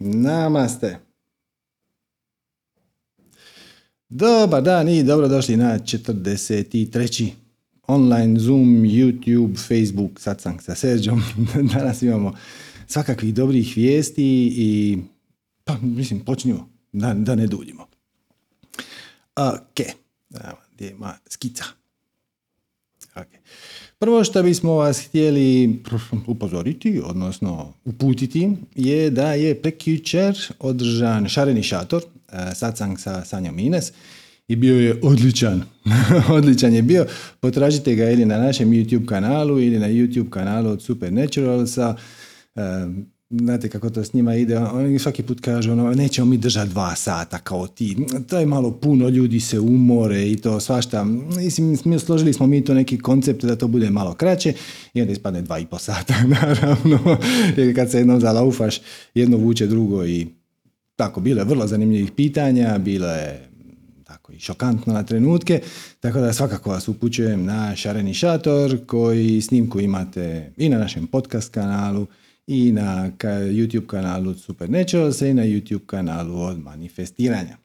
Namaste. Dobar dan i dobrodošli na 43. online Zoom, YouTube, Facebook satsang sa Serđom. Danas imamo svakakvih dobrih vijesti i pa mislim počnimo da, da ne duljimo. Ok, gdje ima skica. Okay. Prvo što bismo vas htjeli upozoriti, odnosno uputiti, je da je prekjučer održan šareni šator, e, satsang sa Sanjom Ines, i bio je odličan. odličan je bio. Potražite ga ili na našem YouTube kanalu ili na YouTube kanalu od Supernaturalsa. Znate kako to s njima ide, oni svaki put kažu ono, nećemo mi držati dva sata kao ti, to je malo puno, ljudi se umore i to svašta, mislim, složili smo mi to neki koncept da to bude malo kraće i onda ispadne dva i po sata, naravno, jer kad se jednom zalaufaš, jedno vuče drugo i tako, bilo je vrlo zanimljivih pitanja, bilo je tako i šokantno na trenutke, tako da svakako vas upućujem na Šareni šator koji snimku imate i na našem podcast kanalu i na YouTube kanalu Supernaturals i na YouTube kanalu od manifestiranja.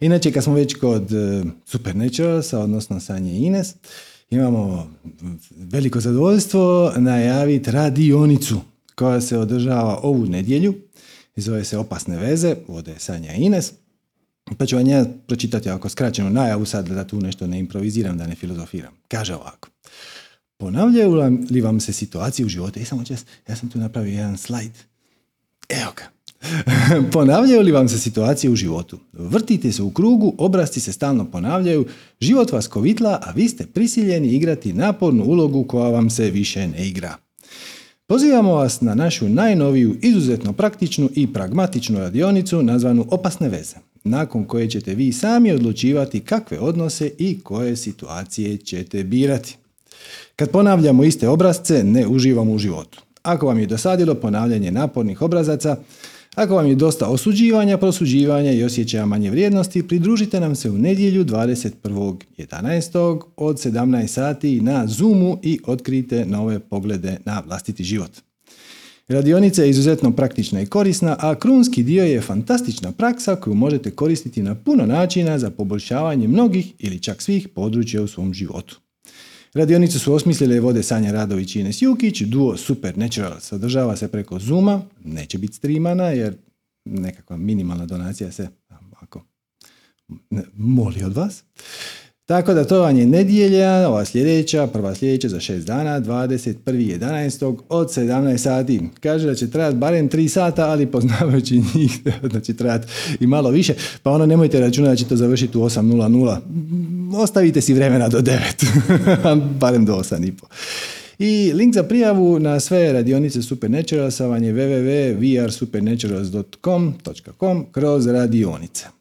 Inače, kad smo već kod e, Supernaturalsa, odnosno Sanje Ines, imamo veliko zadovoljstvo najaviti radionicu koja se održava ovu nedjelju zove se Opasne veze, vode Sanja Ines. Pa ću vam ja pročitati ako skraćenu najavu sad da tu nešto ne improviziram, da ne filozofiram. Kaže ovako. Ponavljaju li vam se situacije u životu? I samo čas, ja sam tu napravio jedan slajd. Evo ga. Ponavljaju li vam se situacije u životu? Vrtite se u krugu, obrasci se stalno ponavljaju, život vas kovitla, a vi ste prisiljeni igrati napornu ulogu koja vam se više ne igra. Pozivamo vas na našu najnoviju, izuzetno praktičnu i pragmatičnu radionicu nazvanu Opasne veze, nakon koje ćete vi sami odlučivati kakve odnose i koje situacije ćete birati. Kad ponavljamo iste obrazce, ne uživamo u životu. Ako vam je dosadilo ponavljanje napornih obrazaca, ako vam je dosta osuđivanja, prosuđivanja i osjećaja manje vrijednosti, pridružite nam se u nedjelju 21.11. od 17 sati na Zoomu i otkrite nove poglede na vlastiti život. Radionica je izuzetno praktična i korisna, a krunski dio je fantastična praksa koju možete koristiti na puno načina za poboljšavanje mnogih ili čak svih područja u svom životu. Radionicu su osmislile i vode Sanja Radović i Ines Jukić, duo Supernatural sadržava se preko Zuma, neće biti streamana jer nekakva minimalna donacija se ako moli od vas. Tako da to vam je nedjelja, ova sljedeća, prva sljedeća za šest dana, 21.11. od 17 sati. Kaže da će trajati barem 3 sata, ali poznavajući njih da će trajati i malo više, pa ono nemojte računati da će to završiti u 8.00. Ostavite si vremena do 9, barem do 8.30. I link za prijavu na sve radionice Supernaturalsa vam je www.vrsupernaturals.com kroz radionice.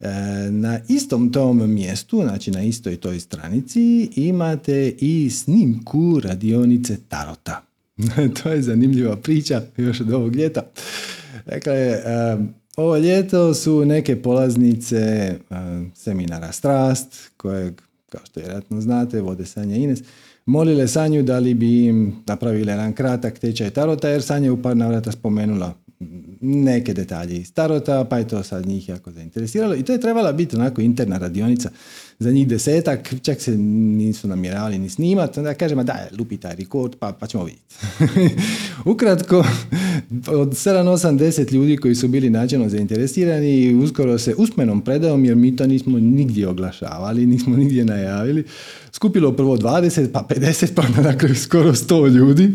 E, na istom tom mjestu, znači na istoj toj stranici, imate i snimku radionice Tarota. to je zanimljiva priča još od ovog ljeta. Dakle, e, ovo ljeto su neke polaznice e, seminara Strast, kojeg, kao što vjerojatno znate, vode Sanja Ines, molile Sanju da li bi im napravili jedan kratak tečaj Tarota, jer Sanja u par navrata spomenula neke detalje iz Tarota, pa je to sad njih jako zainteresiralo i to je trebala biti onako interna radionica za njih desetak, čak se nisu namjeravali ni snimati, onda kažemo da, lupi taj rekord, pa, pa ćemo vidjeti. Ukratko, od 7-8-10 ljudi koji su bili načelno zainteresirani, uskoro se usmenom predajom, jer mi to nismo nigdje oglašavali, nismo nigdje najavili, skupilo prvo 20, pa 50, pa na kraju skoro 100 ljudi.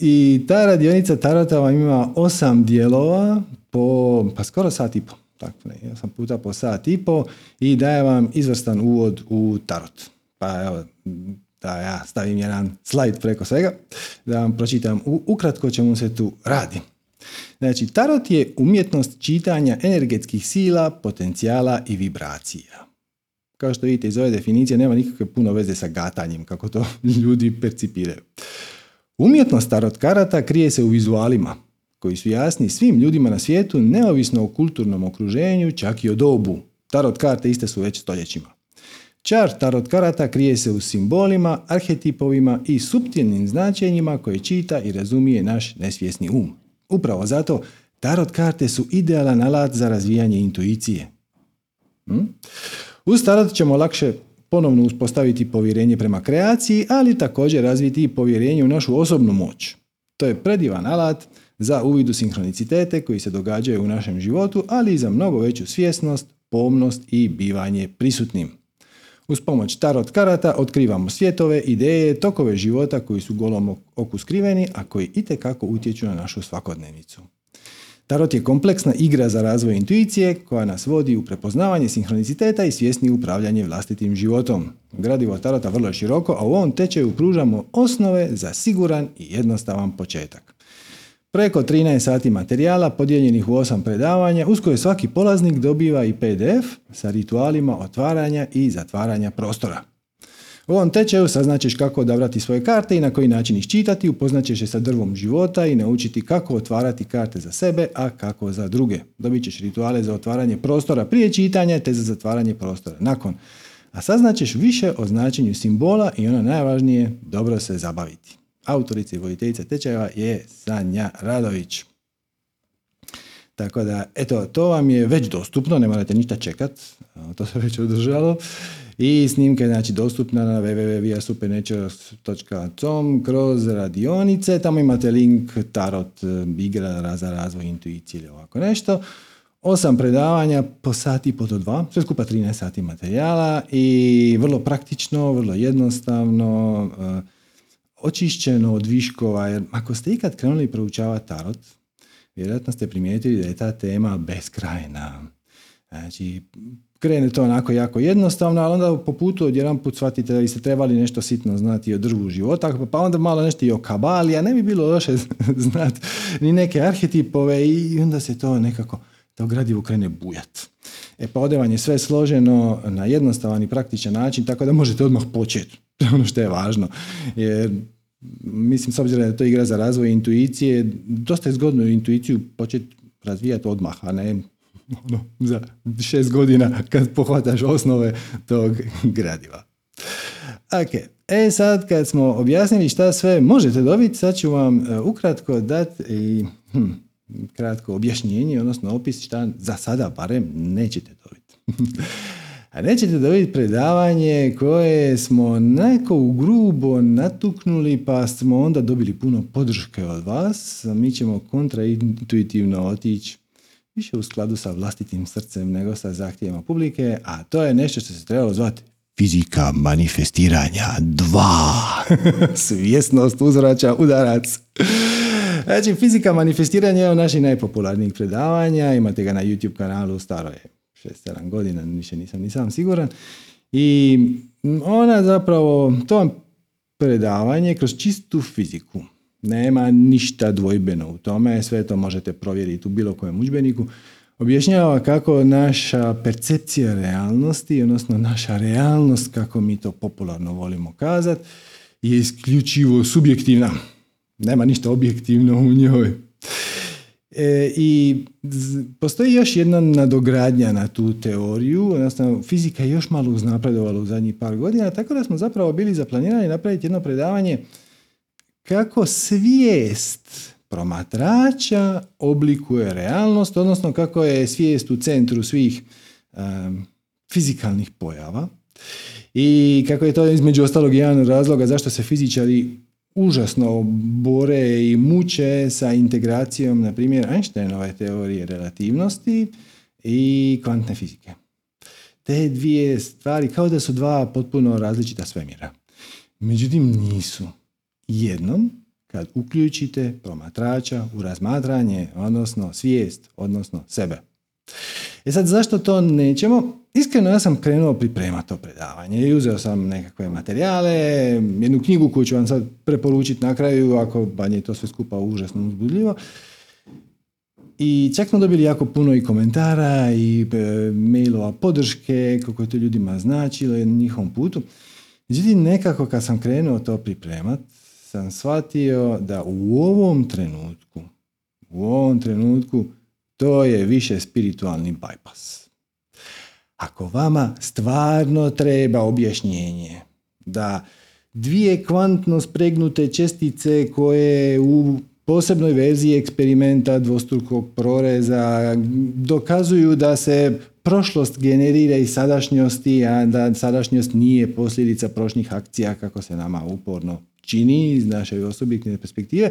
I ta radionica Tarota vam ima osam dijelova po pa skoro sat i po. Tako, ne, osam puta po sat i po i daje vam izvrstan uvod u Tarot. Pa evo, da ja stavim jedan slajd preko svega, da vam pročitam ukratko čemu se tu radi. Znači, tarot je umjetnost čitanja energetskih sila, potencijala i vibracija. Kao što vidite iz ove definicije nema nikakve puno veze sa gatanjem, kako to ljudi percipiraju. Umjetnost tarot karata krije se u vizualima, koji su jasni svim ljudima na svijetu, neovisno o kulturnom okruženju, čak i o dobu. Tarot karte iste su već stoljećima. Čar tarot karata krije se u simbolima, arhetipovima i suptilnim značenjima koje čita i razumije naš nesvjesni um. Upravo zato tarot karte su idealan alat za razvijanje intuicije. Hm? Uz tarot ćemo lakše ponovno uspostaviti povjerenje prema kreaciji, ali također razviti i povjerenje u našu osobnu moć. To je predivan alat za uvid u sinhronicitete koji se događaju u našem životu, ali i za mnogo veću svjesnost, pomnost i bivanje prisutnim. Uz pomoć tarot karata otkrivamo svjetove, ideje, tokove života koji su golom oku skriveni, a koji itekako utječu na našu svakodnevicu. Tarot je kompleksna igra za razvoj intuicije koja nas vodi u prepoznavanje sinhroniciteta i svjesni upravljanje vlastitim životom. Gradivo Tarota vrlo široko, a u ovom tečaju pružamo osnove za siguran i jednostavan početak. Preko 13 sati materijala podijeljenih u 8 predavanja uz koje svaki polaznik dobiva i PDF sa ritualima otvaranja i zatvaranja prostora. U ovom tečaju saznaćeš kako odabrati svoje karte i na koji način ih čitati, upoznaćeš se sa drvom života i naučiti kako otvarati karte za sebe, a kako za druge. Dobit ćeš rituale za otvaranje prostora prije čitanja te za zatvaranje prostora nakon. A saznaćeš više o značenju simbola i ono najvažnije, dobro se zabaviti. Autorica i voditeljica tečajeva je Sanja Radović. Tako da, eto, to vam je već dostupno, ne morate ništa čekat, to se već održalo. I snimka je znači dostupna na www.viasupernature.com kroz radionice, tamo imate link tarot igra za razvoj intuicije ili ovako nešto. Osam predavanja po sati po do dva, sve skupa 13 sati materijala i vrlo praktično, vrlo jednostavno, eh, očišćeno od viškova, jer ako ste ikad krenuli proučavati tarot, vjerojatno ste primijetili da je ta tema beskrajna. Znači, krene to onako jako jednostavno, ali onda po putu odjedan put shvatite da biste trebali nešto sitno znati o drvu života, pa onda malo nešto i o kabali, a ne bi bilo loše znati ni neke arhetipove i onda se to nekako, to gradivo krene bujat. E pa ovdje vam je sve složeno na jednostavan i praktičan način, tako da možete odmah početi. To je ono što je važno. Jer mislim, s obzirom da je to igra za razvoj intuicije, dosta je zgodno intuiciju početi razvijati odmah, a ne ono, za šest godina kad pohvataš osnove tog gradiva. Ok, e sad kad smo objasnili šta sve možete dobiti, sad ću vam uh, ukratko dati i hm, kratko objašnjenje, odnosno opis šta za sada barem nećete dobiti. A nećete dobiti predavanje koje smo u grubo natuknuli pa smo onda dobili puno podrške od vas. Mi ćemo kontraintuitivno otići više u skladu sa vlastitim srcem nego sa zahtjevima publike, a to je nešto što se trebalo zvati fizika manifestiranja 2. Svjesnost uzvraća udarac. Znači, fizika manifestiranja je od naših najpopularnijih predavanja, imate ga na YouTube kanalu, staro 6-7 godina, više nisam ni sam siguran. I ona zapravo, to predavanje kroz čistu fiziku nema ništa dvojbeno u tome, sve to možete provjeriti u bilo kojem udžbeniku. Objašnjava kako naša percepcija realnosti, odnosno naša realnost, kako mi to popularno volimo kazati, je isključivo subjektivna. Nema ništa objektivno u njoj. E, I postoji još jedna nadogradnja na tu teoriju, odnosno fizika je još malo uznapredovala u zadnjih par godina, tako da smo zapravo bili zaplanirani napraviti jedno predavanje kako svijest promatrača oblikuje realnost, odnosno kako je svijest u centru svih fizikalnih pojava i kako je to između ostalog jedan od razloga zašto se fizičari užasno bore i muče sa integracijom, na primjer, Einsteinove teorije relativnosti i kvantne fizike. Te dvije stvari kao da su dva potpuno različita svemira. Međutim, nisu jednom kad uključite promatrača u razmatranje, odnosno svijest, odnosno sebe. E sad, zašto to nećemo? Iskreno, ja sam krenuo pripremati to predavanje i uzeo sam nekakve materijale, jednu knjigu koju ću vam sad preporučiti na kraju, ako vam je to sve skupa užasno uzbudljivo. I čak smo dobili jako puno i komentara i e, mailova podrške, kako je to ljudima značilo na njihovom putu. Međutim, nekako kad sam krenuo to pripremat, sam shvatio da u ovom trenutku, u ovom trenutku to je više spiritualni bypass. Ako vama stvarno treba objašnjenje da dvije kvantno spregnute čestice koje u posebnoj verziji eksperimenta dvostrukog proreza dokazuju da se prošlost generira iz sadašnjosti, a da sadašnjost nije posljedica prošlih akcija kako se nama uporno čini iz naše osobitne perspektive.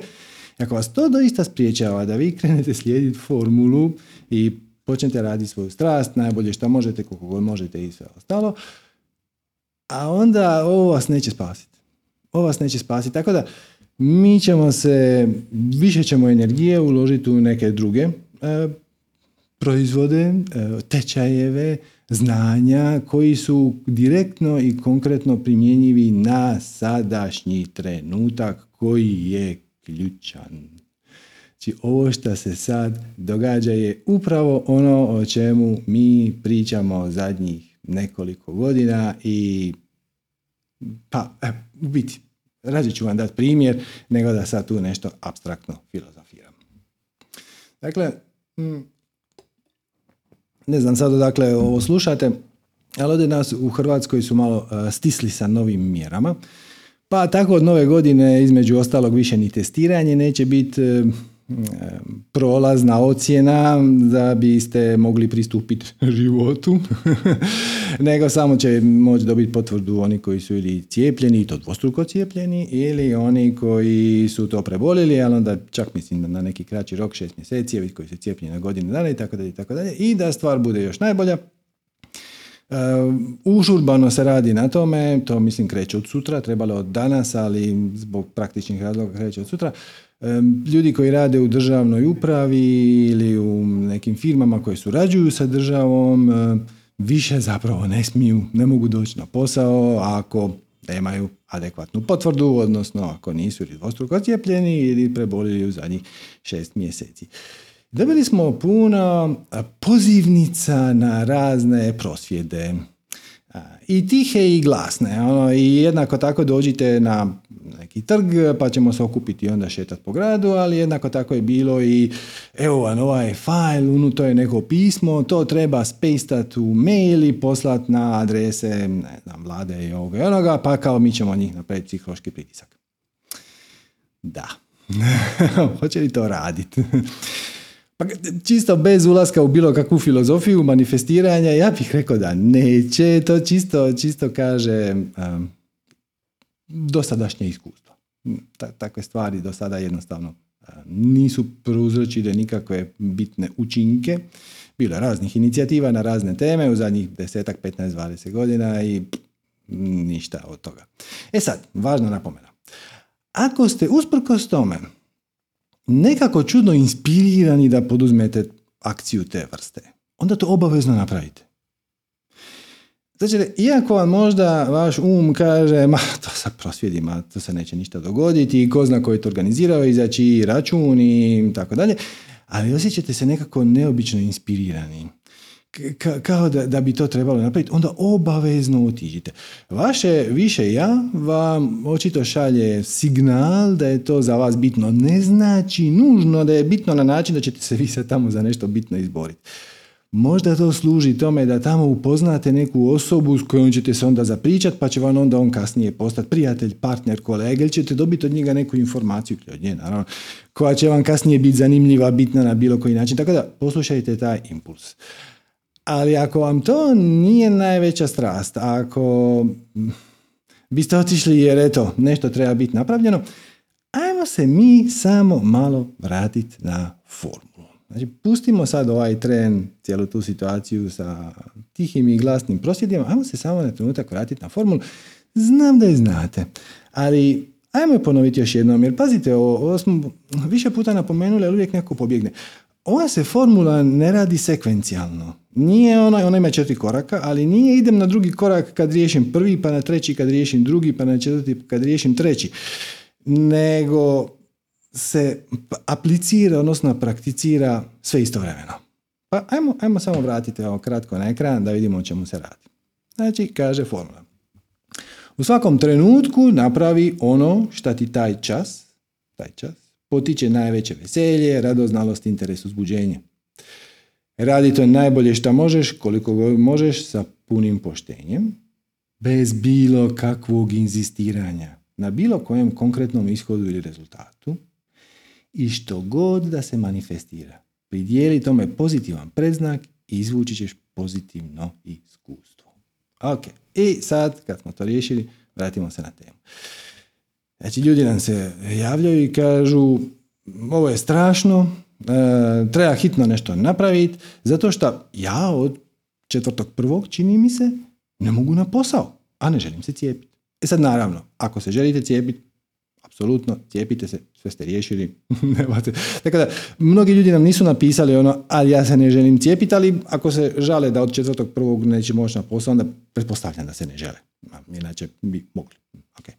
Ako vas to doista spriječava da vi krenete slijediti formulu i počnete raditi svoju strast, najbolje što možete, koliko god možete i sve ostalo, a onda ovo vas neće spasiti. Ovo vas neće spasiti. Tako da mi ćemo se, više ćemo energije uložiti u neke druge e, proizvode, e, tečajeve, znanja koji su direktno i konkretno primjenjivi na sadašnji trenutak koji je ključan. Znači ovo što se sad događa je upravo ono o čemu mi pričamo zadnjih nekoliko godina i pa e, u biti rađe ću vam dati primjer nego da sad tu nešto abstraktno filozofiram. Dakle, ne znam sad odakle ovo slušate, ali ovdje nas u Hrvatskoj su malo e, stisli sa novim mjerama. Pa tako od nove godine između ostalog više ni testiranje neće biti e, prolazna ocjena da biste mogli pristupiti životu, nego samo će moći dobiti potvrdu oni koji su ili cijepljeni i to dvostruko cijepljeni ili oni koji su to preboljeli, ali onda čak mislim na neki kraći rok, šest mjeseci, koji su cijepljeni na godinu dana i tako dalje i tako dalje i da stvar bude još najbolja. Uh, užurbano se radi na tome, to mislim kreće od sutra, trebalo od danas, ali zbog praktičnih razloga kreće od sutra ljudi koji rade u državnoj upravi ili u nekim firmama koje surađuju sa državom više zapravo ne smiju, ne mogu doći na posao ako nemaju adekvatnu potvrdu, odnosno ako nisu ili dvostruko cijepljeni ili prebolili u zadnjih šest mjeseci. Dobili smo puno pozivnica na razne prosvjede i tihe i glasne. Ono, I jednako tako dođite na neki trg pa ćemo se okupiti i onda šetati po gradu, ali jednako tako je bilo i evo vam ovaj fajl, unutra je neko pismo, to treba spejstati u mail i poslati na adrese ne znam, vlade i ovoga i onoga, pa kao mi ćemo njih napraviti psihološki pritisak. Da. Hoće li to raditi? Pa čisto bez ulaska u bilo kakvu filozofiju manifestiranja, ja bih rekao da neće, to čisto, čisto kaže um, dosadašnje iskustvo. takve stvari do sada jednostavno nisu prouzročile nikakve bitne učinke. Bilo je raznih inicijativa na razne teme u zadnjih desetak, 15, 20 godina i ništa od toga. E sad, važna napomena. Ako ste usprkos tome nekako čudno inspirirani da poduzmete akciju te vrste, onda to obavezno napravite. Znači, iako vam možda vaš um kaže, ma to sa prosvjedima, to se neće ništa dogoditi, ko zna ko je to organizirao, izaći račun i tako dalje, ali osjećate se nekako neobično inspirirani. Kao da, da bi to trebalo napraviti, onda obavezno otiđite. Vaše više ja vam očito šalje signal da je to za vas bitno. Ne znači nužno da je bitno na način da ćete se vi sad tamo za nešto bitno izboriti. Možda to služi tome da tamo upoznate neku osobu s kojom ćete se onda zapričati, pa će vam onda on kasnije postati prijatelj, partner, kolega, ili ćete dobiti od njega neku informaciju, od nje naravno, koja će vam kasnije biti zanimljiva, bitna na bilo koji način. Tako da poslušajte taj impuls. Ali ako vam to nije najveća strast, ako biste otišli jer eto, nešto treba biti napravljeno, ajmo se mi samo malo vratiti na formu. Znači, pustimo sad ovaj tren, cijelu tu situaciju sa tihim i glasnim prosvjedima, ajmo se samo na trenutak vratiti na formulu. Znam da je znate, ali ajmo je ponoviti još jednom, jer pazite, ovo, smo više puta napomenuli, ali uvijek neko pobjegne. Ova se formula ne radi sekvencijalno. Nije ona, ona ima četiri koraka, ali nije idem na drugi korak kad riješim prvi, pa na treći kad riješim drugi, pa na četvrti kad riješim treći. Nego se aplicira, odnosno prakticira sve istovremeno. Pa ajmo, ajmo samo vratiti ovo kratko na ekran da vidimo o čemu se radi. Znači, kaže formula. U svakom trenutku napravi ono šta ti taj čas, taj čas, potiče najveće veselje, radoznalost, interes, uzbuđenje. Radi to najbolje šta možeš, koliko možeš, sa punim poštenjem, bez bilo kakvog inzistiranja na bilo kojem konkretnom ishodu ili rezultatu, i što god da se manifestira. Pridijeli tome pozitivan predznak i izvući ćeš pozitivno iskustvo. Ok, i sad kad smo to riješili, vratimo se na temu. Znači, ljudi nam se javljaju i kažu ovo je strašno, e, treba hitno nešto napraviti, zato što ja od četvrtog prvog, čini mi se, ne mogu na posao, a ne želim se cijepiti. E sad, naravno, ako se želite cijepiti, apsolutno, cijepite se, sve ste riješili. Tako da, mnogi ljudi nam nisu napisali ono, ali ja se ne želim cijepiti, ali ako se žale da od četvrtog prvog neće moći na posao, onda pretpostavljam da se ne žele. Inače bi mogli. Okay.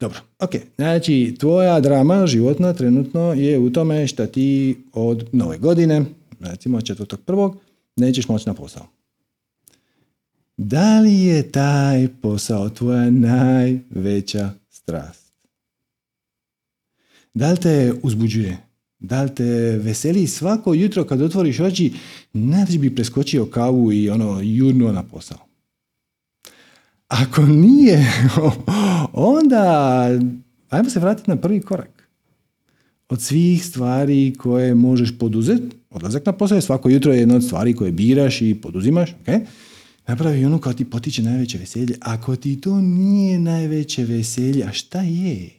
Dobro, ok. Znači, tvoja drama životna trenutno je u tome što ti od nove godine, recimo četvrtog prvog, nećeš moći na posao. Da li je taj posao tvoja najveća strast? Da li te uzbuđuje? Da li te veseli svako jutro kad otvoriš oči, nadalje bi preskočio kavu i ono jurnuo na posao? Ako nije, onda ajmo se vratiti na prvi korak. Od svih stvari koje možeš poduzeti, odlazak na posao je svako jutro je jedna od stvari koje biraš i poduzimaš, okay? napravi ono kao ti potiče najveće veselje. Ako ti to nije najveće veselje, a šta je?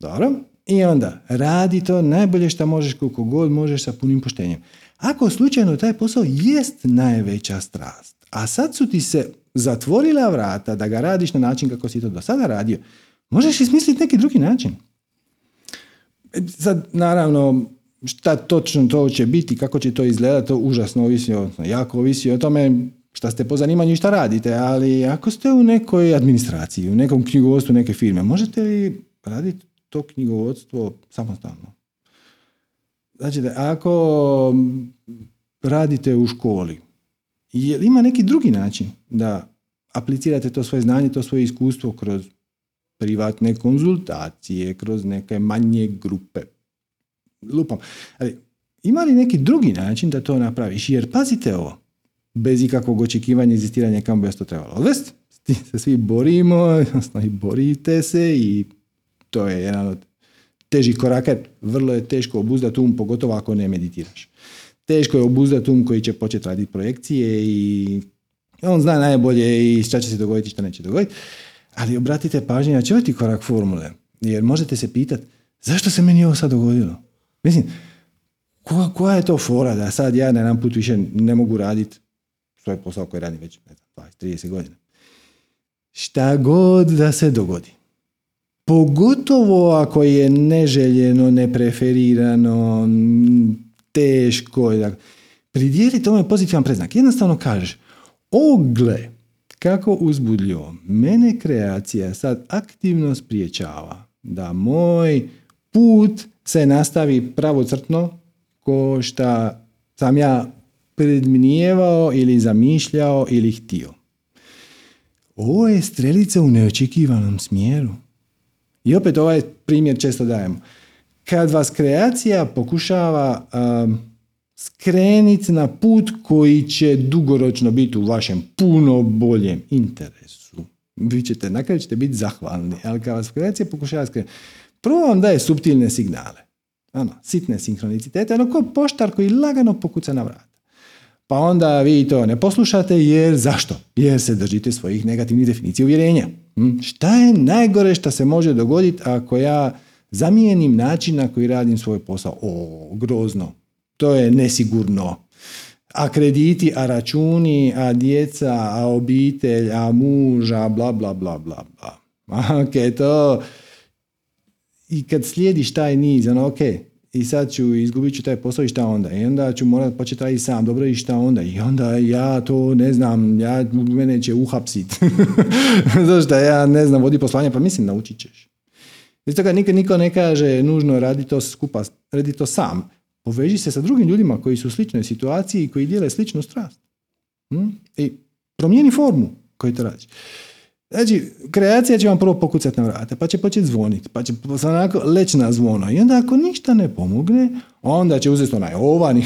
Dobro, i onda radi to najbolje što možeš koliko god možeš sa punim poštenjem. Ako slučajno taj posao jest najveća strast, a sad su ti se zatvorila vrata da ga radiš na način kako si to do sada radio, možeš smisliti neki drugi način. E, sad, naravno, šta točno to će biti, kako će to izgledati, to užasno ovisi, jako ovisi o tome šta ste po zanimanju i šta radite, ali ako ste u nekoj administraciji, u nekom knjigovodstvu neke firme, možete li raditi to knjigovodstvo samostalno? Znači ako radite u školi, je ima neki drugi način da aplicirate to svoje znanje, to svoje iskustvo kroz privatne konzultacije, kroz neke manje grupe. Lupam. Ali, ima li neki drugi način da to napraviš? Jer pazite ovo, bez ikakvog očekivanja inzistiranja kamo bi to trebalo odvesti. se svi borimo, i borite se i to je jedan od težih koraka. Vrlo je teško obuzdati um, pogotovo ako ne meditiraš teško je obuzdati um koji će početi raditi projekcije i on zna najbolje i šta će se dogoditi šta neće dogoditi. Ali obratite pažnju na četvrti korak formule. Jer možete se pitati zašto se meni ovo sad dogodilo? Mislim, koja, koja je to fora da sad ja na jedan put više ne mogu raditi svoj posao koji radim već 20-30 godina. Šta god da se dogodi. Pogotovo ako je neželjeno, nepreferirano, teško. Pridijeli tome pozitivan preznak. Jednostavno kažeš, o gle, kako uzbudljivo, mene kreacija sad aktivno spriječava da moj put se nastavi pravocrtno ko šta sam ja predminijevao ili zamišljao ili htio. Ovo je strelica u neočekivanom smjeru. I opet ovaj primjer često dajemo kad vas kreacija pokušava um, skreniti na put koji će dugoročno biti u vašem puno boljem interesu. Vi ćete, na kraju ćete biti zahvalni, ali kad vas kreacija pokušava skrenuti, prvo vam daje subtilne signale, ono, sitne sinhronicitete, ono ko poštar koji lagano pokuca na vrat. Pa onda vi to ne poslušate jer zašto? Jer se držite svojih negativnih definicija uvjerenja. Hm? Šta je najgore što se može dogoditi ako ja zamijenim način na koji radim svoj posao. O, grozno. To je nesigurno. A krediti, a računi, a djeca, a obitelj, a muža, bla, bla, bla, bla, bla. Ok, to... I kad slijediš taj niz, ono, ok, i sad ću, izgubit ću taj posao i šta onda? I onda ću morat početi raditi sam, dobro i šta onda? I onda ja to ne znam, ja, mene će uhapsit. Zašto ja ne znam, vodi poslanje, pa mislim naučit ćeš. Iz toga nikad niko ne kaže nužno radi to skupa, radi to sam. Poveži se sa drugim ljudima koji su u sličnoj situaciji i koji dijele sličnu strast. Hm? I promijeni formu koju to radiš. Znači, kreacija će vam prvo pokucati na vrate, pa će početi zvoniti, pa će onako leći na zvono. I onda ako ništa ne pomogne, onda će uzeti onaj ovan i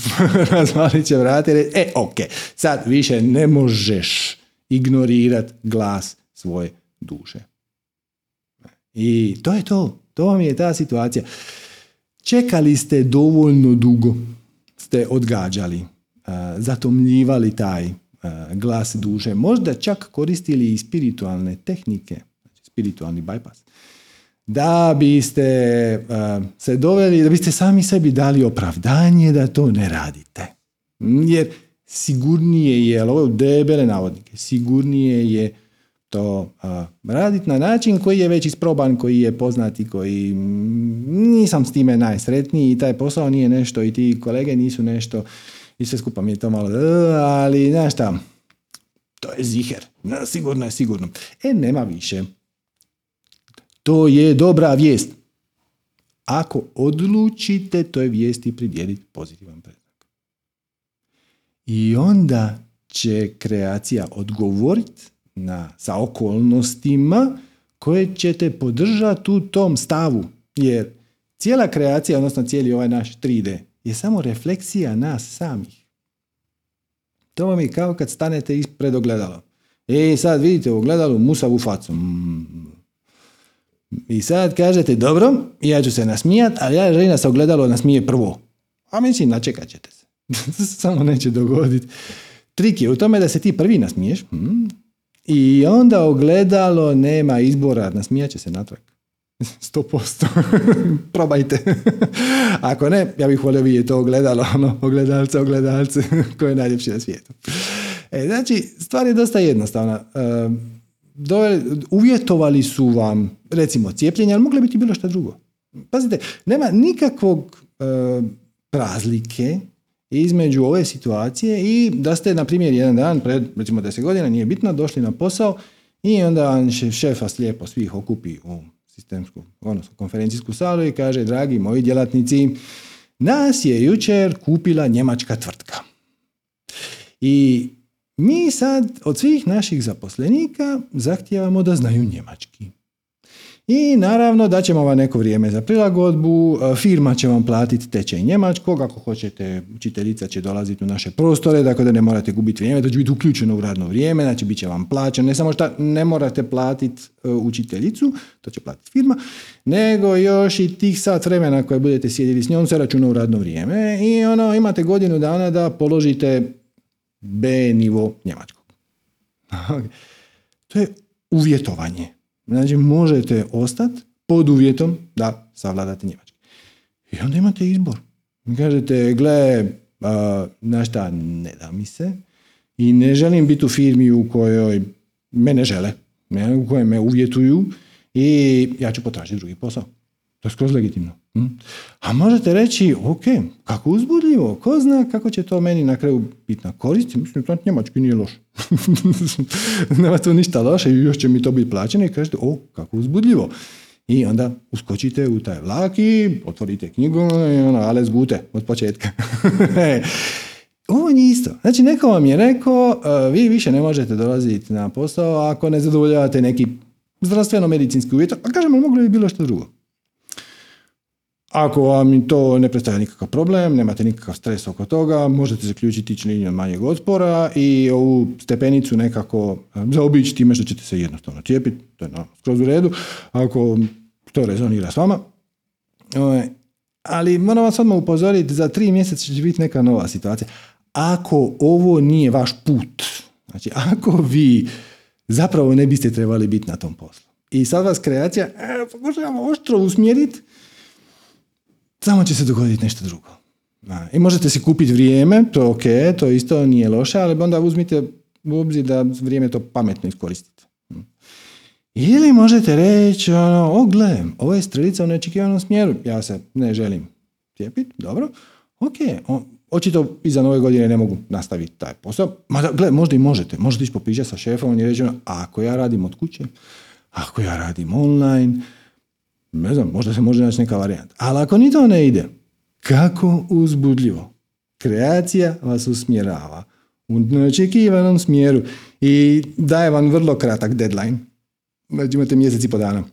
razvalit će vrate i reći, e, ok, sad više ne možeš ignorirati glas svoje duše. I to je to. To vam je ta situacija. Čekali ste dovoljno dugo, ste odgađali, zatomljivali taj glas duše, možda čak koristili i spiritualne tehnike, znači spiritualni bypass, da biste se doveli, da biste sami sebi dali opravdanje da to ne radite. Jer sigurnije je, ali ovo je debele navodnike, sigurnije je to raditi na način koji je već isproban, koji je poznati, koji nisam s time najsretniji i taj posao nije nešto i ti kolege nisu nešto i sve skupa mi je to malo, ali znaš šta, to je ziher, sigurno je sigurno. E, nema više. To je dobra vijest. Ako odlučite toj vijesti pridjeliti pozitivan predznak. I onda će kreacija odgovoriti na, sa okolnostima koje ćete podržati u tom stavu. Jer cijela kreacija, odnosno cijeli ovaj naš 3D, je samo refleksija nas samih. To vam je kao kad stanete ispred ogledala. E, sad vidite u ogledalu musavu facu. Mm. I sad kažete, dobro, ja ću se nasmijat, ali ja želim da se ogledalo nasmije prvo. A mislim, načekat ćete se. Samo neće dogoditi. Trik je u tome da se ti prvi nasmiješ. Mm. I onda ogledalo nema izbora, nasmijat će se natrag. 100%. Probajte. Ako ne, ja bih volio vidjeti to ogledalo, ono, ogledalce, ogledalce, koje je najljepše na svijetu. E, znači, stvar je dosta jednostavna. E, uvjetovali su vam, recimo, cijepljenje, ali moglo biti bilo što drugo. Pazite, nema nikakvog e, razlike između ove situacije i da ste, na primjer, jedan dan pred, recimo, deset godina, nije bitno, došli na posao i onda šef vas lijepo svih okupi u sistemsku, odnosno konferencijsku salu i kaže, dragi moji djelatnici, nas je jučer kupila njemačka tvrtka. I mi sad od svih naših zaposlenika zahtijevamo da znaju njemački. I naravno da ćemo vam neko vrijeme za prilagodbu, e, firma će vam platiti tečaj njemačkog, ako hoćete učiteljica će dolaziti u naše prostore, dakle da ne morate gubiti vrijeme, da će biti uključeno u radno vrijeme, znači bit će vam plaćan, ne samo što ne morate platiti e, učiteljicu, to će platiti firma, nego još i tih sat vremena koje budete sjedili s njom se računa u radno vrijeme i ono imate godinu dana da položite B nivo njemačkog. To je uvjetovanje. Znači možete ostati pod uvjetom da savladate njemački. I onda imate izbor. Kažete, gle, na šta ne da mi se i ne želim biti u firmi u kojoj mene žele, u kojoj me uvjetuju i ja ću potražiti drugi posao. To je skroz legitimno. Hm? A možete reći, ok, kako uzbudljivo, ko zna kako će to meni na kraju biti na korist, mislim, to njemački nije loš. Nema to ništa loše i još će mi to biti plaćeno i kažete, o, kako uzbudljivo. I onda uskočite u taj vlak i otvorite knjigu i ono, ale zgute od početka. Ovo je isto. Znači, neko vam je rekao, e, vi više ne možete dolaziti na posao ako ne zadovoljavate neki zdravstveno-medicinski uvjet, a kažemo, moglo bi bilo što drugo. Ako vam to ne predstavlja nikakav problem, nemate nikakav stres oko toga, možete zaključiti ići linijom manjeg otpora i ovu stepenicu nekako e, zaobići time što ćete se jednostavno cijepiti, to je skroz u redu, ako to rezonira s vama. Ovaj, ali moram vas odmah upozoriti, za tri mjeseca će biti neka nova situacija. Ako ovo nije vaš put, znači ako vi zapravo ne biste trebali biti na tom poslu i sad vas kreacija e, pokušavamo oštro usmjeriti samo će se dogoditi nešto drugo. I možete si kupiti vrijeme, to je ok, to isto nije loše, ali onda uzmite u obzir da vrijeme to pametno iskoristite. Ili možete reći, ono, o gle, ovo je strelica u neočekivanom smjeru, ja se ne želim cijepiti, dobro, ok, očito iza nove godine ne mogu nastaviti taj posao, mada, gle, možda i možete, možete ići popričati sa šefom i reći, ono, ako ja radim od kuće, ako ja radim online, ne znam, možda se može naći neka varijanta. Ali ako ni to ne ide, kako uzbudljivo. Kreacija vas usmjerava u neočekivanom smjeru i daje vam vrlo kratak deadline. Znači imate mjesec i po dana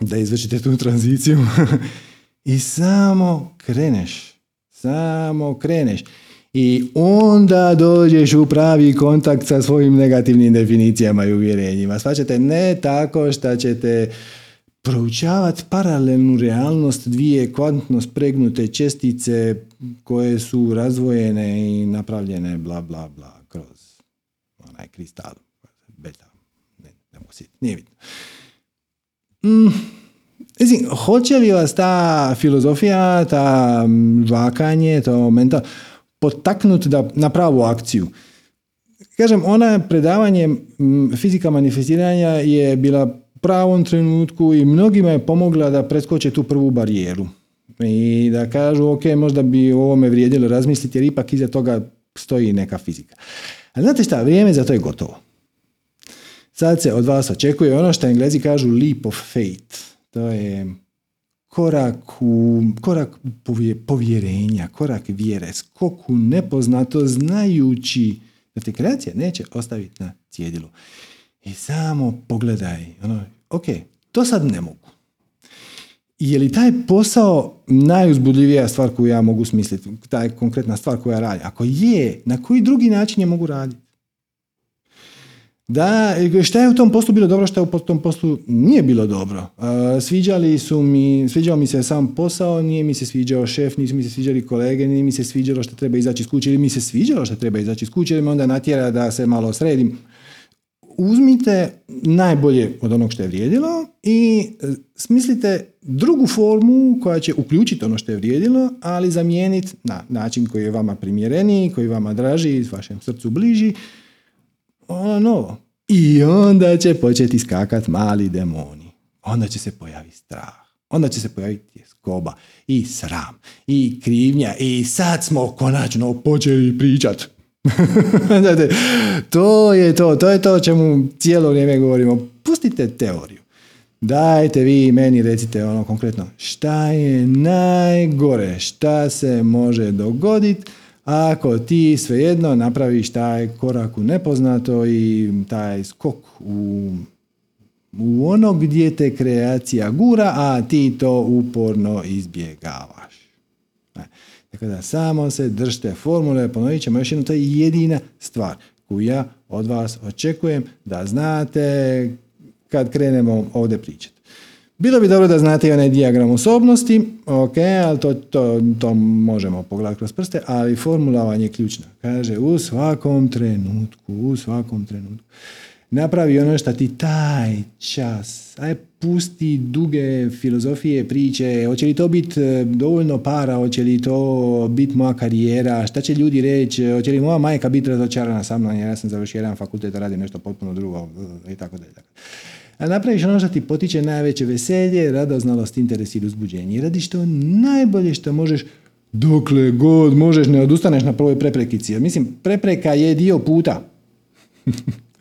da izvršite tu tranziciju i samo kreneš. Samo kreneš. I onda dođeš u pravi kontakt sa svojim negativnim definicijama i uvjerenjima. Svaćate ne tako što ćete proučavati paralelnu realnost dvije kvantno spregnute čestice koje su razvojene i napravljene bla bla bla kroz onaj kristal beta ne, ne mogu nije bitno mm, hoće li vas ta filozofija, ta žvakanje, to mental, potaknuti da na pravu akciju? Kažem, ona predavanje fizika manifestiranja je bila pravom trenutku i mnogima je pomogla da preskoče tu prvu barijeru. I da kažu, ok, možda bi o ovome vrijedilo razmisliti jer ipak iza toga stoji neka fizika. Ali znate šta, vrijeme za to je gotovo. Sad se od vas očekuje ono što englezi kažu leap of faith. To je korak u, korak povjerenja, korak vjere, skok u nepoznato znajući da te kreacija neće ostaviti na cjedilu. I samo pogledaj, ono, ok, to sad ne mogu. Je li taj posao najuzbudljivija stvar koju ja mogu smisliti, taj konkretna stvar koja radi? Ako je, na koji drugi način je mogu raditi? Da, šta je u tom poslu bilo dobro, šta je u tom poslu nije bilo dobro. Sviđali su mi, sviđao mi se sam posao, nije mi se sviđao šef, nisu mi se sviđali kolege, nije mi se sviđalo što treba izaći iz kuće, ili mi se sviđalo što treba izaći iz kuće, ili me onda natjera da se malo sredim uzmite najbolje od onog što je vrijedilo i e, smislite drugu formu koja će uključiti ono što je vrijedilo, ali zamijeniti na način koji je vama primjereniji, koji vama draži, vašem srcu bliži, ono novo. I onda će početi skakati mali demoni. Onda će se pojaviti strah. Onda će se pojaviti skoba i sram i krivnja i sad smo konačno počeli pričati to je to, to je to o čemu cijelo vrijeme govorimo. Pustite teoriju. Dajte vi meni recite ono konkretno šta je najgore, šta se može dogoditi ako ti svejedno napraviš taj korak u nepoznato i taj skok u, u ono gdje te kreacija gura, a ti to uporno izbjegavaš. Tako da samo se držite formule, ponovit ćemo još jednu, to je jedina stvar koju ja od vas očekujem da znate kad krenemo ovdje pričati. Bilo bi dobro da znate i onaj dijagram osobnosti, ok, ali to, to, to možemo pogledati kroz prste, ali formula vam je ključna. Kaže, u svakom trenutku, u svakom trenutku napravi ono što ti taj čas, aj pusti duge filozofije, priče, hoće li to biti e, dovoljno para, hoće li to biti moja karijera, šta će ljudi reći, hoće li moja majka biti razočarana sa mnom, jer ja sam završio jedan fakultet, radim nešto potpuno drugo i tako dalje. A napraviš ono što ti potiče najveće veselje, radoznalost, interes i uzbuđenje. Radiš to najbolje što možeš dokle god možeš, ne odustaneš na prvoj preprekici. Mislim, prepreka je dio puta.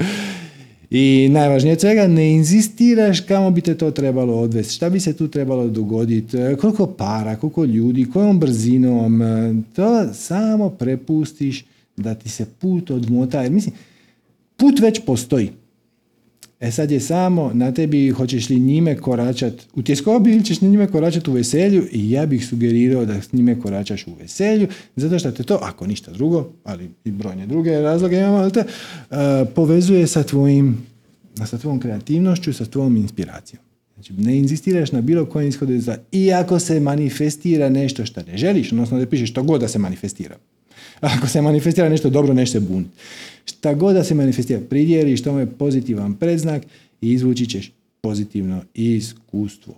I najvažnije od svega, ne inzistiraš kamo bi te to trebalo odvesti, šta bi se tu trebalo dogoditi, e, koliko para, koliko ljudi, kojom brzinom, e, to samo prepustiš da ti se put odmota. Jer mislim, put već postoji. E sad je samo na tebi hoćeš li njime koračat u tjeskobi ili ćeš njime koračati u veselju i ja bih sugerirao da s njime koračaš u veselju zato što te to, ako ništa drugo, ali i brojne druge razloge imamo, ali te, uh, povezuje sa tvojim sa tvojom kreativnošću, sa tvojom inspiracijom. Znači, ne inzistiraš na bilo kojem ishodu za iako se manifestira nešto što ne želiš, odnosno da pišeš što god da se manifestira. Ako se manifestira nešto dobro, nešto se buniti. Šta god da se manifestira, pridjeliš tome pozitivan predznak i izvući ćeš pozitivno iskustvo.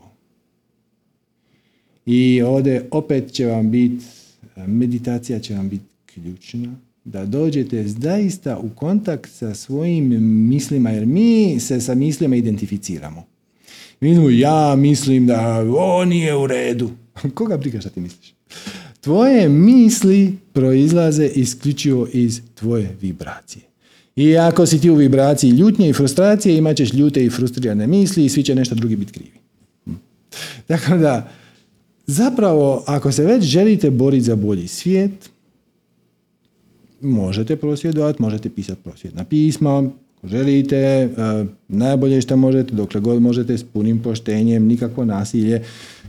I ovdje opet će vam biti, meditacija će vam biti ključna, da dođete zaista u kontakt sa svojim mislima, jer mi se sa mislima identificiramo. Mi ja mislim da ovo nije u redu. Koga briga šta ti misliš? Tvoje misli proizlaze isključivo iz tvoje vibracije. I ako si ti u vibraciji ljutnje i frustracije, imat ćeš ljute i frustrirane misli i svi će nešto drugi biti krivi. Tako da, zapravo, ako se već želite boriti za bolji svijet, možete prosvjedovati, možete pisati prosvjedna pisma, želite, e, najbolje što možete, dokle god možete, s punim poštenjem, nikakvo nasilje,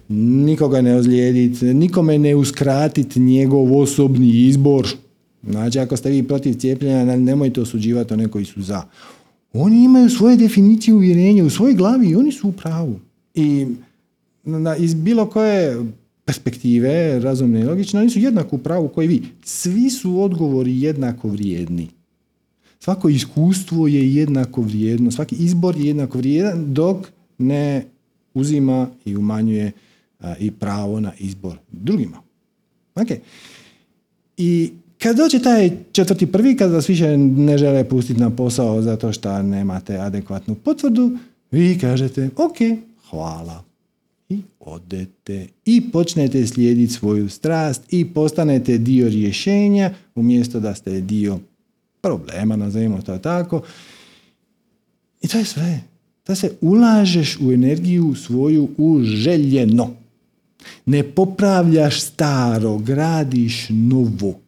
nikoga ne ozlijediti, nikome ne uskratiti njegov osobni izbor. Znači, ako ste vi protiv cijepljenja, nemojte osuđivati one koji su za. Oni imaju svoje definicije uvjerenja u svojoj glavi i oni su u pravu. I na, iz bilo koje perspektive, razumne i logične, oni su jednako u pravu koji vi. Svi su odgovori jednako vrijedni. Svako iskustvo je jednako vrijedno, svaki izbor je jednako vrijedan dok ne uzima i umanjuje i pravo na izbor drugima. Okay. I kad dođe taj četvrti prvi, kad vas više ne žele pustiti na posao zato što nemate adekvatnu potvrdu, vi kažete, ok, hvala. I odete i počnete slijediti svoju strast i postanete dio rješenja umjesto da ste dio problema, nazovimo to tako. I to je sve. Da se ulažeš u energiju svoju u željeno. Ne popravljaš staro, gradiš novo.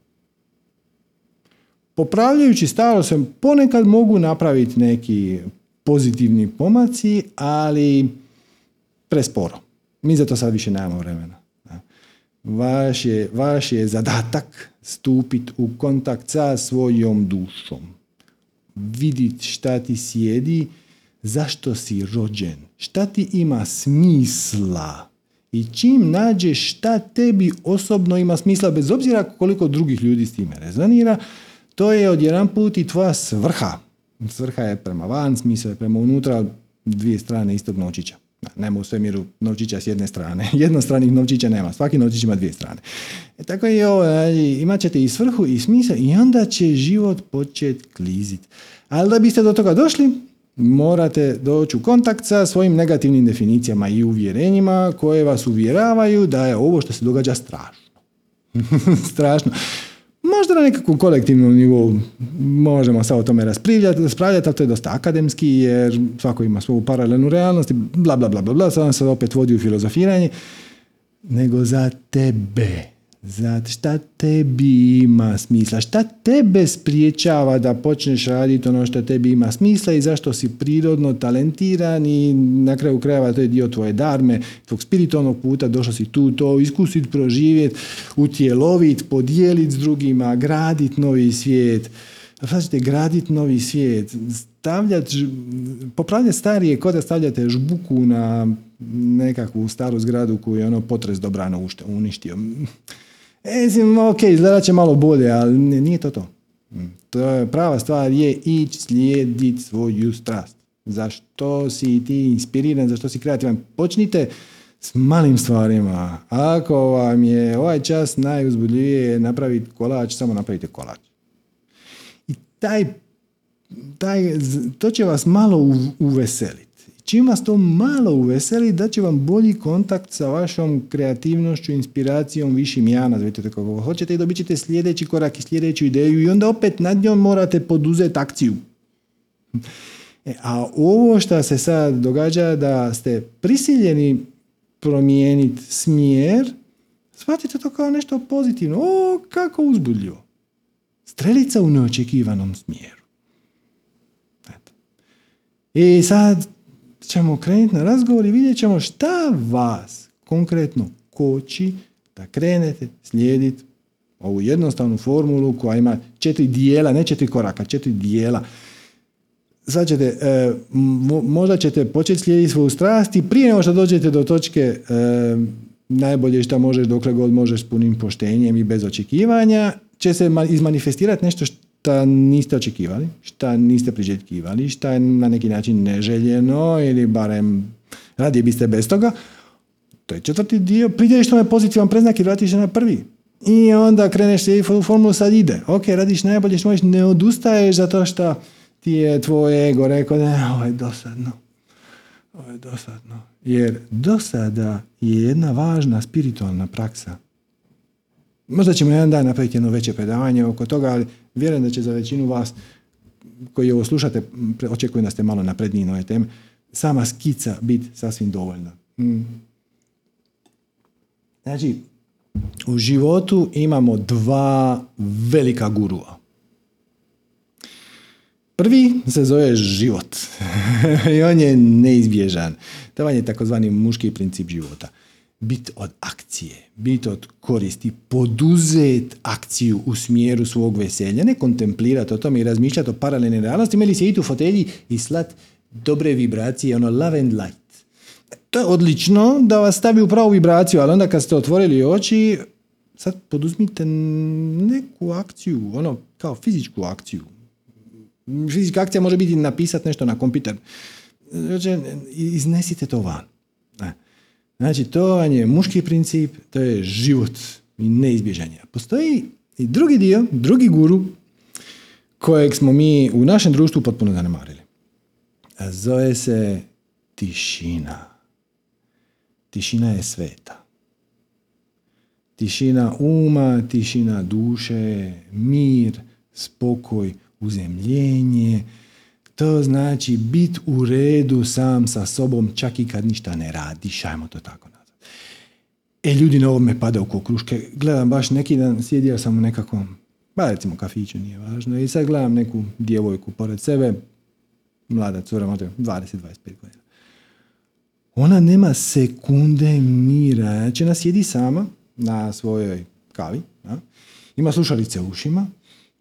Popravljajući staro se ponekad mogu napraviti neki pozitivni pomaci, ali presporo. Mi za to sad više nemamo vremena. Vaš je, vaš je zadatak stupiti u kontakt sa svojom dušom. Vidjeti šta ti sjedi, zašto si rođen, šta ti ima smisla i čim nađeš šta tebi osobno ima smisla, bez obzira koliko drugih ljudi s time rezonira, to je odjedan put i tvoja svrha. Svrha je prema van, smisla je prema unutra, dvije strane istog novčića. Nema u svemiru novčića s jedne strane. Jednostranih novčića nema. Svaki novčić ima dvije strane. E, tako je ovo, imat ćete i svrhu i smisla i onda će život početi klizit. Ali da biste do toga došli, morate doći u kontakt sa svojim negativnim definicijama i uvjerenjima koje vas uvjeravaju da je ovo što se događa strašno. strašno. Možda na nekakvom kolektivnom nivou možemo sad o tome raspravljati, raspravljati, ali to je dosta akademski jer svako ima svoju paralelnu realnost i bla bla bla bla bla, sad se opet vodi u filozofiranje, nego za tebe Znate, šta tebi ima smisla? Šta tebe spriječava da počneš raditi ono što tebi ima smisla i zašto si prirodno talentiran i na kraju krajeva to je dio tvoje darme, tvog spiritualnog puta, došao si tu to iskusiti, proživjeti, utjeloviti, podijeliti s drugima, graditi novi svijet. Znači, graditi novi svijet, stavljati, popravljati starije kod da stavljate žbuku na nekakvu staru zgradu koju je ono potres dobrano uništio. E, ok, izgledat će malo bolje, ali nije to to. Mm. To je prava stvar je ići slijediti svoju strast. Zašto si ti inspiriran, zašto si kreativan. Počnite s malim stvarima. Ako vam je ovaj čas najuzbudljivije napraviti kolač, samo napravite kolač. I taj, taj, to će vas malo uveseliti. Čim vas to malo uveseli, da će vam bolji kontakt sa vašom kreativnošću, inspiracijom, višim ja, nazvite to kako hoćete i dobit ćete sljedeći korak i sljedeću ideju i onda opet nad njom morate poduzeti akciju. E, a ovo što se sad događa da ste prisiljeni promijeniti smjer, shvatite to kao nešto pozitivno. O, kako uzbudljivo. Strelica u neočekivanom smjeru. I sad ćemo krenuti na razgovor i vidjet ćemo šta vas konkretno koči da krenete slijediti ovu jednostavnu formulu koja ima četiri dijela, ne četiri koraka, četiri dijela. Sad ćete, e, možda ćete početi slijediti svoju strast i prije nego što dođete do točke e, najbolje što možeš dokle god možeš s punim poštenjem i bez očekivanja, će se izmanifestirati nešto šta niste očekivali, šta niste priželjkivali, šta je na neki način neželjeno ili barem radije biste bez toga. To je četvrti dio. Pridjeliš tome pozitivan preznak i vratiš se na prvi. I onda kreneš se i formulu sad ide. Ok, radiš najbolje što možeš, ne odustaješ zato što ti je tvoj ego rekao da ovo je dosadno. Ovo je dosadno. Jer dosada je jedna važna spiritualna praksa Možda ćemo jedan dan napraviti jedno veće predavanje oko toga, ali vjerujem da će za većinu vas koji ovo slušate, očekujem da ste malo napredniji na ove teme, sama skica biti sasvim dovoljna. Mm. Znači, u životu imamo dva velika gurua. Prvi se zove život i on je neizbježan. To vam je takozvani muški princip života bit od akcije, bit od koristi, poduzet akciju u smjeru svog veselja, ne kontemplirati o tome i razmišljati o paralelnoj realnosti, ili sjediti u fotelji i slat dobre vibracije, ono love and light. To je odlično da vas stavi u pravu vibraciju, ali onda kad ste otvorili oči, sad poduzmite neku akciju, ono, kao fizičku akciju. Fizička akcija može biti napisati nešto na kompjuter. Znači, iznesite to van. Znači, to vam je muški princip, to je život i neizbježanje. Postoji i drugi dio, drugi guru, kojeg smo mi u našem društvu potpuno zanemarili. A zove se tišina. Tišina je sveta. Tišina uma, tišina duše, mir, spokoj, uzemljenje. To znači bit u redu sam sa sobom čak i kad ništa ne radiš, ajmo to tako nazvati. E, ljudi na ovome pada oko kruške. Gledam baš neki dan, sjedio sam u nekakvom, ba recimo kafiću, nije važno, i sad gledam neku djevojku pored sebe, mlada cura, možda 20-25 godina. Ona nema sekunde mira. Znači, ona sjedi sama na svojoj kavi, a? ima slušalice u ušima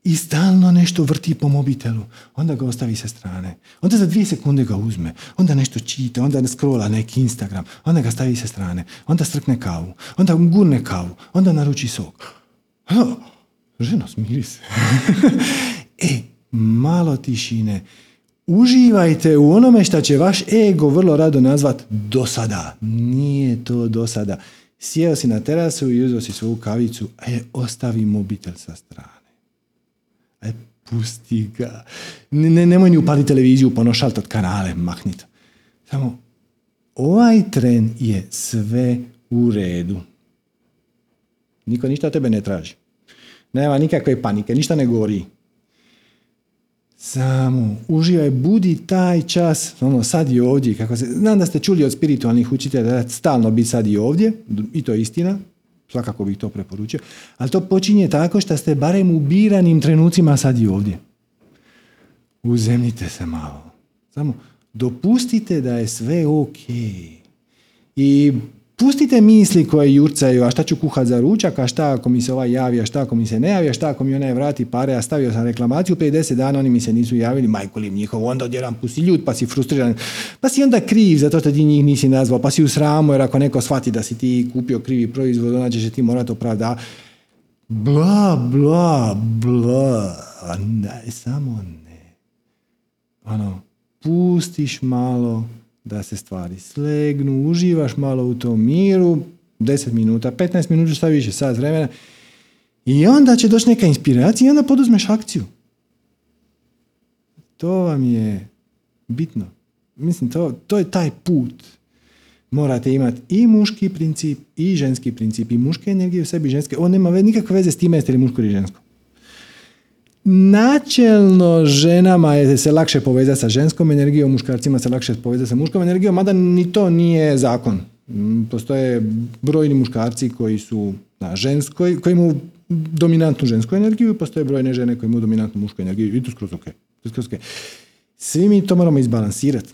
i stalno nešto vrti po mobitelu. Onda ga ostavi sa strane. Onda za dvije sekunde ga uzme. Onda nešto čita, onda scrolla neki Instagram. Onda ga stavi sa strane. Onda strkne kavu. Onda gurne kavu. Onda naruči sok. Ženo, smiri se. e, malo tišine. Uživajte u onome što će vaš ego vrlo rado nazvat dosada. Nije to dosada. Sjeo si na terasu i uzeo si svoju kavicu, a je ostavi mobitel sa strane. E, pusti ga. Ne, nemoj ni upali televiziju, ponošaltat kanale, mahnit. Samo, ovaj tren je sve u redu. Niko ništa tebe ne traži. Nema nikakve panike, ništa ne gori. Samo uživaj, budi taj čas, ono sad i ovdje. Kako se, znam da ste čuli od spiritualnih učitelja da stalno biti sad i ovdje, i to je istina, svakako bih to preporučio, ali to počinje tako što ste barem u biranim trenucima sad i ovdje. Uzemnite se malo. Samo dopustite da je sve ok. I pustite misli koje jurcaju, a šta ću kuhat za ručak, a šta ako mi se ovaj javi, a šta ako mi se ne javi, a šta ako mi onaj vrati pare, a stavio sam reklamaciju, prije deset dana oni mi se nisu javili, majko li njihov, onda odjedan pusti ljud, pa si frustriran, pa si onda kriv zato što ti njih nisi nazvao, pa si u sramu, jer ako neko shvati da si ti kupio krivi proizvod, onda ćeš ti morati opravda. Bla, bla, bla, ne, samo ne. Ono, pustiš malo, da se stvari slegnu, uživaš malo u tom miru, 10 minuta, 15 minuta, šta više, sad vremena, i onda će doći neka inspiracija i onda poduzmeš akciju. To vam je bitno. Mislim, to, to je taj put. Morate imati i muški princip i ženski princip. I muške energije u sebi ženske. On nema nikakve veze s time jeste li muško ili žensko. Načelno ženama je se lakše povezati sa ženskom energijom, muškarcima se lakše povezati sa muškom energijom, mada ni to nije zakon. Mm, postoje brojni muškarci koji su na ženskoj, koji imaju dominantnu žensku energiju i postoje brojne žene koji imaju dominantnu mušku energiju i to skroz ok. Svi mi to moramo izbalansirati.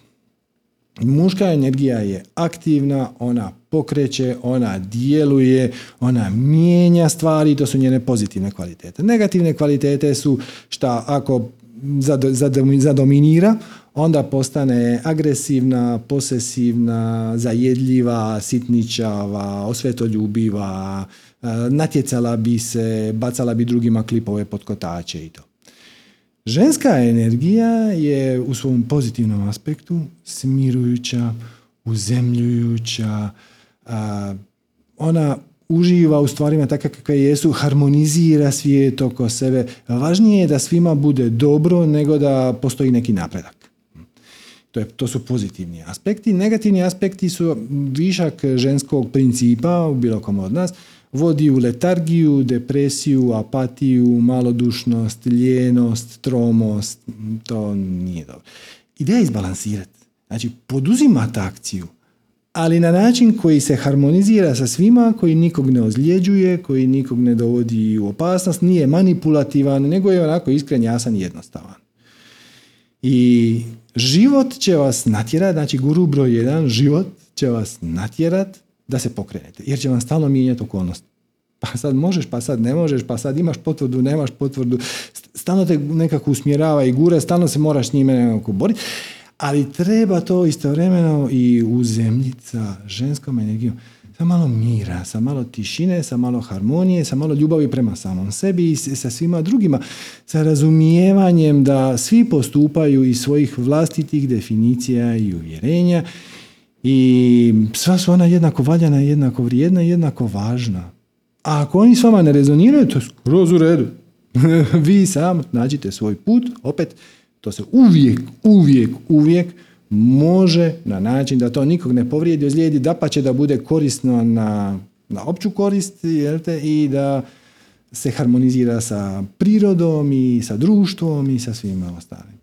Muška energija je aktivna, ona pokreće, ona djeluje, ona mijenja stvari, to su njene pozitivne kvalitete. Negativne kvalitete su šta ako zadominira, onda postane agresivna, posesivna, zajedljiva, sitničava, osvetoljubiva, e, natjecala bi se, bacala bi drugima klipove pod kotače i to. Ženska energija je u svom pozitivnom aspektu smirujuća, uzemljujuća, ona uživa u stvarima takve kakve jesu, harmonizira svijet oko sebe. Važnije je da svima bude dobro nego da postoji neki napredak. To, je, to su pozitivni aspekti. Negativni aspekti su višak ženskog principa u bilo kom od nas vodi u letargiju, depresiju, apatiju, malodušnost, ljenost, tromost. To nije dobro. Ideja je izbalansirati. Znači, poduzimati akciju, ali na način koji se harmonizira sa svima, koji nikog ne ozljeđuje, koji nikog ne dovodi u opasnost, nije manipulativan, nego je onako iskren, jasan i jednostavan. I život će vas natjerati, znači guru broj jedan, život će vas natjerati da se pokrenete, jer će vam stalno mijenjati okolnost. Pa sad možeš, pa sad ne možeš, pa sad imaš potvrdu, nemaš potvrdu, stalno te nekako usmjerava i gura, stalno se moraš s njime nekako boriti. Ali treba to istovremeno i uzemljiti sa ženskom energijom. Sa malo mira, sa malo tišine, sa malo harmonije, sa malo ljubavi prema samom sebi i sa svima drugima. Sa razumijevanjem da svi postupaju iz svojih vlastitih definicija i uvjerenja i sva su ona jednako valjana, jednako vrijedna jednako važna. A ako oni s vama ne rezoniraju, to je skroz u redu. Vi sam nađite svoj put, opet, to se uvijek, uvijek, uvijek može na način da to nikog ne povrijedi, ozlijedi, da pa će da bude korisno na, na opću korist te, i da se harmonizira sa prirodom i sa društvom i sa svima ostalim.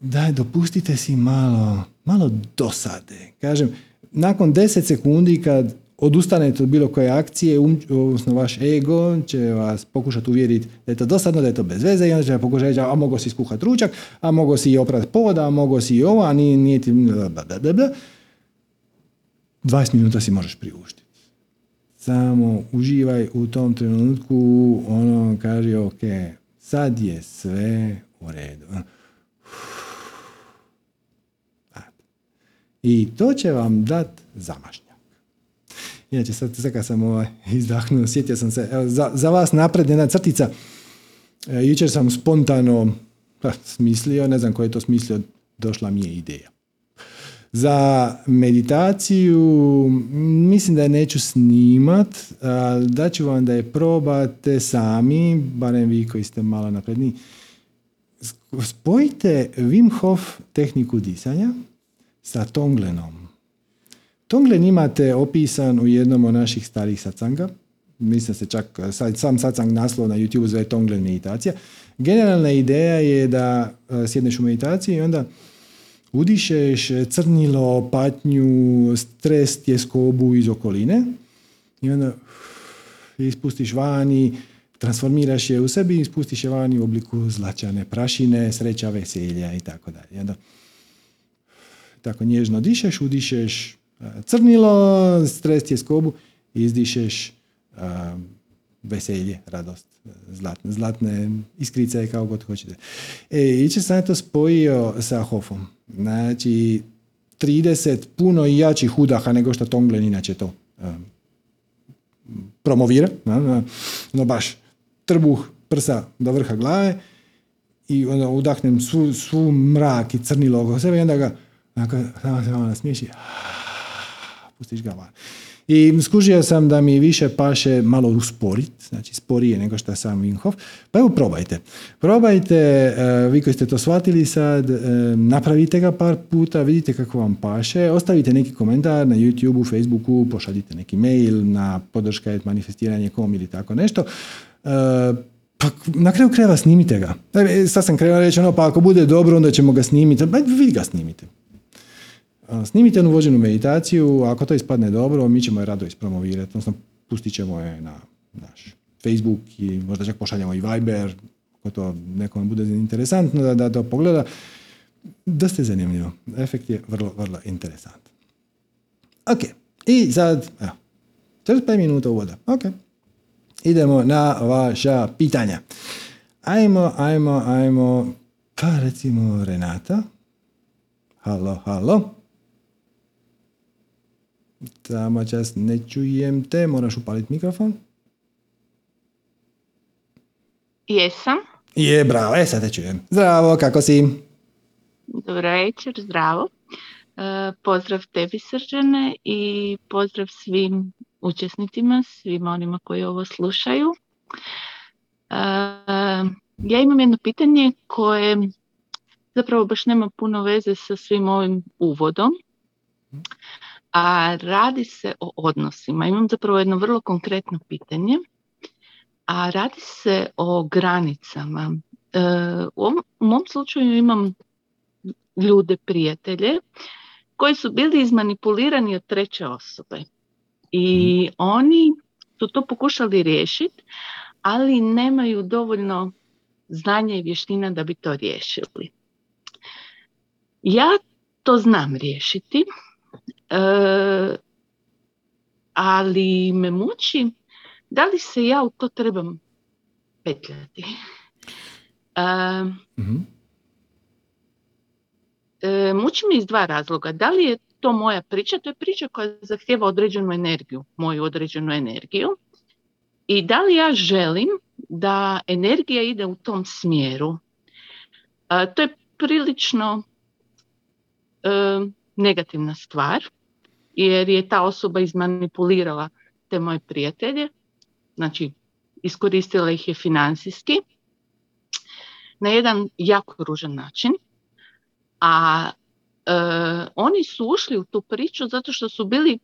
Daj, dopustite si malo, malo dosade. Kažem, nakon 10 sekundi kad odustanete od bilo koje akcije, um, odnosno vaš ego će vas pokušati uvjeriti da je to dosadno, da je to bez veze i onda će pokušati reći, a mogo si skuhati ručak, a mogo si i oprat poda, a mogo si i ovo, a nije, nije ti... Bla, 20 minuta si možeš priuštiti. Samo uživaj u tom trenutku, ono kaže, ok, sad je sve u redu. I to će vam dat zamašnje. Inače, sad, sad kad sam ovaj, izdahnuo, sjetio sam se, evo, za, za vas napred jedna crtica. E, jučer sam spontano pa, smislio, ne znam ko je to smislio, došla mi je ideja. Za meditaciju mislim da je neću snimat, da ću vam da je probate sami, barem vi koji ste malo napredni. Spojite Wim Hof tehniku disanja sa Tonglenom. Tonglen imate opisan u jednom od naših starih sacanga. Mislim se čak, sam sacang naslov na YouTube zove Tonglen meditacija. Generalna ideja je da e, sjedneš u meditaciji i onda udišeš crnilo, patnju, stres, tjeskobu iz okoline i onda ispustiš vani, transformiraš je u sebi i ispustiš je vani u obliku zlačane prašine, sreća, veselja i tako dalje. Onda tako nježno dišeš, udišeš crnilo, stres je skobu, izdišeš veselje, radost, zlatne, zlatne iskrice, kao god hoćete. E, iće sam to spojio sa Hofom. Znači, 30 puno jačih udaha nego što Tonglen inače to promovira. No, baš trbuh prsa do vrha glave i onda udahnem svu, svu mrak i crnilo oko sebe i onda ga samo se malo nasmiješi pustiš ga van. I skužio sam da mi više paše malo usporit, znači sporije nego što sam Wim Hof. Pa evo probajte. Probajte, e, vi koji ste to shvatili sad, e, napravite ga par puta, vidite kako vam paše, ostavite neki komentar na YouTubeu, Facebooku, pošaljite neki mail na podrška manifestiranje.com ili tako nešto. E, pa na kraju krajeva snimite ga. Sad sam krenuo reći ono, pa ako bude dobro, onda ćemo ga snimiti. Pa vi ga snimite snimite jednu vođenu meditaciju, ako to ispadne dobro, mi ćemo je rado ispromovirati, odnosno pustit ćemo je na naš Facebook i možda čak pošaljemo i Viber, ako to nekom bude interesantno da, da to pogleda. Dosta je zanimljivo. Efekt je vrlo, vrlo interesantan. Ok, i sad, evo, 45 minuta uvoda. Ok, idemo na vaša pitanja. Ajmo, ajmo, ajmo, pa recimo Renata. Halo, halo. Tamo čas ne čujem te, moraš upaliti mikrofon. Jesam. Je, bravo, e sad te čujem. Zdravo, kako si? Dobro večer, zdravo. E, pozdrav tebi Srđane i pozdrav svim učesnicima, svima onima koji ovo slušaju. E, ja imam jedno pitanje koje zapravo baš nema puno veze sa svim ovim uvodom a radi se o odnosima. Imam zapravo jedno vrlo konkretno pitanje, a radi se o granicama. E, u, ovom, u mom slučaju imam ljude, prijatelje, koji su bili izmanipulirani od treće osobe. I mhm. oni su to pokušali riješiti, ali nemaju dovoljno znanja i vještina da bi to riješili. Ja to znam riješiti, E, ali me muči da li se ja u to trebam petljati. E, mhm. e, muči me iz dva razloga. Da li je to moja priča? To je priča koja zahtjeva određenu energiju, moju određenu energiju. I da li ja želim da energija ide u tom smjeru? to je prilično e, negativna stvar, jer je ta osoba izmanipulirala te moje prijatelje, znači iskoristila ih je financijski, na jedan jako ružan način, a e, oni su ušli u tu priču zato što su bili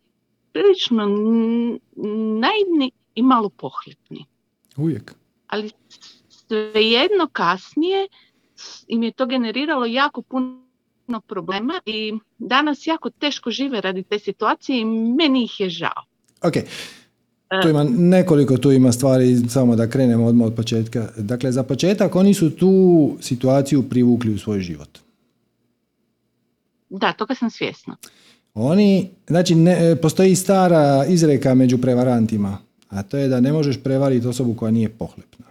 prilično naivni i malo pohljepni. Uvijek. Ali svejedno kasnije im je to generiralo jako puno problema i danas jako teško žive radi te situacije i meni ih je žao. Ok, e. tu ima nekoliko tu ima stvari, samo da krenemo odmah od početka. Dakle, za početak oni su tu situaciju privukli u svoj život. Da, toga sam svjesna. Oni, znači, ne, postoji stara izreka među prevarantima, a to je da ne možeš prevariti osobu koja nije pohlepna.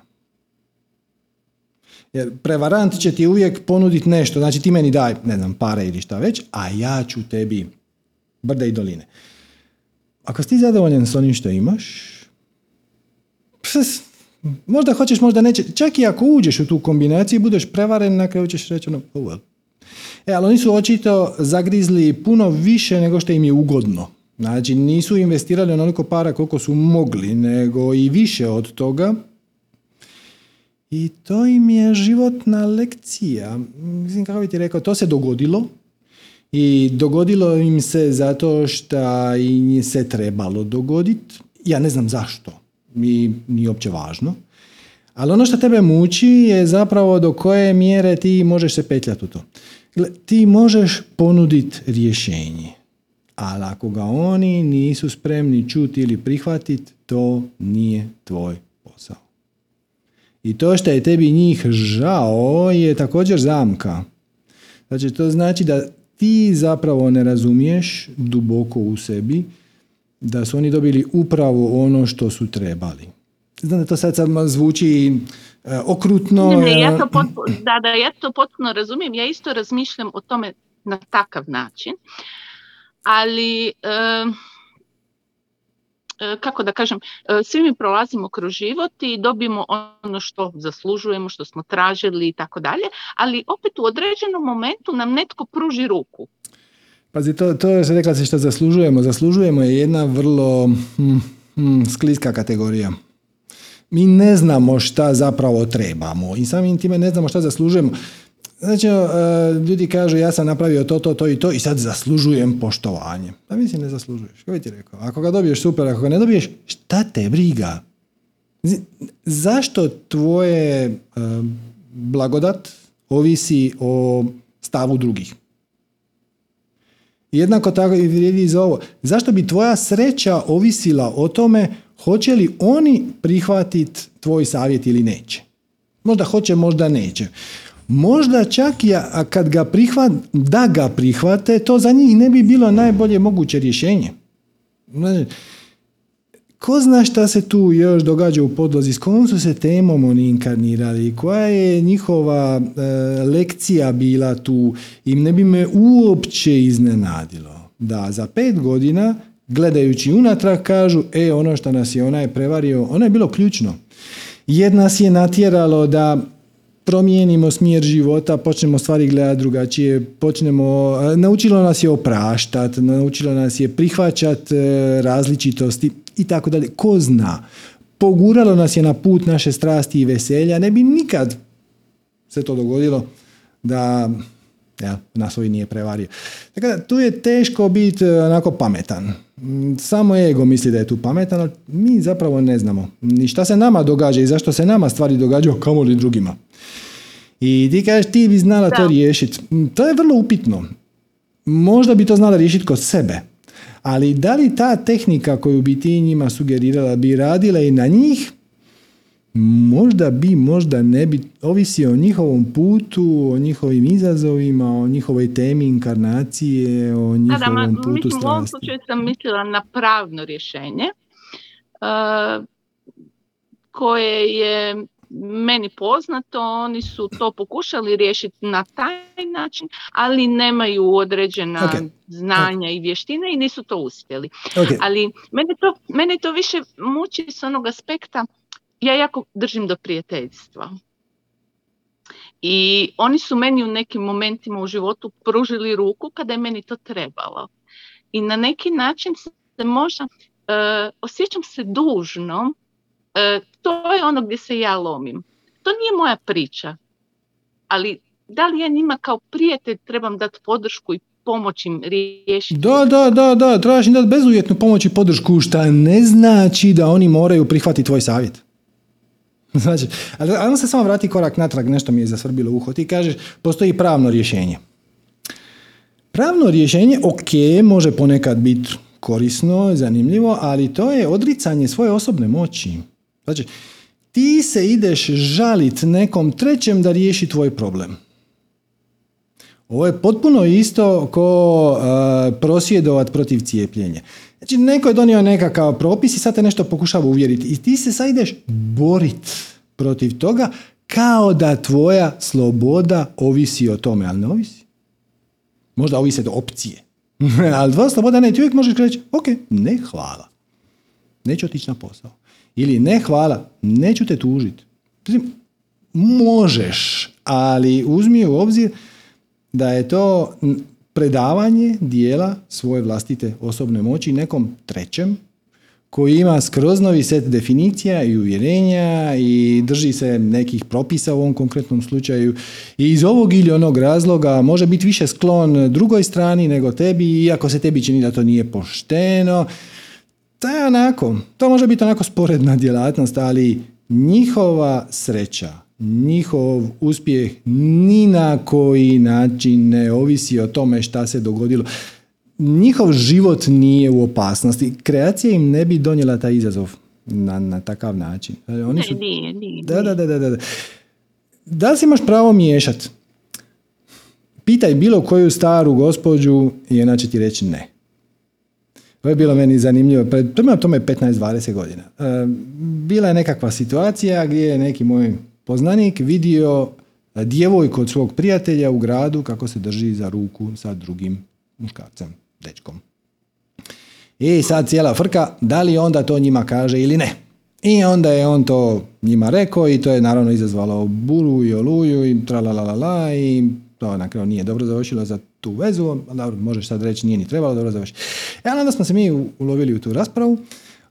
Jer prevarant će ti uvijek ponuditi nešto, znači ti meni daj, ne znam, pare ili šta već, a ja ću tebi brda i doline. Ako si ti zadovoljan s onim što imaš, možda hoćeš, možda neće, čak i ako uđeš u tu kombinaciju, budeš prevaren, na kraju ćeš reći ono, oh well. E, ali oni su očito zagrizli puno više nego što im je ugodno. Znači, nisu investirali onoliko para koliko su mogli, nego i više od toga, i to im je životna lekcija. Mislim, kako bi ti rekao, to se dogodilo i dogodilo im se zato što im se trebalo dogoditi. Ja ne znam zašto, mi nije uopće važno. Ali ono što tebe muči je zapravo do koje mjere ti možeš se petljati u to. Ti možeš ponuditi rješenje, ali ako ga oni nisu spremni čuti ili prihvatiti, to nije tvoj. I to što je tebi njih žao je također zamka. Znači, to znači da ti zapravo ne razumiješ duboko u sebi da su oni dobili upravo ono što su trebali. Znam da to sad, sad zvuči e, okrutno. Ne, ja e, to potpuno, da, da, ja to potpuno razumijem. Ja isto razmišljam o tome na takav način. Ali... E, kako da kažem, e, svi mi prolazimo kroz život i dobijemo ono što zaslužujemo, što smo tražili i tako dalje, ali opet u određenom momentu nam netko pruži ruku. Pazi, to, to je rekla si što zaslužujemo. Zaslužujemo je jedna vrlo hm, hm, skliska kategorija. Mi ne znamo šta zapravo trebamo i samim time ne znamo šta zaslužujemo. Znači, e, ljudi kažu ja sam napravio to, to, to i to i sad zaslužujem poštovanje. Pa mislim ne zaslužuješ. Kako ti rekao? Ako ga dobiješ super, ako ga ne dobiješ, šta te briga? Zašto tvoje e, blagodat ovisi o stavu drugih? Jednako tako i vrijedi za ovo. Zašto bi tvoja sreća ovisila o tome hoće li oni prihvatiti tvoj savjet ili neće? Možda hoće, možda neće. Možda čak i kad ga prihvat, da ga prihvate, to za njih ne bi bilo najbolje moguće rješenje. Ko zna šta se tu još događa u podlozi, s kojom su se temom oni inkarnirali, koja je njihova e, lekcija bila tu i ne bi me uopće iznenadilo da za pet godina gledajući unatrag kažu e ono što nas je onaj prevario, ono je bilo ključno. Jedna nas je natjeralo da promijenimo smjer života, počnemo stvari gledati drugačije, počnemo, naučilo nas je opraštat, naučilo nas je prihvaćat e, različitosti i tako dalje. Ko zna? Poguralo nas je na put naše strasti i veselja, ne bi nikad se to dogodilo da ja, nas ovi nije prevario. Tako da, tu je teško biti e, onako pametan. Samo ego misli da je tu pametan, ali mi zapravo ne znamo ni šta se nama događa i zašto se nama stvari događaju, kamo li drugima. I ti kažeš ti bi znala to riješiti. To je vrlo upitno. Možda bi to znala riješiti kod sebe. Ali da li ta tehnika koju bi ti njima sugerirala bi radila i na njih, možda bi, možda ne bi, ovisi o njihovom putu, o njihovim izazovima, o njihovoj temi inkarnacije, o njihovom putu mislim, strasti. U ovom slučaju sam mislila na pravno rješenje uh, koje je meni poznato, oni su to pokušali riješiti na taj način, ali nemaju određena znanja i vještine i nisu to uspjeli. Ali mene to, mene to više muči s onog aspekta, ja jako držim do prijateljstva. I oni su meni u nekim momentima u životu pružili ruku kada je meni to trebalo. I na neki način se možda uh, osjećam se dužno, uh, to je ono gdje se ja lomim. To nije moja priča, ali da li ja njima kao prijatelj trebam dati podršku i pomoć im riješiti? Da, da, da, da, trebaš im dati bezuvjetnu pomoć i podršku, što ne znači da oni moraju prihvatiti tvoj savjet. Znači, ali ajmo se samo vrati korak natrag, nešto mi je zasvrbilo uho. Ti kažeš, postoji pravno rješenje. Pravno rješenje, ok, može ponekad biti korisno, zanimljivo, ali to je odricanje svoje osobne moći. Znači, ti se ideš žalit nekom trećem da riješi tvoj problem. Ovo je potpuno isto ko uh, prosvjedovat protiv cijepljenja. Znači, neko je donio nekakav propis i sad te nešto pokušava uvjeriti. I ti se sad ideš borit protiv toga kao da tvoja sloboda ovisi o tome, ali ne ovisi. Možda ovisi od opcije. ali tvoja sloboda ne, ti uvijek možeš reći, ok, ne hvala. Neću otići na posao. Ili ne hvala, neću te tužiti. Možeš, ali uzmi u obzir da je to predavanje dijela svoje vlastite osobne moći nekom trećem koji ima skroz novi set definicija i uvjerenja i drži se nekih propisa u ovom konkretnom slučaju i iz ovog ili onog razloga može biti više sklon drugoj strani nego tebi iako se tebi čini da to nije pošteno. To je onako, to može biti onako sporedna djelatnost, ali njihova sreća, njihov uspjeh ni na koji način ne ovisi o tome šta se dogodilo njihov život nije u opasnosti. Kreacija im ne bi donijela taj izazov na, na takav način. Oni su... Da, da, da, da, da. Da li si imaš pravo miješat? Pitaj bilo koju staru gospođu i ona će ti reći ne. To je bilo meni zanimljivo. Prema tome 15-20 godina. E, bila je nekakva situacija gdje je neki moj poznanik vidio djevojku od svog prijatelja u gradu kako se drži za ruku sa drugim muškarcem dečkom. I sad cijela frka, da li onda to njima kaže ili ne. I onda je on to njima rekao i to je naravno izazvalo buru i oluju i tralalala i to na kraju nije dobro završilo za tu vezu, dobro, možeš sad reći nije ni trebalo dobro završiti. E, onda smo se mi ulovili u tu raspravu,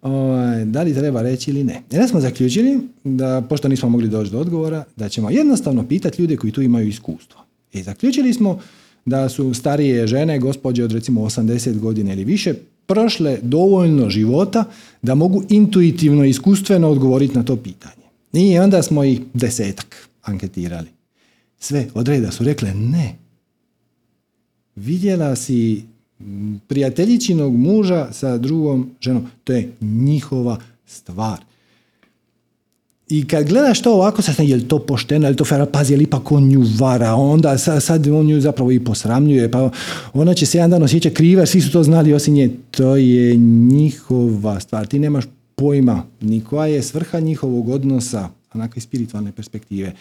ovaj, da li treba reći ili ne. I smo zaključili da, pošto nismo mogli doći do odgovora, da ćemo jednostavno pitati ljude koji tu imaju iskustvo. I zaključili smo da su starije žene, gospođe od recimo 80 godina ili više, prošle dovoljno života da mogu intuitivno, iskustveno odgovoriti na to pitanje. I onda smo ih desetak anketirali. Sve od reda su rekle ne. Vidjela si prijateljičinog muža sa drugom ženom. To je njihova stvar. I kad gledaš to ovako, sad je li to pošteno, je li to fera, pazi, je li ipak on nju vara, onda sad, sad on nju zapravo i posramljuje, pa ona će se jedan dan osjećati kriva, svi su to znali osim nje. To je njihova stvar, ti nemaš pojma ni koja je svrha njihovog odnosa, onako iz spiritualne perspektive.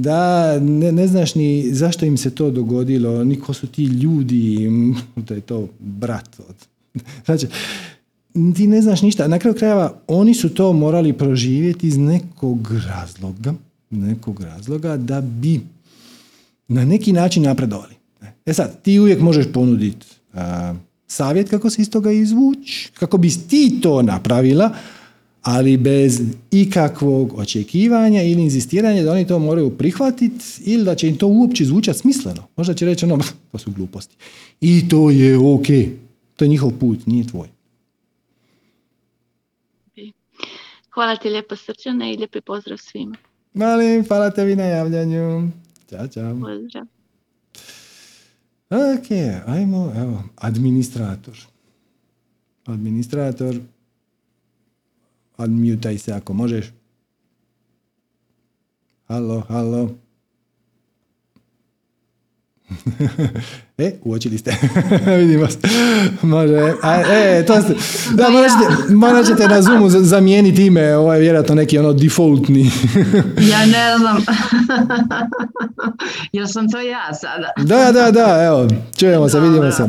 Da, ne, ne, znaš ni zašto im se to dogodilo, ni ko su ti ljudi, da je to brat. Znači, ti ne znaš ništa. Na kraju krajeva oni su to morali proživjeti iz nekog razloga, nekog razloga da bi na neki način napredovali. E sad, ti uvijek možeš ponuditi savjet kako se iz toga izvući, kako bi ti to napravila, ali bez ikakvog očekivanja ili inzistiranja da oni to moraju prihvatiti ili da će im to uopće zvučati smisleno. Možda će reći ono, to su gluposti. I to je ok. To je njihov put, nije tvoj. Hvala ti lijepo srčane i lijepi pozdrav svima. Malim, hvala tebi na javljanju. Ćao, čao. Pozdrav. Ok, ajmo, evo, administrator. Administrator, odmutaj se ako možeš. Halo, halo. e, uočili ste. Vidim vas. Može. A, e, to ste, da, morat ćete, morat ćete na Zoomu zamijeniti ime, ovo je vjerojatno neki ono defaultni. ja ne znam. Jel sam to ja sada? da, da, da, evo, čujemo se, vidimo se.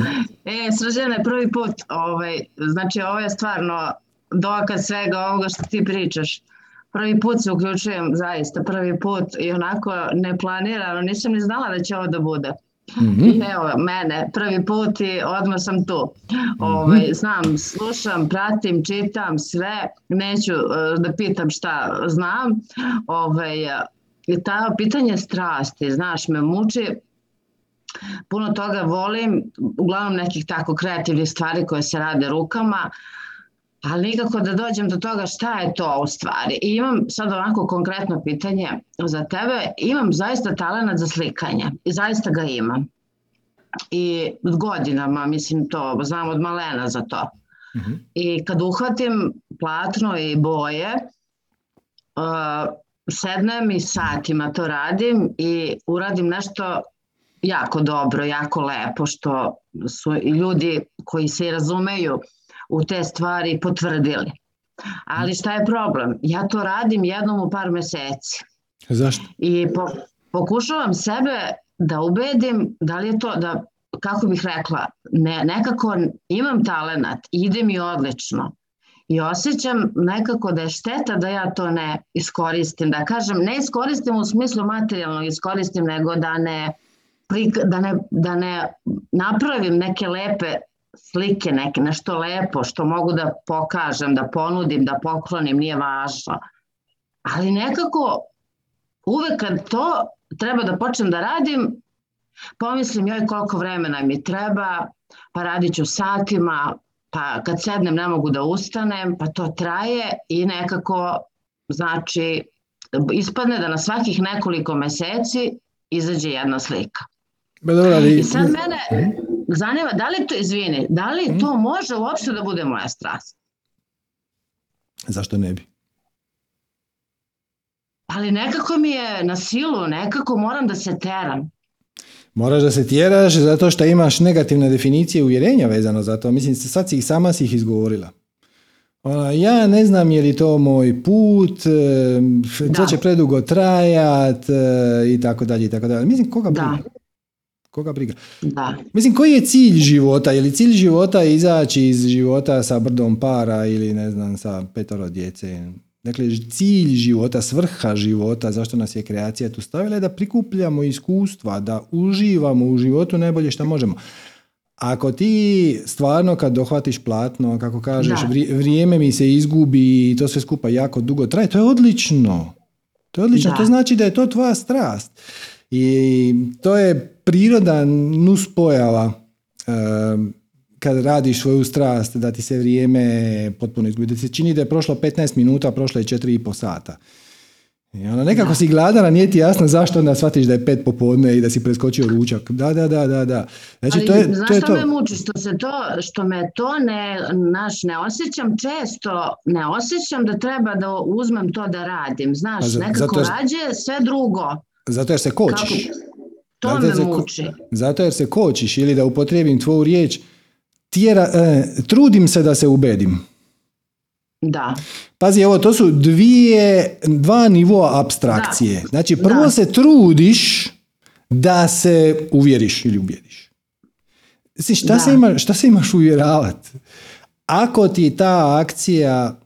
E, srđene, prvi put, ovaj, znači ovo je stvarno dokaz svega ovoga što ti pričaš. Prvi put se uključujem, zaista, prvi put i onako neplanirano, nisam ni znala da će ovo da bude. Mm-hmm. Evo, mene, prvi put i odmah sam tu. Ovaj, mhm. znam, slušam, pratim, čitam sve, neću uh, da pitam šta znam. Ovaj, i ta pitanje strasti, znaš, me muči, puno toga volim, uglavnom nekih tako kreativnih stvari koje se rade rukama, ali nikako da dođem do toga šta je to u stvari. I imam sad onako konkretno pitanje za tebe. Imam zaista talent za slikanje i zaista ga imam. I godinama, mislim to, znam od malena za to. Mm-hmm. I kad uhvatim platno i boje, uh, sednem i satima to radim i uradim nešto jako dobro, jako lepo, što su i ljudi koji se razumeju u te stvari potvrdili. Ali šta je problem? Ja to radim jednom u par meseci. Zašto? I po, pokušavam sebe da ubedim da li je to, da, kako bih rekla, ne, nekako imam talenat, ide mi odlično. I osjećam nekako da je šteta da ja to ne iskoristim. Da kažem, ne iskoristim u smislu materijalnog iskoristim, nego da ne, da ne, da ne napravim neke lepe slike neke, nešto lepo što mogu da pokažem, da ponudim, da poklonim, nije važno. Ali nekako uvek kad to treba da počnem da radim, pomislim joj koliko vremena mi treba, pa radit ću satima, pa kad sednem ne mogu da ustanem, pa to traje i nekako, znači, ispadne da na svakih nekoliko meseci izađe jedna slika. Ba, dobro, ali... I sad mene, zanima, da li to, izvini, da li hmm? to može uopšte da bude moja strast? Zašto ne bi? Ali nekako mi je na silu, nekako moram da se teram. Moraš da se tjeraš zato što imaš negativne definicije uvjerenja vezano za to. Mislim, sad si ih sama si ih izgovorila. Ja ne znam je li to moj put, e, to će predugo trajat e, i tako dalje i tako dalje. Mislim, koga da. Koga briga? Da. Mislim, koji je cilj života? Je li cilj života izaći iz života sa brdom para ili ne znam, sa petoro djece? Dakle, cilj života, svrha života, zašto nas je kreacija tu stavila je da prikupljamo iskustva, da uživamo u životu najbolje što možemo. Ako ti stvarno kad dohvatiš platno, kako kažeš, vrijeme mi se izgubi i to sve skupa jako dugo traje, to je odlično. To je odlično, to znači da je to tvoja strast. I to je priroda nuspojava kad radiš svoju strast, da ti se vrijeme potpuno izgubi. Da se čini da je prošlo 15 minuta, prošlo je 4,5 sata. I ono, nekako si gladan, a nije ti jasno zašto onda shvatiš da je pet popodne i da si preskočio ručak. Da, da, da, da. da. Znači, Ali, to je, znaš to je što to. me muči? Što, se to, što me to ne, naš, ne osjećam često, ne osjećam da treba da uzmem to da radim. Znaš, za, nekako zato, rađe sve drugo. Zato jer se kočiš. Kako? To zato me muči. Zato jer se kočiš ili da upotrijebim tvoju riječ, tjera, e, trudim se da se ubedim. Da. Pazi, evo, to su dvije, dva nivoa abstrakcije. Da. Znači, prvo da. se trudiš da se uvjeriš ili ubijediš. šta, se ima, šta se imaš uvjeravati? Ako ti ta akcija,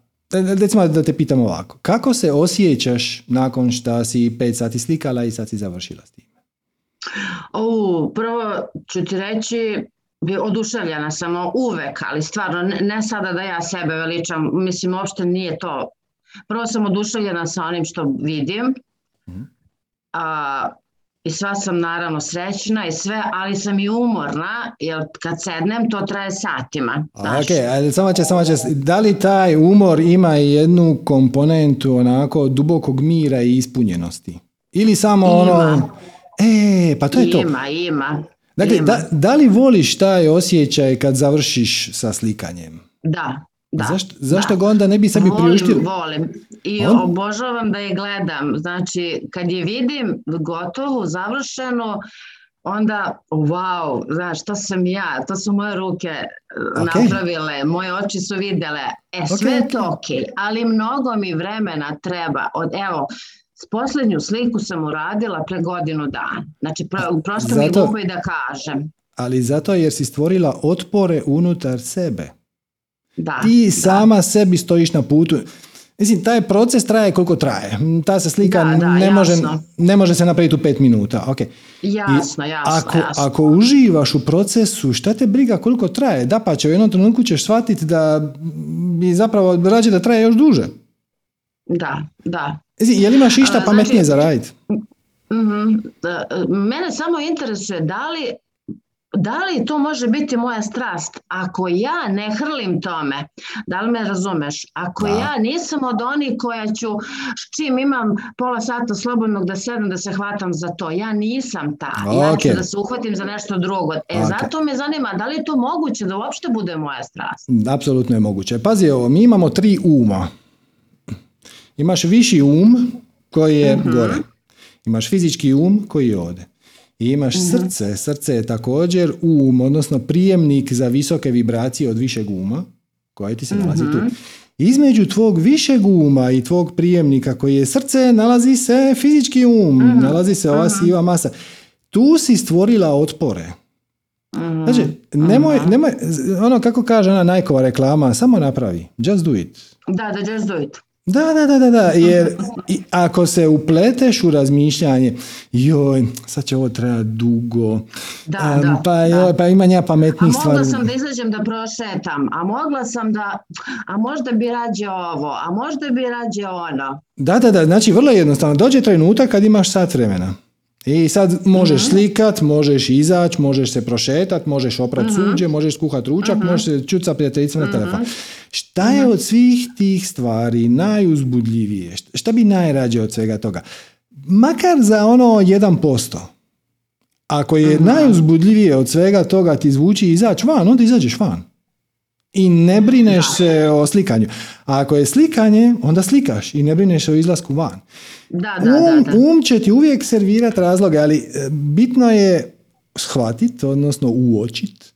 recimo da te pitam ovako, kako se osjećaš nakon što si pet sati slikala i sad si završila s tim? O, prvo ću ti reći, oduševljena sam uvek, ali stvarno ne, ne sada da ja sebe veličam, mislim uopšte nije to. Prvo sam oduševljena sa onim što vidim, mm. a, i sva sam naravno srećna i sve, ali sam i umorna, jer kad sednem to traje satima. Znaš. Ok, ali samo će, samo će, da li taj umor ima jednu komponentu onako dubokog mira i ispunjenosti? Ili samo ima. ono E, pa to je to. Ima, ima. Dakle, Da, da li voliš taj osjećaj kad završiš sa slikanjem? Da, da. Zašto, zašto ga onda ne bi sebi volim, priuštili? Volim, i On... obožavam da je gledam. Znači, kad je vidim gotovu, završenu, onda wow, znaš, to sam ja, to su moje ruke e, Ok. napravile, moje oči su vidjele, e sve je to ok, ali mnogo mi vremena treba, od evo, s posljednju sliku sam uradila pre godinu dana, znači pro, prosto mi je Zato- glupo i da kažem, Ali zato jer si stvorila otpore unutar sebe. Da. Ti da. sama sebi stojiš na putu. Mislim, taj proces traje koliko traje. Ta se slika Da, da, ne, može, jasno. ne može se napraviti u pet minuta. ok. I Jasno, jasno, ako, jasno. ako uživaš u procesu, šta te briga koliko traje? Da pa će u jednom trenutku ćeš shvatiti da bi zapravo rađe da traje još duže. Da, da. Mislim, Jel imaš išta pametnije znači- za raditi? Mhm. E, Mene samo interesuje da li, da li to može biti moja strast ako ja ne hrlim tome, da li me razumeš? Ako Da. ja nisam od onih koja ću, s čim imam pola sata slobodnog da sedem da se hvatam za to, ja nisam ta, ja ću da se uhvatim za nešto drugo. E, Ok. zato me zanima, da li je to moguće da uopšte bude moja strast? Apsolutno je moguće. Pazi ovo, mi imamo tri uma. Imaš viši um koji je gore. Imaš fizički um koji je ovdje. I imaš srce. Srce je također um, odnosno prijemnik za visoke vibracije od višeg uma, koje ti se nalazi tu. Između tvog višeg uma i tvog prijemnika koji je srce, nalazi se fizički um, nalazi se ova siva masa. Tu si stvorila otpore. Mhm. Znači, nemoj, nemoj, ono kako kaže ona najkova reklama, samo napravi, just do it. Da, da, just do it. Da, da, da, da, da, jer i ako se upleteš u razmišljanje, joj, sad će ovo trebati dugo, Da, am, da, pa, da. joj, pa imam ja A pametnijih mogla stvari. sam da izađem da prošetam, a mogla sam da, a možda bi rađe ovo, a možda bi rađe ono. Da, da, da, znači vrlo jednostavno, dođe trenutak kad imaš sat vremena. I sad možeš slikat, možeš izać, možeš se prošetat, možeš oprat suđe, možeš skuhat ručak, možeš se čut sa prijateljicom na telefon. Šta je od svih tih stvari najuzbudljivije? Šta- bi najrađe od svega toga? Makar za ono 1%. Ako je najuzbudljivije od svega toga ti zvuči izać van, onda izađeš van. I ne brineš se o slikanju. A ako je slikanje, onda slikaš i ne brineš se o izlasku van. Da, da, da, Um, da. um će ti uvijek servirati razloge, ali e, bitno je shvatiti, odnosno uočit,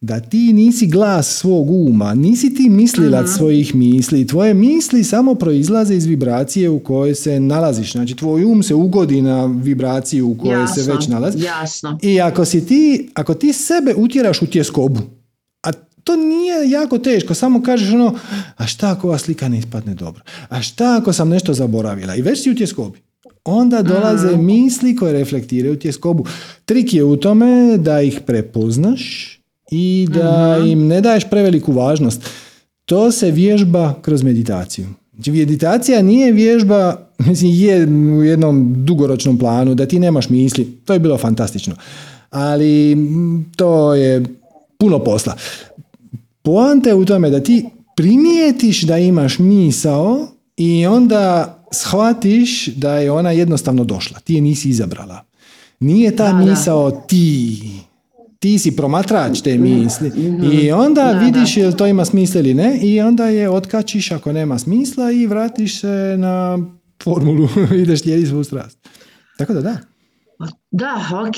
da ti nisi glas svog uma, nisi ti mislilac Mhm. svojih misli. Tvoje misli samo proizlaze iz vibracije u kojoj se nalaziš. Znači, tvoj um se ugodi na vibraciju u kojoj se Jasno, već nalazi. jasno. I ako si ti, ako ti sebe utjeraš u tjeskobu, to nije jako teško, samo kažeš ono, a šta ako ova slika ne ispadne dobro? A šta ako sam nešto zaboravila? I već si u tjeskobi. Onda dolaze misli koje reflektiraju tjeskobu. Trik je u tome da ih prepoznaš i da im ne daješ preveliku važnost. To se vježba kroz meditaciju. Znači, meditacija nije vježba, mislim, je u jednom dugoročnom planu, da ti nemaš misli. To je bilo fantastično. Ali mm, to je puno posla. Poanta je u tome da ti primijetiš da imaš misao i onda shvatiš da je ona jednostavno došla. Ti je nisi izabrala. Nije ta Da, da. misao ti. Ti si promatrač te misli. I onda Da, vidiš jel to ima smisla ili ne i onda je otkačiš ako nema smisla i vratiš se na formulu. Ideš slijediti svoju strast. Tako da da. Da, ok,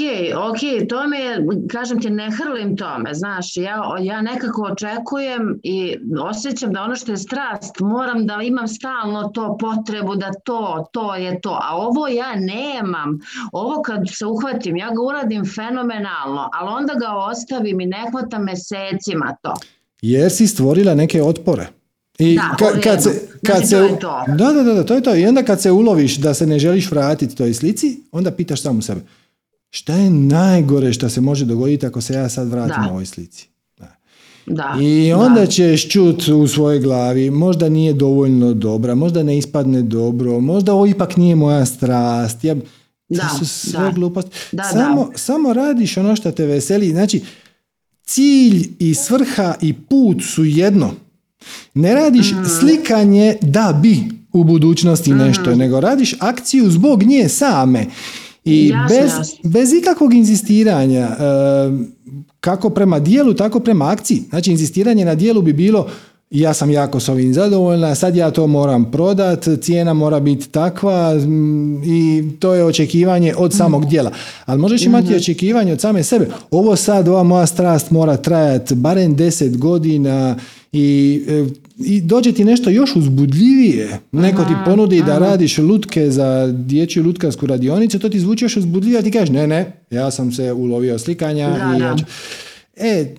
ok, to me, je, kažem ti, ne hrlim tome, znaš, ja, ja nekako očekujem i osjećam da ono što je strast, moram da imam stalno to potrebu da to, to je to, a ovo ja nemam, ovo kad se uhvatim, ja ga uradim fenomenalno, ali onda ga ostavim i ne hvatam mesecima to. Jer si stvorila neke otpore. I Da, ka- kad se, kad Znači, se, to je to. Da, da, da, to je to. I onda kad se uloviš da se ne želiš vratiti toj slici, onda pitaš samu sebe. Šta je najgore što se može dogoditi ako se ja sad vratim Da. ovoj slici? Da. Da, I onda da. ćeš čut u svojoj glavi, možda nije dovoljno dobra, možda ne ispadne dobro, možda ovo ipak nije moja strast. Ja, Da, to su sve da. gluposti. Da, samo, samo radiš ono što te veseli. Znači, cilj i svrha i put su jedno. Ne radiš Mhm. slikanje da bi u budućnosti nešto, nego radiš akciju zbog nje same. I Jasno, bez, jasno. bez ikakvog inzistiranja, e, kako prema dijelu, tako prema akciji. Znači, inzistiranje na dijelu bi bilo ja sam jako s ovim zadovoljna, sad ja to moram prodat, cijena mora biti takva mm, i to je očekivanje od samog dijela. Ali možeš imati očekivanje od same sebe. Ovo sad, ova moja strast mora trajati barem 10 godina i, e, i dođe ti nešto još uzbudljivije. Neko ti ponudi da radiš lutke za dječju lutkarsku radionicu, to ti zvuči još uzbudljivije, a ti kažeš ne, ne, ja sam se ulovio slikanja Da, i da. ja ću- E,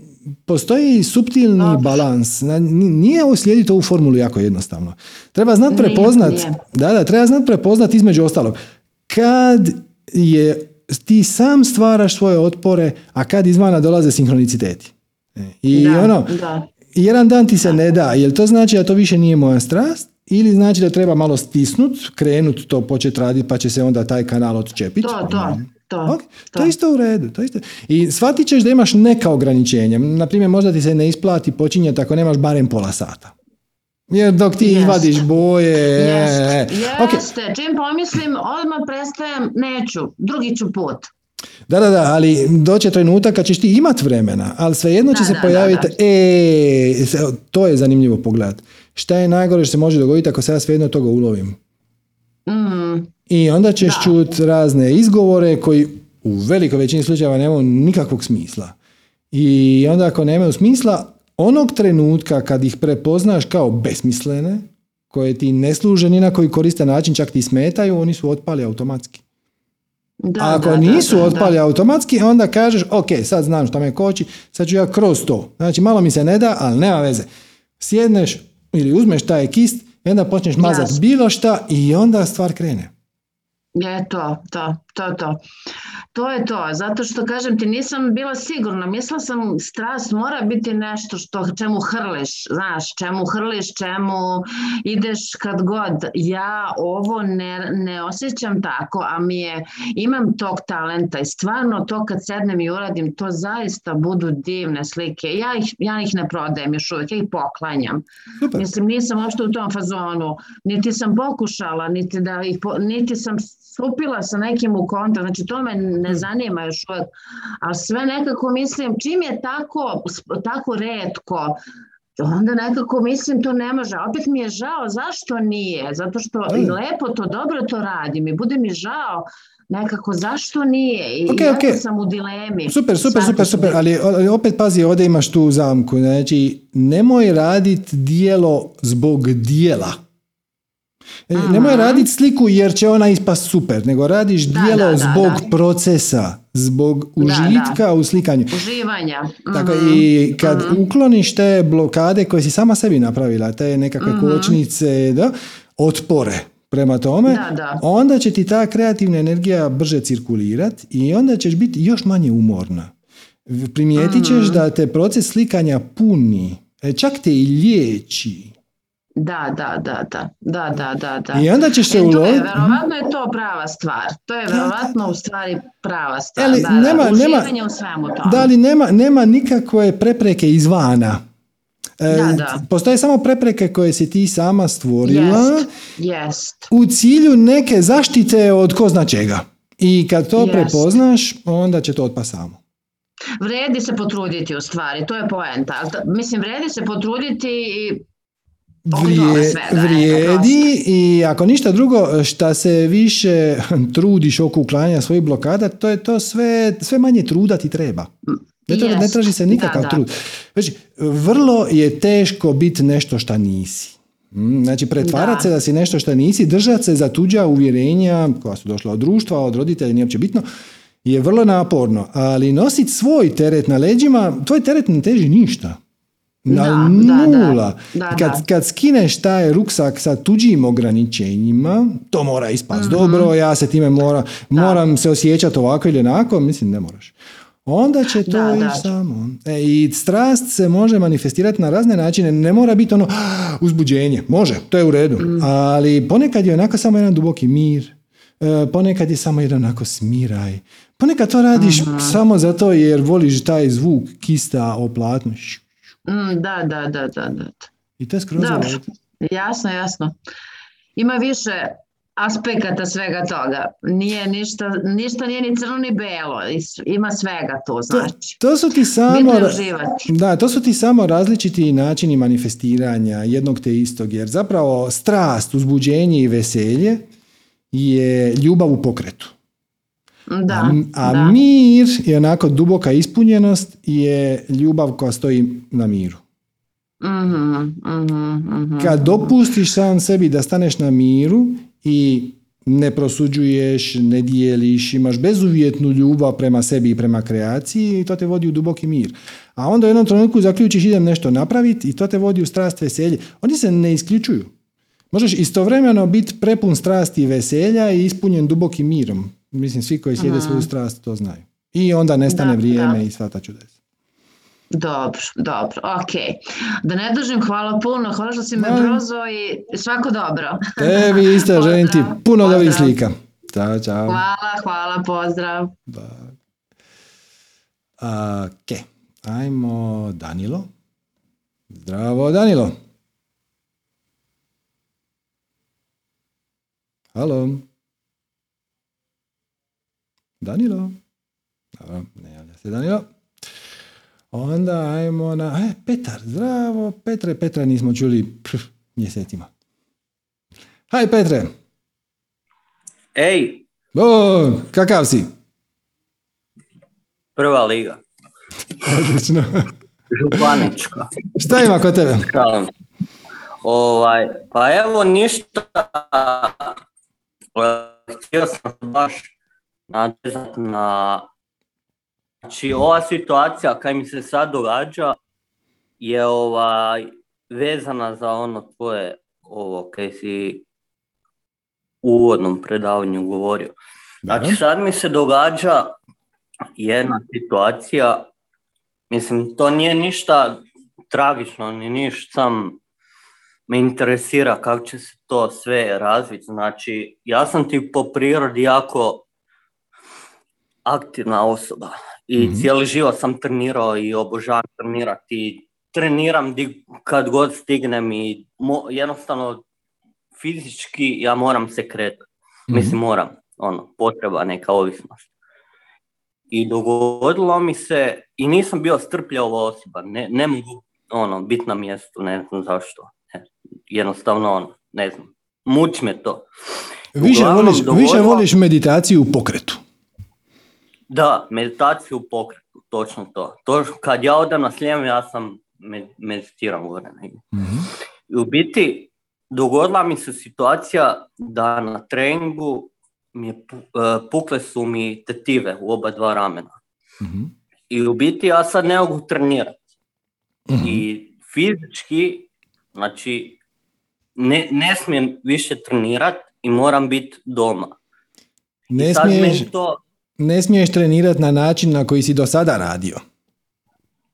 postoji suptilni balans. Na- ni- Nije ovo slijediti ovu formulu jako jednostavno. Treba znat prepoznat, nije. da, da, treba znat prepoznat između ostalog. Kad je ti sam stvaraš svoje otpore, a kad izvana dolaze sinhroniciteti. E, I Da, ono, da. Jedan dan ti se ne da, jel to znači da to više nije moja strast ili znači da treba malo stisnut, krenut to početi raditi pa će se onda taj kanal odčepiti. To, to, to. Ok, to je isto u redu. To isto. I shvatit ćeš da imaš neka ograničenja. Naprimjer, možda ti se ne isplati počinjati ako nemaš barem pola sata. Jer dok ti izvadiš boje... e, Jeste, e. Ok, jeste. Čim pomislim, odmah prestajem, neću, drugi ću put. Da, da, da, ali doće trenutak kad ćeš ti imat vremena, ali svejedno će Da, se da, pojaviti, da, e, to je zanimljivo pogledat. Šta je najgore što se može dogoditi ako se ja svejedno toga ulovim? Mm, I onda ćeš Da. čut razne izgovore koji u velikoj većini slučajeva nemaju nikakvog smisla. I onda ako nemaju smisla, onog trenutka kad ih prepoznaš kao besmislene, koje ti ne služe ni na koji koriste način, čak ti smetaju, oni su otpali automatski. Da, A ako da, nisu da, da. otpali automatski, onda kažeš, ok, sad znam šta me koči, sad ću ja kroz to. Znači, malo mi se ne da, ali nema veze. Sjedneš ili uzmeš taj kist onda počneš mazat Jasno. bilo šta i onda stvar krene. Je to, to, to, to. To je to, zato što kažem ti nisam bila sigurna, mislila sam strast mora biti nešto što čemu hrliš, znaš, čemu hrliš, čemu ideš kad god. Ja ovo ne, ne osjećam tako, a mi je, imam tog talenta i stvarno to kad sednem i uradim, to zaista budu divne slike. Ja ih, ja ih ne prodajem još uvijek, ja ih poklanjam. Super. Mislim, nisam uopšte u tom fazonu, niti sam pokušala, niti, da ih, niti sam stupila sa nekim u kontakt, znači to me ne zanima još uvijek, ali sve nekako mislim, čim je tako, tako redko, onda nekako mislim to ne može, opet mi je žao, zašto nije, zato što i lepo to, dobro to radim i bude mi žao nekako zašto nije i Ok, jako ok. sam u dilemi. Super, super, Zato super, super, ali, ali opet pazi, ovdje imaš tu zamku, znači nemoj raditi dijelo zbog dijela. E, Nemoj raditi sliku jer će ona ispast super, nego radiš Da, dijelo da, da, zbog da. procesa, zbog Da, užitka u slikanju. Uživanja. Tako, Mhm. I kad ukloniš te blokade koje si sama sebi napravila, te nekakve Mhm. kočnice, da, otpore prema tome, Da, da. onda će ti ta kreativna energija brže cirkulirati i onda ćeš biti još manje umorna. Primijetit ćeš Mhm. da te proces slikanja puni, e, čak te i liječi. Da, da, da, da, da, da, da, da. I onda ćeš se E, uloviti. verovatno je to prava stvar. To je verovatno u stvari prava stvar. Ali da, nema- da, nema- u svemu tome. Da li nema, nema nikakve prepreke izvana. E, Da, da. Postoje samo prepreke koje si ti sama stvorila. Jest, jest. u cilju neke zaštite od ko zna čega. I kad to Jest. prepoznaš, onda će to otpa samo. Vredi se potruditi u stvari, to je poenta. Ali Mislim, vredi se potruditi i Vrije- vrijedi i ako ništa drugo, šta se više trudiš oko uklanjanja svojih blokada, to je to sve, sve manje truda ti treba. Ne, tra- ne traži se nikakav Da, da. trud. Znači, vrlo je teško biti nešto šta nisi. Mm, Znači, pretvarat Da. se da si nešto šta nisi, držat se za tuđa uvjerenja koja su došla od društva, od roditelja, nije uopće bitno, je vrlo naporno. Ali nositi svoj teret na leđima, tvoj teret ne teži ništa. Na Da, da, da. nula. Da, kad, kad skineš taj ruksak sa tuđim ograničenjima, to mora ispast Mhm. dobro, ja se time mora, moram se osjećati ovako ili onako, mislim ne moraš. Onda će to Da, ići da. samo. E, I strast se može manifestirati na razne načine, ne mora biti ono "Ah, uzbuđenje, može, to je u redu, Mm. ali ponekad je onako samo jedan duboki mir, e, ponekad je samo jedan onako smiraj, ponekad to radiš samo zato jer voliš taj zvuk kista o platnu Mm, da, da, da, da, da. i to je skroz. Jasno, jasno. Ima više aspekata svega toga. Nije ništa, ništa nije ni crno ni belo. Ima svega to, znači. To, to su ti samo... Da, to su ti samo različiti načini manifestiranja jednog te istog, jer zapravo strast, uzbuđenje i veselje je ljubav u pokretu. Da, a, a da. mir i onako duboka ispunjenost je ljubav koja stoji na miru. Mhm, mhm, mhm. Kad dopustiš sam sebi da staneš na miru i ne prosuđuješ, ne dijeliš, imaš bezuvjetnu ljubav prema sebi i prema kreaciji i to te vodi u duboki mir. A onda u jednom trenutku zaključiš idem nešto napraviti i to te vodi u strast veselje. Oni se ne isključuju. Možeš istovremeno biti prepun strasti i veselja i ispunjen dubokim mirom. Mislim, svi koji slijede svoju strast to znaju. I onda nestane Da, vrijeme da. i sva ta čudesa. Dobro, dobro, ok. Da ne dužim, hvala puno, hvala što si me prozvao i svako dobro. Tebi isto želim ti Pozdrav, puno dobrih slika. Ćao, čao. Hvala, hvala, pozdrav. Bye. Ok, ajmo Danilo. Zdravo Danilo. Halo. Danilo. Dobro, ne javlja se Danilo. Onda ajmo na... E, Petar, zdravo. Petre, Petra nismo čuli pff, mjesecima. Haj Petre. Ej, O, kakav si? prva liga, Odlično. županička. Šta ima kod tebe? Ovaj, pa evo ništa, htio sam baš nadovezati na, znači ova situacija kaj mi se sad događa je ovaj, vezana za ono tvoje, ovo kaj si u uvodnom predavanju govorio. Znači sad mi se događa jedna situacija, mislim to nije ništa tragično ni ništa, sam me interesira kako će se to sve razviti. Znači ja sam ti po prirodi jako aktivna osoba i Mhm. cijeli život sam trenirao i obožavam trenirati treniram di, kad god stignem i mo- jednostavno fizički ja moram se kretati. Mislim, moram, ono, potreba neka ovisnost. I dogodilo mi se, i nisam bio strpljava osoba, ne, ne mogu, ono, biti na mjestu, ne znam zašto. Ne, Jednostavno, ono, ne znam, muči me to. Više voliš, više voliš meditaciju u pokretu. Da, meditaciju u pokretu, točno to. To kad ja odem na slijem, ja sam med, meditiram gore negdje. I u biti, dogodila mi se situacija da na treningu mi je, e, pukle su mi tetive u oba dva ramena. Mhm. I u biti ja sad ne mogu trenirati. Mhm. I fizički, znači, ne, ne smijem više trenirati i moram biti doma. Ne I sad smiješ, to, ne smiješ trenirati na način na koji si do sada radio.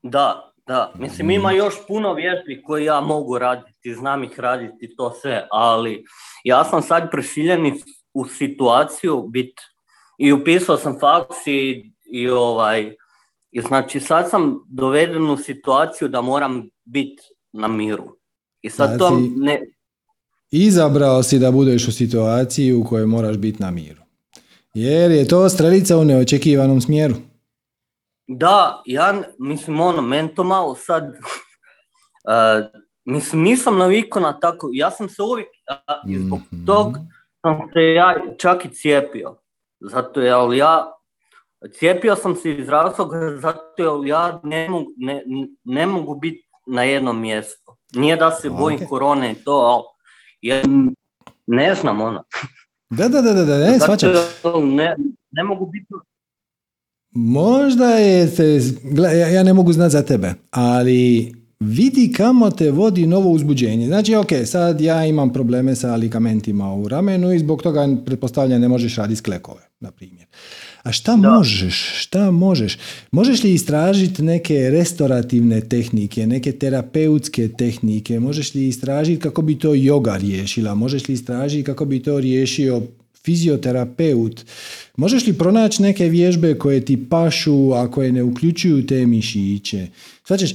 da, da, mislim ima još puno vježbi koje ja mogu raditi, znam ih raditi to sve, ali ja sam sad prisiljen u situaciju bit i upisao sam faks i, i ovaj, i znači sad sam doveden u situaciju da moram biti na miru. I sad to Znači- ne, Izabrao si da budeš u situaciji u kojoj moraš biti na miru. Jer je to strelica u neočekivanom smjeru. Da, ja mislim ono, meni to malo sad, uh, mislim nisam navikao na tako, ja sam se uvijek, i zbog Mhm. tog sam se ja čak i cijepio, zato jer ja, cijepio sam se iz razloga zato jer ja ne mogu, ne, ne mogu biti na jednom mjestu. Nije da se bojim Ok. korone i to, ali ja ne znam ono. Da, da, da, da, da, ne, jer ne, ne mogu biti Možda je, se, ja, ja ne mogu znati za tebe, ali vidi kamo te vodi novo uzbuđenje. Znači, ok, sad ja imam probleme sa ligamentima u ramenu i zbog toga pretpostavljam ne možeš raditi sklekove, na primjer. A šta možeš? Šta možeš? Možeš li istražiti neke restorativne tehnike, neke terapeutske tehnike? Možeš li istražiti kako bi to yoga riješila? Možeš li istražiti kako bi to riješio fizioterapeut? Možeš li pronaći neke vježbe koje ti pašu, a koje ne uključuju te mišiće? Svačeš,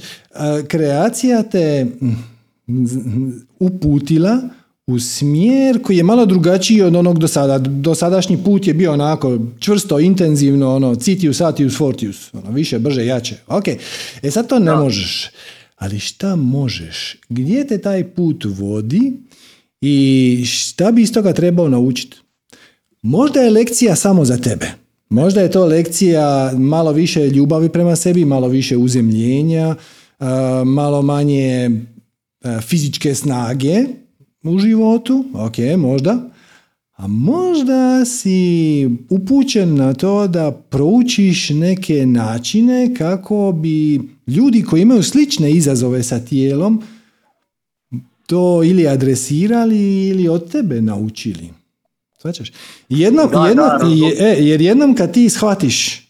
kreacija te mm, uputila u smjer koji je malo drugačiji od onog do sada. Dosadašnji put je bio onako čvrsto, intenzivno, ono, citius, atius, fortius, ono, više, brže, jače. Ok, e sad to ne možeš. Ali šta možeš? Gdje te taj put vodi i šta bi iz toga trebao naučiti? Možda je lekcija samo za tebe. Možda je to lekcija malo više ljubavi prema sebi, malo više uzemljenja, malo manje fizičke snage u životu, ok, možda. A možda si upućen na to da proučiš neke načine kako bi ljudi koji imaju slične izazove sa tijelom to ili adresirali ili od tebe naučili. Svačaš? Jednom, e, jer jednom kad ti shvatiš, e,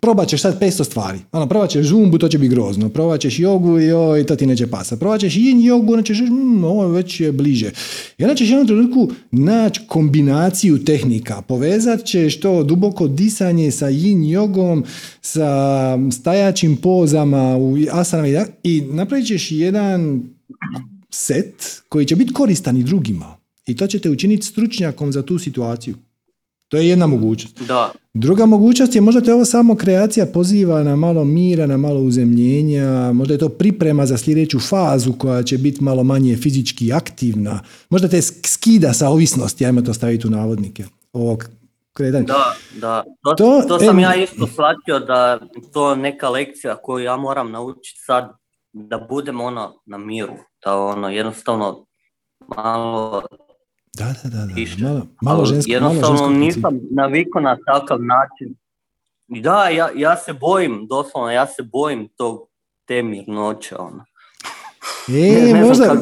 probat ćeš sad 500 stvari. Ono, probat ćeš zumbu, to će biti grozno. Probat ćeš jogu, joj, to ti neće pasa. Probat ćeš yin jogu, onda ćeš, mm, ovo već je bliže. I onda ćeš jednom trenutku naći kombinaciju tehnika. Povezat ćeš to duboko disanje sa yin jogom, sa stajačim pozama u asanama i napravit ćeš jedan set koji će biti koristan i drugima. I to ćete učiniti stručnjakom za tu situaciju. To je jedna mogućnost. Da. Druga mogućnost je možda te ovo samo kreacija poziva na malo mira, na malo uzemljenja, možda je to priprema za sljedeću fazu koja će biti malo manje fizički aktivna. Možda te skida sa ovisnosti, ajmo to staviti u navodnike. Ovog kretanja. Da, da. To, to, sam ja isto shvatio da to neka lekcija koju ja moram naučiti sad da budem ono na miru. Da ono jednostavno malo da, da, da, da. Malo, malo žensko, Jednostavno malo nisam navikao na takav način. Da, ja, ja se bojim, doslovno, ja se bojim tog te mirnoće, ono. E, ne, možda,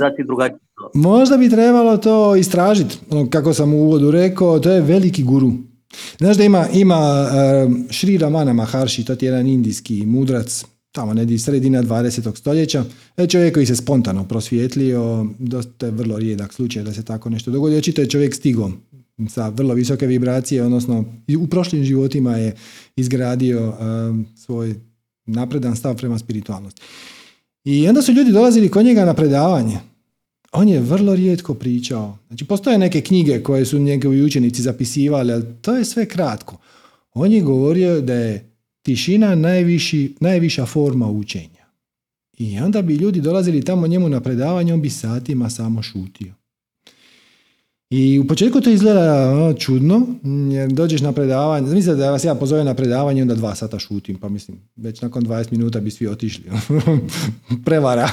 možda bi trebalo to istražiti. Ono, kako sam u uvodu rekao, to je veliki guru. Znaš da ima, ima uh, Šri Ramana Maharshi, to je jedan indijski mudrac, tamo negdje sredina 20. stoljeća, je čovjek koji se spontano prosvjetlio, dosta je vrlo rijedak slučaj da se tako nešto dogodi. Očito je čovjek stigao sa vrlo visoke vibracije, odnosno u prošlim životima je izgradio um, svoj napredan stav prema spiritualnosti. I onda su ljudi dolazili kod njega na predavanje. On je vrlo rijetko pričao. Znači, postoje neke knjige koje su njegovi učenici zapisivali, ali to je sve kratko. On je govorio da je tišina najviši, najviša forma učenja. I onda bi ljudi dolazili tamo njemu na predavanje, on bi satima samo šutio. I u početku to izgleda ono, čudno, jer dođeš na predavanje, zamislite da vas ja pozovem na predavanje, onda dva sata šutim, pa mislim, već nakon 20 minuta bi svi otišli. Prevara.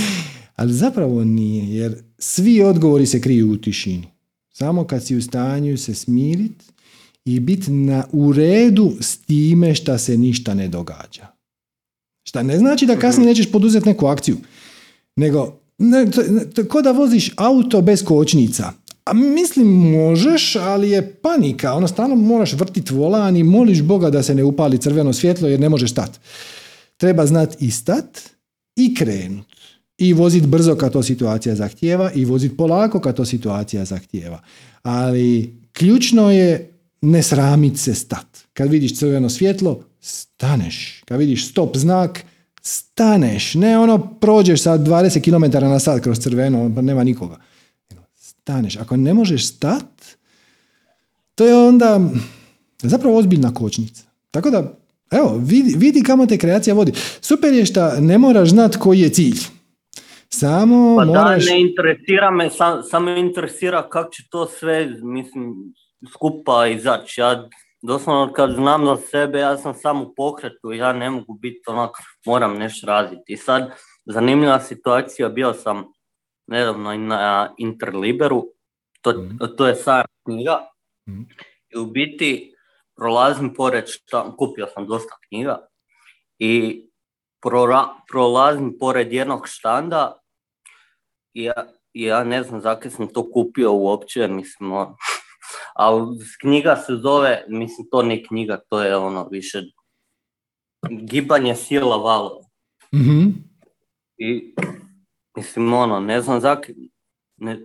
Ali zapravo nije, jer svi odgovori se kriju u tišini. Samo kad si u stanju se smiriti i biti na, u redu s time šta se ništa ne događa. Šta ne znači da kasnije nećeš poduzeti neku akciju, nego ne, ko da voziš auto bez kočnica. A mislim možeš, ali je panika. Ono stalno moraš vrtiti volan i moliš Boga da se ne upali crveno svjetlo jer ne možeš stati. Treba znati i stat i krenut. I voziti brzo kad to situacija zahtijeva i voziti polako kad to situacija zahtijeva. Ali ključno je ne sramit se stat. Kad vidiš crveno svjetlo, staneš. Kad vidiš stop znak, staneš. Ne ono prođeš sa 20 km na sat kroz crveno, pa nema nikoga. Staneš. Ako ne možeš stat, to je onda zapravo ozbiljna kočnica. Tako da, evo, vidi, vidi kamo te kreacija vodi. Super je što ne moraš znat koji je cilj. Samo pa moraš... da, ne interesira me, sam, samo interesira kako će to sve, mislim, skupa izaći. Ja doslovno kad znam za sebe, ja sam samo u pokretu, ja ne mogu biti onako, moram nešto raditi. I sad, zanimljiva situacija, bio sam nedavno na Interliberu, to, mhm. to je sajam knjiga, mm. i u biti prolazim pored, šta, kupio sam dosta knjiga, i prolazim pored jednog štanda, i ja, ja ne znam zakaj sam to kupio uopće, mislim, ono, ali knjiga se zove, mislim to nije knjiga, to je ono više gibanje sila valova. mm I mislim ono, ne znam zak, ne,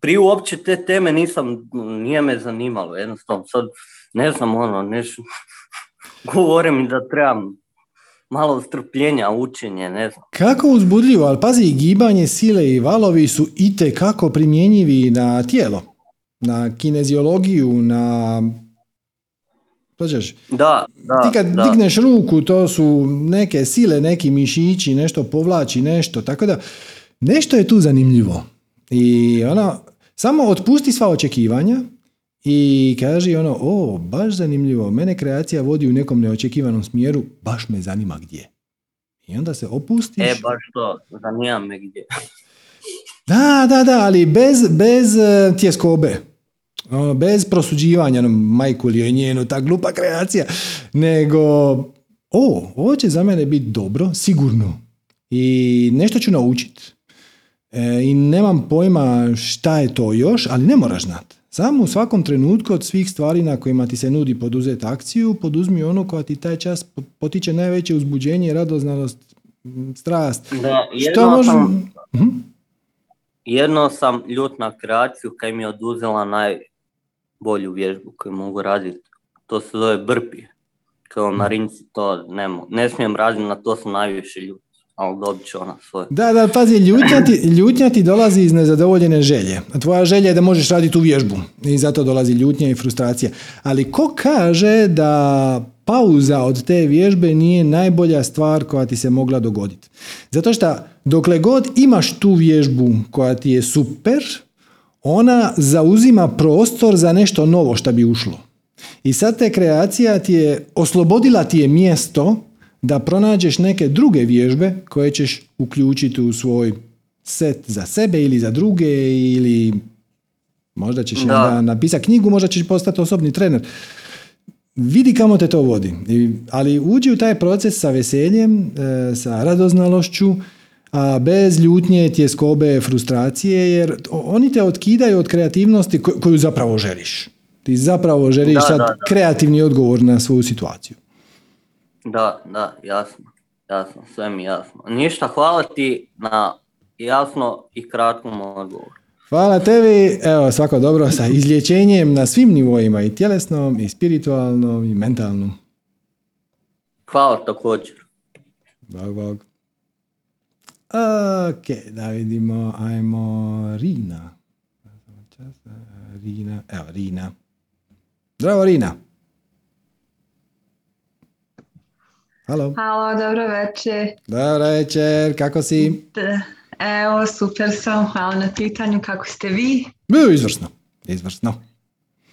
prije uopće te teme nisam, nije me zanimalo, jednostavno sad ne znam ono, neš, govorim da trebam malo strpljenja, učenje, ne znam. Kako uzbudljivo, ali pazi, gibanje, sile i valovi su i kako primjenjivi na tijelo, na kineziologiju, na... Pađaš, Da, da, ti kad da. digneš ruku, to su neke sile, neki mišići, nešto povlači, nešto, tako da nešto je tu zanimljivo. I ono, samo otpusti sva očekivanja i kaži ono, o, baš zanimljivo, mene kreacija vodi u nekom neočekivanom smjeru, baš me zanima gdje. I onda se opustiš. E, baš to, zanima me gdje. Da, da, da, ali bez, bez e, tjeskobe. Ono, bez prosuđivanja, ono, majku li je njenu, ta glupa kreacija, nego, o, ovo će za mene biti dobro, sigurno. I nešto ću naučiti. E, I nemam pojma šta je to još, ali ne moraš znat. Samo u svakom trenutku od svih stvari na kojima ti se nudi poduzeti akciju, poduzmi ono koja ti taj čas po- potiče najveće uzbuđenje, radoznalost, strast. Da, Što jedno sam, Mhm. jedno sam ljut na kreaciju kaj mi je oduzela najbolju vježbu koju mogu raditi. To se zove brpi. Kao na rinci to ne, mo- ne smijem raditi, na to sam najviše ljut. Ali dobit ću ona svoje. Da, da, pazi, ljutnja ti, ljutnja ti dolazi iz nezadovoljene želje. A tvoja želja je da možeš raditi tu vježbu i zato dolazi ljutnja i frustracija. Ali ko kaže da pauza od te vježbe nije najbolja stvar koja ti se mogla dogoditi? Zato što dokle god imaš tu vježbu koja ti je super, ona zauzima prostor za nešto novo što bi ušlo. I sad te kreacija ti je, oslobodila ti je mjesto da pronađeš neke druge vježbe koje ćeš uključiti u svoj set za sebe ili za druge ili možda ćeš Da. napisati knjigu, možda ćeš postati osobni trener. Vidi kamo te to vodi. Ali uđi u taj proces sa veseljem, e, sa radoznalošću, a bez ljutnje, tjeskobe, frustracije, jer oni te otkidaju od kreativnosti ko- koju zapravo želiš. Ti zapravo želiš Da, sad da, da. kreativni odgovor na svoju situaciju. Da, da, jasno. Jasno, sve mi jasno. Ništa, hvala ti na jasno i kratkom odgovoru. Hvala tebi, evo svako dobro sa izlječenjem na svim nivoima i tjelesnom i spiritualnom i mentalnom. Hvala također. Bog, bog. Ok, da vidimo, ajmo Rina. Rina, evo Rina. Zdravo Rina. Halo. Halo, dobro večer. Dobro večer, kako si? D- Evo, super sam, hvala na pitanju, kako ste vi? Bio izvrsno, izvrsno.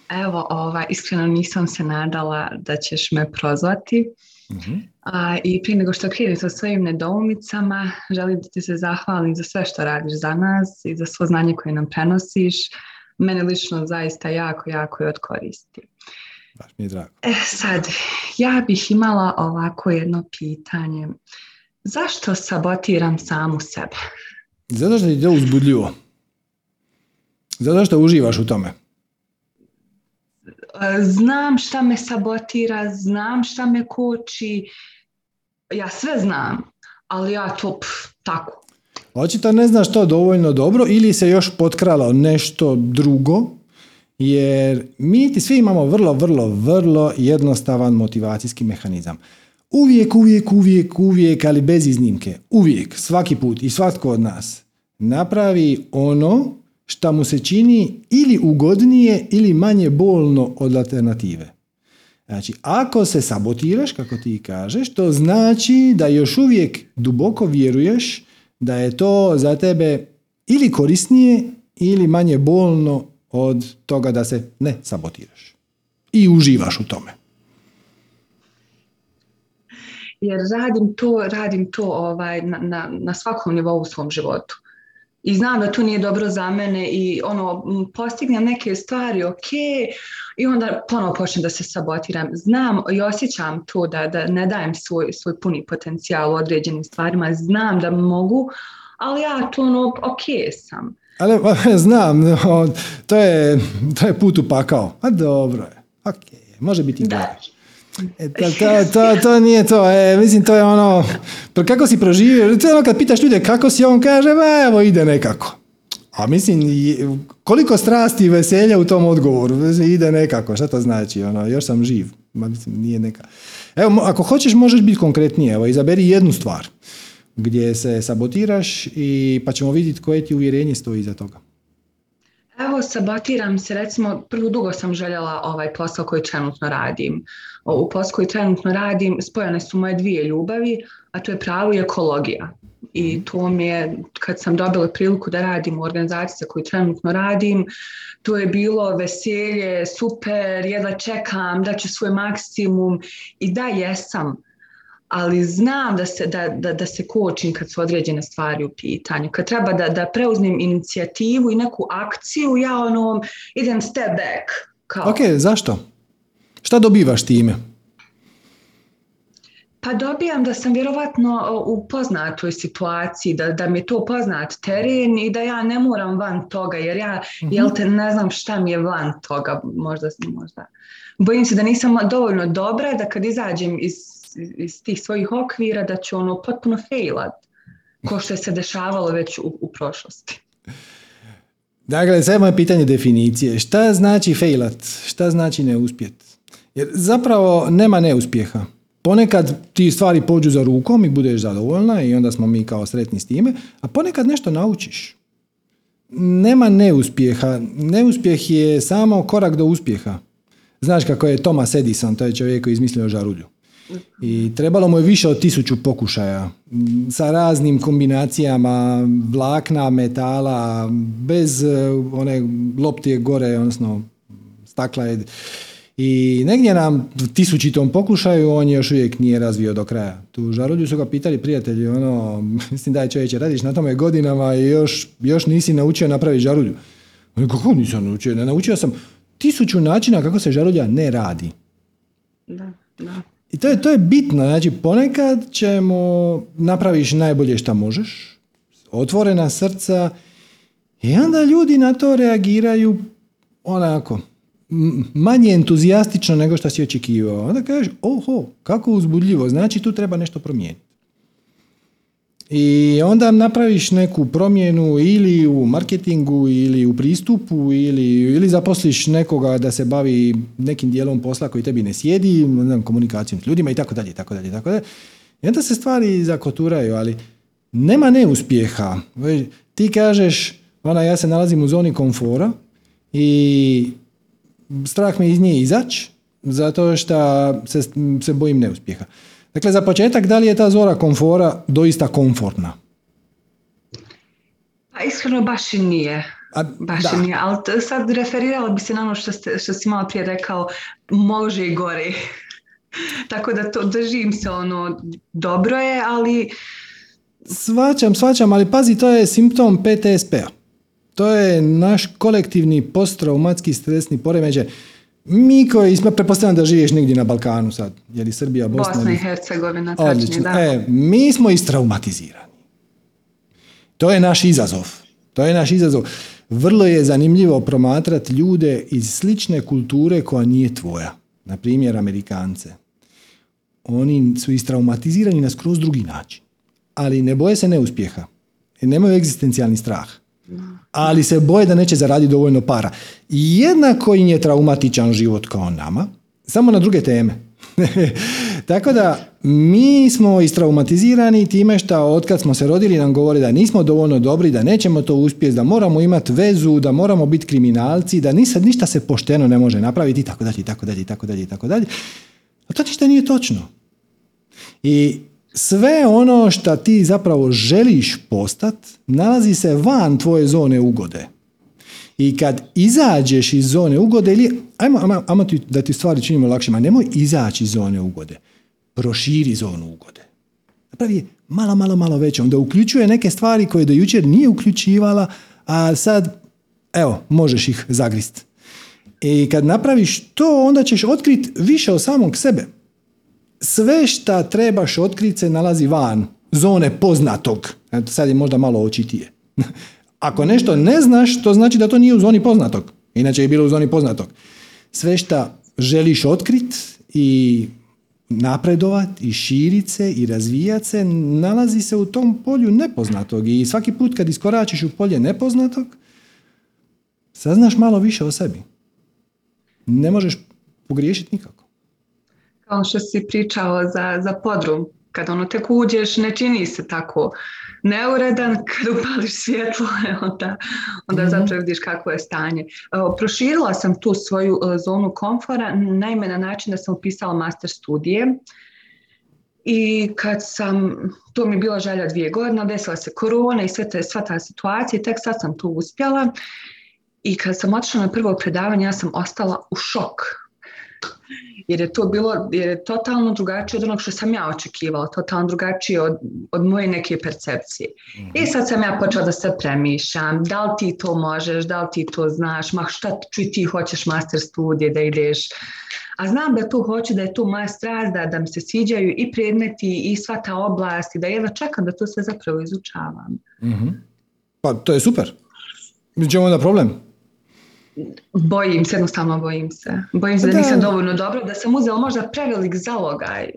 Evo, ovaj, iskreno nisam se nadala da ćeš me prozvati. Mhm. A, I prije nego što kreneš sa svojim nedoumicama, želim da ti se zahvalim za sve što radiš za nas i za svo znanje koje nam prenosiš. Mene lično zaista jako, jako je od koristi. Baš mi je drago. E sad, ja bih imala ovako jedno pitanje. Zašto sabotiram samu sebe? Zato što ti je to uzbudljivo. Zato što uživaš u tome. Znam šta me sabotira, znam šta me koči, ja sve znam, ali ja to pff, tako. Očito ne znaš to dovoljno dobro ili se još potkralo nešto drugo, jer mi ti svi imamo vrlo, vrlo, vrlo jednostavan motivacijski mehanizam. Uvijek, uvijek, uvijek, uvijek, ali bez iznimke. Uvijek, svaki put i svatko od nas napravi ono što mu se čini ili ugodnije ili manje bolno od alternative. Znači, ako se sabotiraš, kako ti kažeš, to znači da još uvijek duboko vjeruješ da je to za tebe ili korisnije ili manje bolno od toga da se ne sabotiraš. I uživaš u tome. Jer radim to, radim to ovaj, na, na, na svakom nivou u svom životu. I znam da to nije dobro za mene i ono, postignem neke stvari, ok, i onda ponovo počnem da se sabotiram. Znam i osjećam to da, da ne dajem svoj, svoj puni potencijal u određenim stvarima, znam da mogu, ali ja to ono, ok sam. Ali znam, no, to je, to je put u pakao. A dobro je. Ok, može biti gore. Da. E, to, to, to, to nije to, e, mislim to je ono, pa kako si proživio, to je ono kad pitaš ljude kako si, on kaže, evo ide nekako. A mislim, koliko strasti i veselja u tom odgovoru, ide nekako, šta to znači, ono, još sam živ. Ma, mislim, nije neka. Evo, ako hoćeš, možeš biti konkretnije. Evo, izaberi jednu stvar gdje se sabotiraš i pa ćemo vidjeti koje ti uvjerenje stoji iza toga. Evo, sabotiram se, recimo, prvo dugo sam željela ovaj posao koji trenutno radim. U poslu koji trenutno radim spojene su moje dvije ljubavi, a to je pravo i ekologija. I to mi je, kad sam dobila priliku da radim u organizaciji za koju trenutno radim, to je bilo veselje, super, jedva čekam, da ću svoj maksimum i da jesam, ali znam da se, da, da, da se kočim kad su određene stvari u pitanju. Kad treba da, da preuzmem inicijativu i neku akciju, ja ono idem step back. Kao, Ok, zašto? Šta dobivaš time? Pa dobijam da sam vjerovatno u poznatoj situaciji, da, da mi je to poznat teren i da ja ne moram van toga, jer ja, jel te, ne znam šta mi je van toga, možda, možda. Bojim se da nisam dovoljno dobra, da kad izađem iz, iz tih svojih okvira, da ću ono potpuno failat, ko što je se dešavalo već u, u prošlosti. Dakle, sad je moje pitanje definicije. Šta znači failat? Šta znači neuspjet? Jer zapravo nema neuspjeha. Ponekad ti stvari pođu za rukom i budeš zadovoljna i onda smo mi kao sretni s time, a ponekad nešto naučiš. Nema neuspjeha. Neuspjeh je samo korak do uspjeha. Znaš kako je Thomas Edison, to je čovjek koji je izmislio žarulju. I trebalo mu je više od tisuću pokušaja sa raznim kombinacijama vlakna, metala, bez e, one loptije gore, odnosno stakla je. I negdje na tisućitom pokušaju on još uvijek nije razvio do kraja. Tu žarulju su ga pitali prijatelji, ono, mislim daj čovječe, radiš na tome godinama i još, još nisi naučio napraviti žarulju. Je, kako nisam naučio? Ne, naučio sam tisuću načina kako se žarulja ne radi. Da, da. I to je, to je bitno, znači ponekad ćemo, napraviš najbolje šta možeš, otvorena srca i onda ljudi na to reagiraju onako, manje entuzijastično nego što si očekivao. Onda kažeš, oho, kako uzbudljivo, znači tu treba nešto promijeniti. I onda napraviš neku promjenu ili u marketingu ili u pristupu ili, ili zaposliš nekoga da se bavi nekim dijelom posla koji tebi ne sjedi, komunikacijom s ljudima i tako dalje, tako dalje, tako dalje. I onda se stvari zakoturaju, ali nema neuspjeha. Ti kažeš, ona, ja se nalazim u zoni komfora i strah me iz nje izaći zato što se, se bojim neuspjeha. Dakle, za početak, da li je ta zora komfora doista komfortna? Pa iskreno baš i nije. A, Baš da. i nije, ali sad referirala bi se na ono što, ste, što si malo prije rekao, može i gore. Tako da to držim se ono, dobro je, ali Svačam, svačam, ali pazi, to je simptom PTSP-a. To je naš kolektivni posttraumatski stresni poremećaj. Mi koji smo, pretpostavljam da živiš negdje na Balkanu sad, je li Srbija, Bosna? Bosna i Hercegovina, Odlično. da. E, mi smo istraumatizirani. To je naš izazov. To je naš izazov. Vrlo je zanimljivo promatrati ljude iz slične kulture koja nije tvoja. Na primjer, Amerikance. Oni su istraumatizirani na skroz drugi način. Ali ne boje se neuspjeha. Nemaju egzistencijalni strah. Ali se boje da neće zaraditi dovoljno para. Jednako im je traumatičan život kao nama, samo na druge teme. Tako da mi smo istraumatizirani time što otkad smo se rodili nam govori da nismo dovoljno dobri, da nećemo to uspjeti, da moramo imati vezu, da moramo biti kriminalci, da ništa, ništa se pošteno ne može napraviti i tako dalje, i tako dalje, i tako dalje, i tako dalje. A to ništa nije točno. I sve ono što ti zapravo želiš postat nalazi se van tvoje zone ugode. I kad izađeš iz zone ugode, ili, ajmo, ajmo, ajmo ti, da ti stvari činimo lakšima, nemoj izaći iz zone ugode. Proširi zonu ugode. Napravi je malo, malo, malo veće. Onda uključuje neke stvari koje do jučer nije uključivala, a sad, evo, možeš ih zagrist. I kad napraviš to, onda ćeš otkriti više od samog sebe sve šta trebaš otkriti se nalazi van zone poznatog. Sad je možda malo očitije. Ako nešto ne znaš, to znači da to nije u zoni poznatog. Inače je bilo u zoni poznatog. Sve šta želiš otkriti i napredovat i širit se i razvijat se nalazi se u tom polju nepoznatog i svaki put kad iskoračiš u polje nepoznatog saznaš malo više o sebi. Ne možeš pogriješiti nikako. Kao što si pričao za, za podrum, kad ono tek uđeš, ne čini se tako neuredan, kad upališ svjetlo, onda, onda Mhm. zapravo vidiš kakvo je stanje. E, Proširila sam tu svoju e, zonu komfora, naime na način da sam upisala master studije i kad sam, to mi je bila želja dvije godine, desila se korona i sve te, sva ta situacija i tek sad sam tu uspjela i kad sam otišla na prvo predavanje ja sam ostala u šok jer je to bilo, jer je totalno drugačije od onog što sam ja očekivala, totalno drugačije od, od moje neke percepcije. I sad sam ja počela da se premišljam, da li ti to možeš, da li ti to znaš, ma šta čuj ti hoćeš master studije da ideš, a znam da tu hoću, da je tu moja strast, da, da mi se sviđaju i predmeti i sva ta oblast i da jedva čekam da to sve zapravo izučavam. Mhm. Pa to je super. Mi ćemo onda problem. Bojim se, jednostavno bojim se. Bojim se da, Da. nisam dovoljno dobra, da sam uzela možda prevelik zalogaj.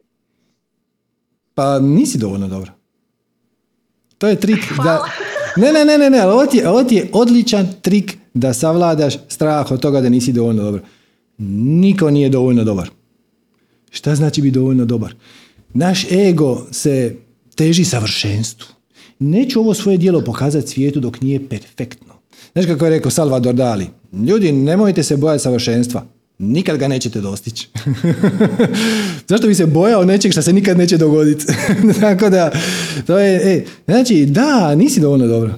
Pa nisi dovoljno dobro. To je trik da... Ne, ne, ne, ne, ne, ovo ti, je, ovo ti je odličan trik da savladaš strah od toga da nisi dovoljno dobar. Niko nije dovoljno dobar. Šta znači biti dovoljno dobar? Naš ego se teži savršenstvu. Neću ovo svoje dijelo pokazati svijetu dok nije perfektno. Znaš kako je rekao Salvador Dali? Ljudi, nemojte se bojati savršenstva. Nikad ga nećete dostići. Zašto bi se bojao nečeg što se nikad neće dogoditi? Tako da, to je, e, znači, da, nisi dovoljno dobro.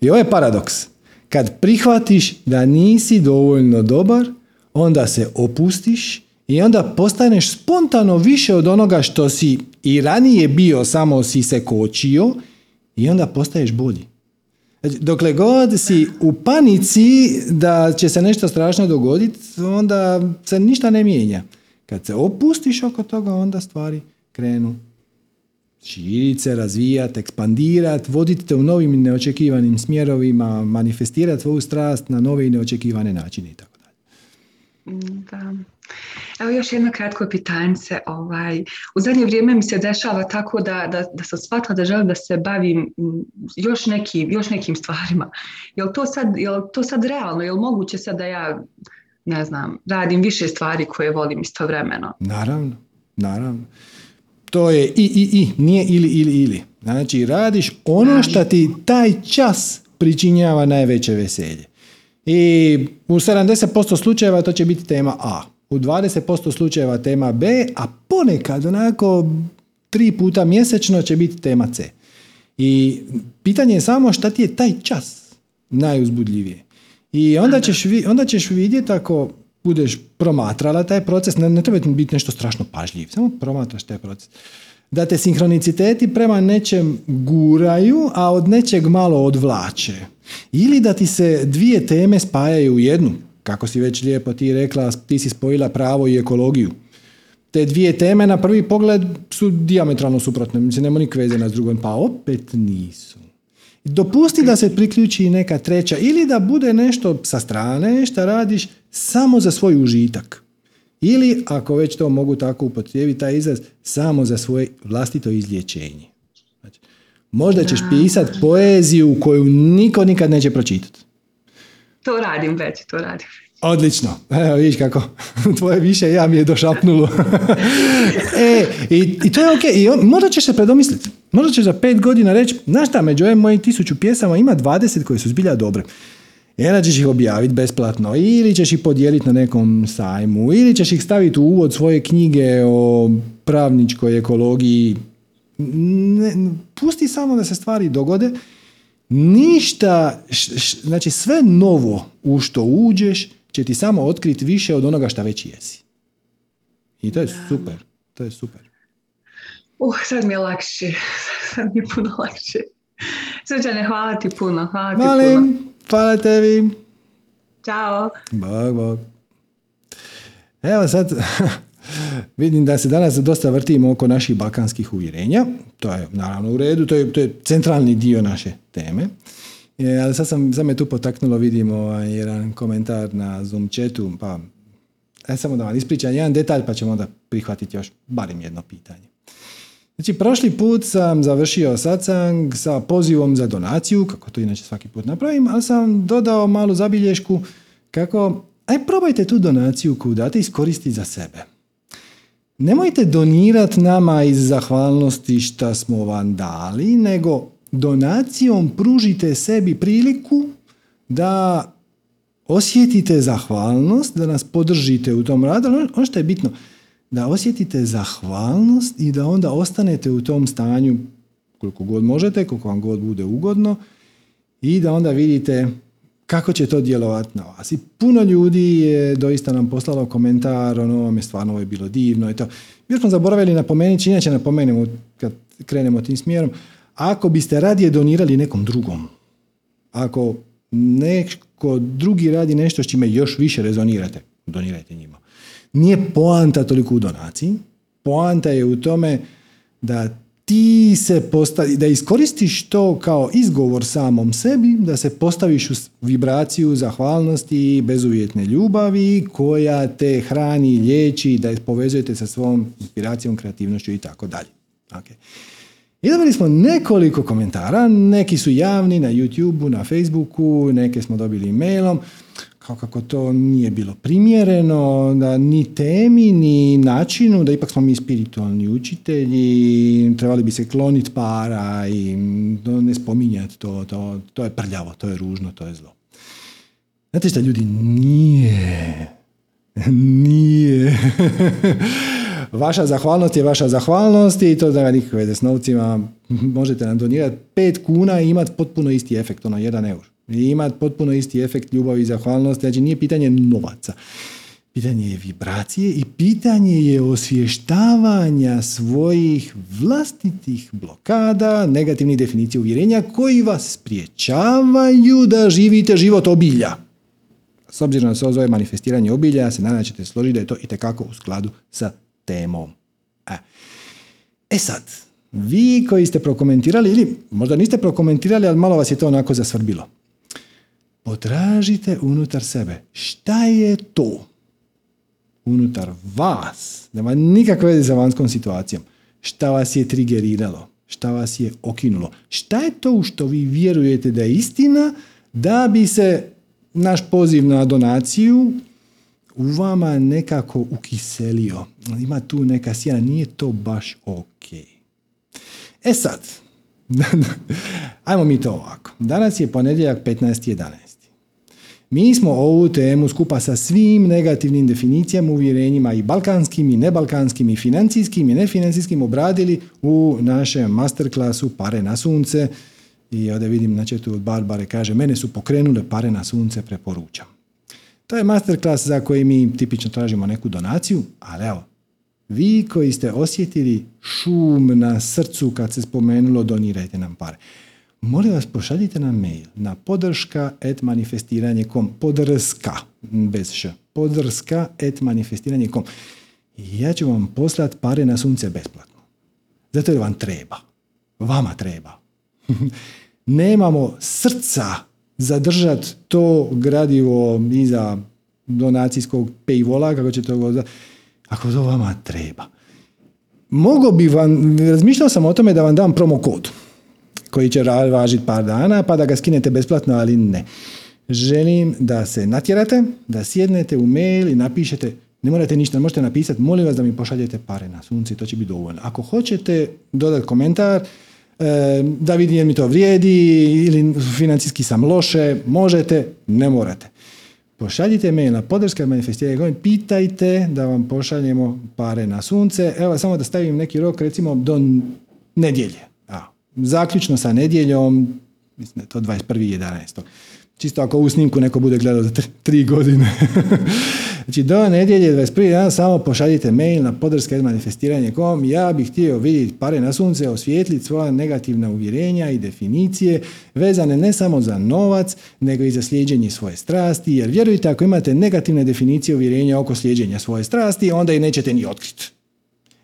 I ovo je paradoks. Kad prihvatiš da nisi dovoljno dobar, onda se opustiš i onda postaneš spontano više od onoga što si i ranije bio, samo si se kočio i onda postaješ bolji. Znači, Dokle god si u panici da će se nešto strašno dogoditi, onda se ništa ne mijenja. Kad se opustiš oko toga, onda stvari krenu širit se, razvijat, ekspandirat, voditi te u novim neočekivanim smjerovima, manifestirati svoju strast na nove i neočekivane načine i tako dalje. Mm, Da. Evo još jedno kratko pitanje. Ovaj, u zadnje vrijeme mi se dešava tako da, da, da sam shvatila da želim da se bavim još nekim, još nekim stvarima. Je li to sad, je li to sad realno? Je li moguće sad da ja, ne znam, radim više stvari koje volim istovremeno? Naravno, naravno. To je i, i, i, nije ili, ili, ili. Znači, radiš ono što ti taj čas pričinjava najveće veselje. I u 70% slučajeva to će biti tema A. U 20% slučajeva tema B, a ponekad onako tri puta mjesečno će biti tema C. I pitanje je samo šta ti je taj čas najuzbudljivije. I onda ćeš, onda ćeš vidjeti ako budeš promatrala taj proces, ne, ne treba ti biti nešto strašno pažljiv, samo promatraš taj proces. Da te sinhroniciteti prema nečem guraju, a od nečeg malo odvlače. Ili da ti se dvije teme spajaju u jednu, kako si već lijepo ti rekla, ti si spojila pravo i ekologiju. Te dvije teme na prvi pogled su diametralno suprotne, mislim, nema nikakve veze jedna s drugom, pa opet nisu. Dopusti da se priključi i neka treća ili da bude nešto sa strane što radiš samo za svoj užitak. Ili, ako već to mogu tako upotrijebiti, taj izraz, samo za svoje vlastito izlječenje. Znači, možda ćeš pisati poeziju koju niko nikad neće pročitati. To radim već, to radim. Odlično. Evo, vidiš kako tvoje više ja mi je došapnulo. e, i, i to je ok. I on- možda ćeš se predomisliti. Možda ćeš za pet godina reći, znaš šta, među ovim mojim tisuću pjesama ima 20 koje su zbilja dobre. Onda ćeš ih objaviti besplatno, ili ćeš ih podijeliti na nekom sajmu, ili ćeš ih staviti u uvod svoje knjige o pravničkoj ekologiji. Ne, pusti samo da se stvari dogode. Ništa, š- š- znači sve novo u što uđeš će ti samo otkriti više od onoga što već jesi. I to je super. To je super. Uh, sad mi je lakše. Sad mi je puno lakše. Srđane, hvala ti puno. Hvala ti puno. Malim, hvala tebi. Ćao. Bog, bog. Evo sad, vidim da se danas dosta vrtimo oko naših balkanskih uvjerenja. To je naravno u redu, to je, to je centralni dio naše teme. E, ali sad, sam, sad me tu potaknulo, vidimo ovaj, jedan komentar na Zoom chatu, pa e, samo da vam ispričam jedan detalj, pa ćemo onda prihvatiti još barem jedno pitanje. Znači, prošli put sam završio satsang sa pozivom za donaciju, kako to inače svaki put napravim, ali sam dodao malu zabilješku kako, aj probajte tu donaciju koju date iskoristiti za sebe. Nemojte donirati nama iz zahvalnosti šta smo vam dali, nego donacijom pružite sebi priliku da osjetite zahvalnost, da nas podržite u tom radu, ali ono što je bitno, da osjetite zahvalnost i da onda ostanete u tom stanju koliko god možete, koliko vam god bude ugodno i da onda vidite kako će to djelovati na vas. I puno ljudi je doista nam poslalo komentar, ono vam stvarno ovo je bilo divno i to. Još smo zaboravili napomenuti, inače napomenemo kad krenemo tim smjerom, ako biste radije donirali nekom drugom, ako neko drugi radi nešto s čime još više rezonirate, donirajte njima. Nije poanta toliko u donaciji, poanta je u tome da ti se postavi, da iskoristiš to kao izgovor samom sebi, da se postaviš u vibraciju zahvalnosti i bezuvjetne ljubavi koja te hrani, liječi, da je povezujete sa svom inspiracijom, kreativnošću i tako dalje. Okay. I dobili smo nekoliko komentara, neki su javni na YouTubeu, na Facebooku, neke smo dobili mailom kao kako to nije bilo primjereno, da ni temi, ni načinu, da ipak smo mi spiritualni učitelji, trebali bi se kloniti para i ne spominjati to, to, to je prljavo, to je ružno, to je zlo. Znate šta ljudi, nije, nije. vaša zahvalnost je vaša zahvalnost i to da nikakve veze s novcima. Možete nam donirati 5 kuna i imati potpuno isti efekt, ono 1 eur i ima potpuno isti efekt ljubavi i zahvalnosti. Znači nije pitanje novaca. Pitanje je vibracije i pitanje je osvještavanja svojih vlastitih blokada, negativnih definicija uvjerenja koji vas spriječavaju da živite život obilja. S obzirom na se zove manifestiranje obilja, se nadam da ćete složiti da je to i tekako u skladu sa temom. E, e sad, vi koji ste prokomentirali, ili možda niste prokomentirali, ali malo vas je to onako zasvrbilo. Potražite unutar sebe. Šta je to unutar vas? Nema nikakve veze sa vanjskom situacijom. Šta vas je trigeriralo? Šta vas je okinulo? Šta je to u što vi vjerujete da je istina da bi se naš poziv na donaciju u vama nekako ukiselio. Ima tu neka sjena, nije to baš ok. E sad, ajmo mi to ovako. Danas je ponedjeljak 15.11. Mi smo ovu temu skupa sa svim negativnim definicijama, uvjerenjima i balkanskim i nebalkanskim i financijskim i nefinancijskim obradili u našem masterklasu Pare na sunce. I ovdje vidim na četu od Barbare kaže, mene su pokrenule pare na sunce, preporučam. To je masterclass za koji mi tipično tražimo neku donaciju, ali evo, vi koji ste osjetili šum na srcu kad se spomenulo donirajte nam pare molim vas pošaljite nam mail na podrška et manifestiranje.com podrska bez š podrska et manifestiranje.com i ja ću vam poslati pare na sunce besplatno. Zato jer vam treba. Vama treba. Nemamo srca zadržati to gradivo iza donacijskog pejvola, kako će to ako to vama treba. Mogu bi vam, razmišljao sam o tome da vam dam promo kod koji će važiti par dana pa da ga skinete besplatno, ali ne. Želim da se natjerate, da sjednete u mail i napišete ne morate ništa, možete napisati, molim vas da mi pošaljete pare na sunci, to će biti dovoljno. Ako hoćete dodati komentar, da vidim je mi to vrijedi ili financijski sam loše, možete, ne morate. Pošaljite mail na podrška manifestiranje pitajte da vam pošaljemo pare na sunce. Evo samo da stavim neki rok, recimo do nedjelje zaključno sa nedjeljom, mislim da je to 21.11. Čisto ako ovu snimku neko bude gledao za tri, godine. znači do nedjelje 21. dan samo pošaljite mail na podrska manifestiranje.com ja bih htio vidjeti pare na sunce, osvijetliti svoja negativna uvjerenja i definicije vezane ne samo za novac, nego i za slijeđenje svoje strasti, jer vjerujte ako imate negativne definicije uvjerenja oko slijeđenja svoje strasti, onda i nećete ni otkriti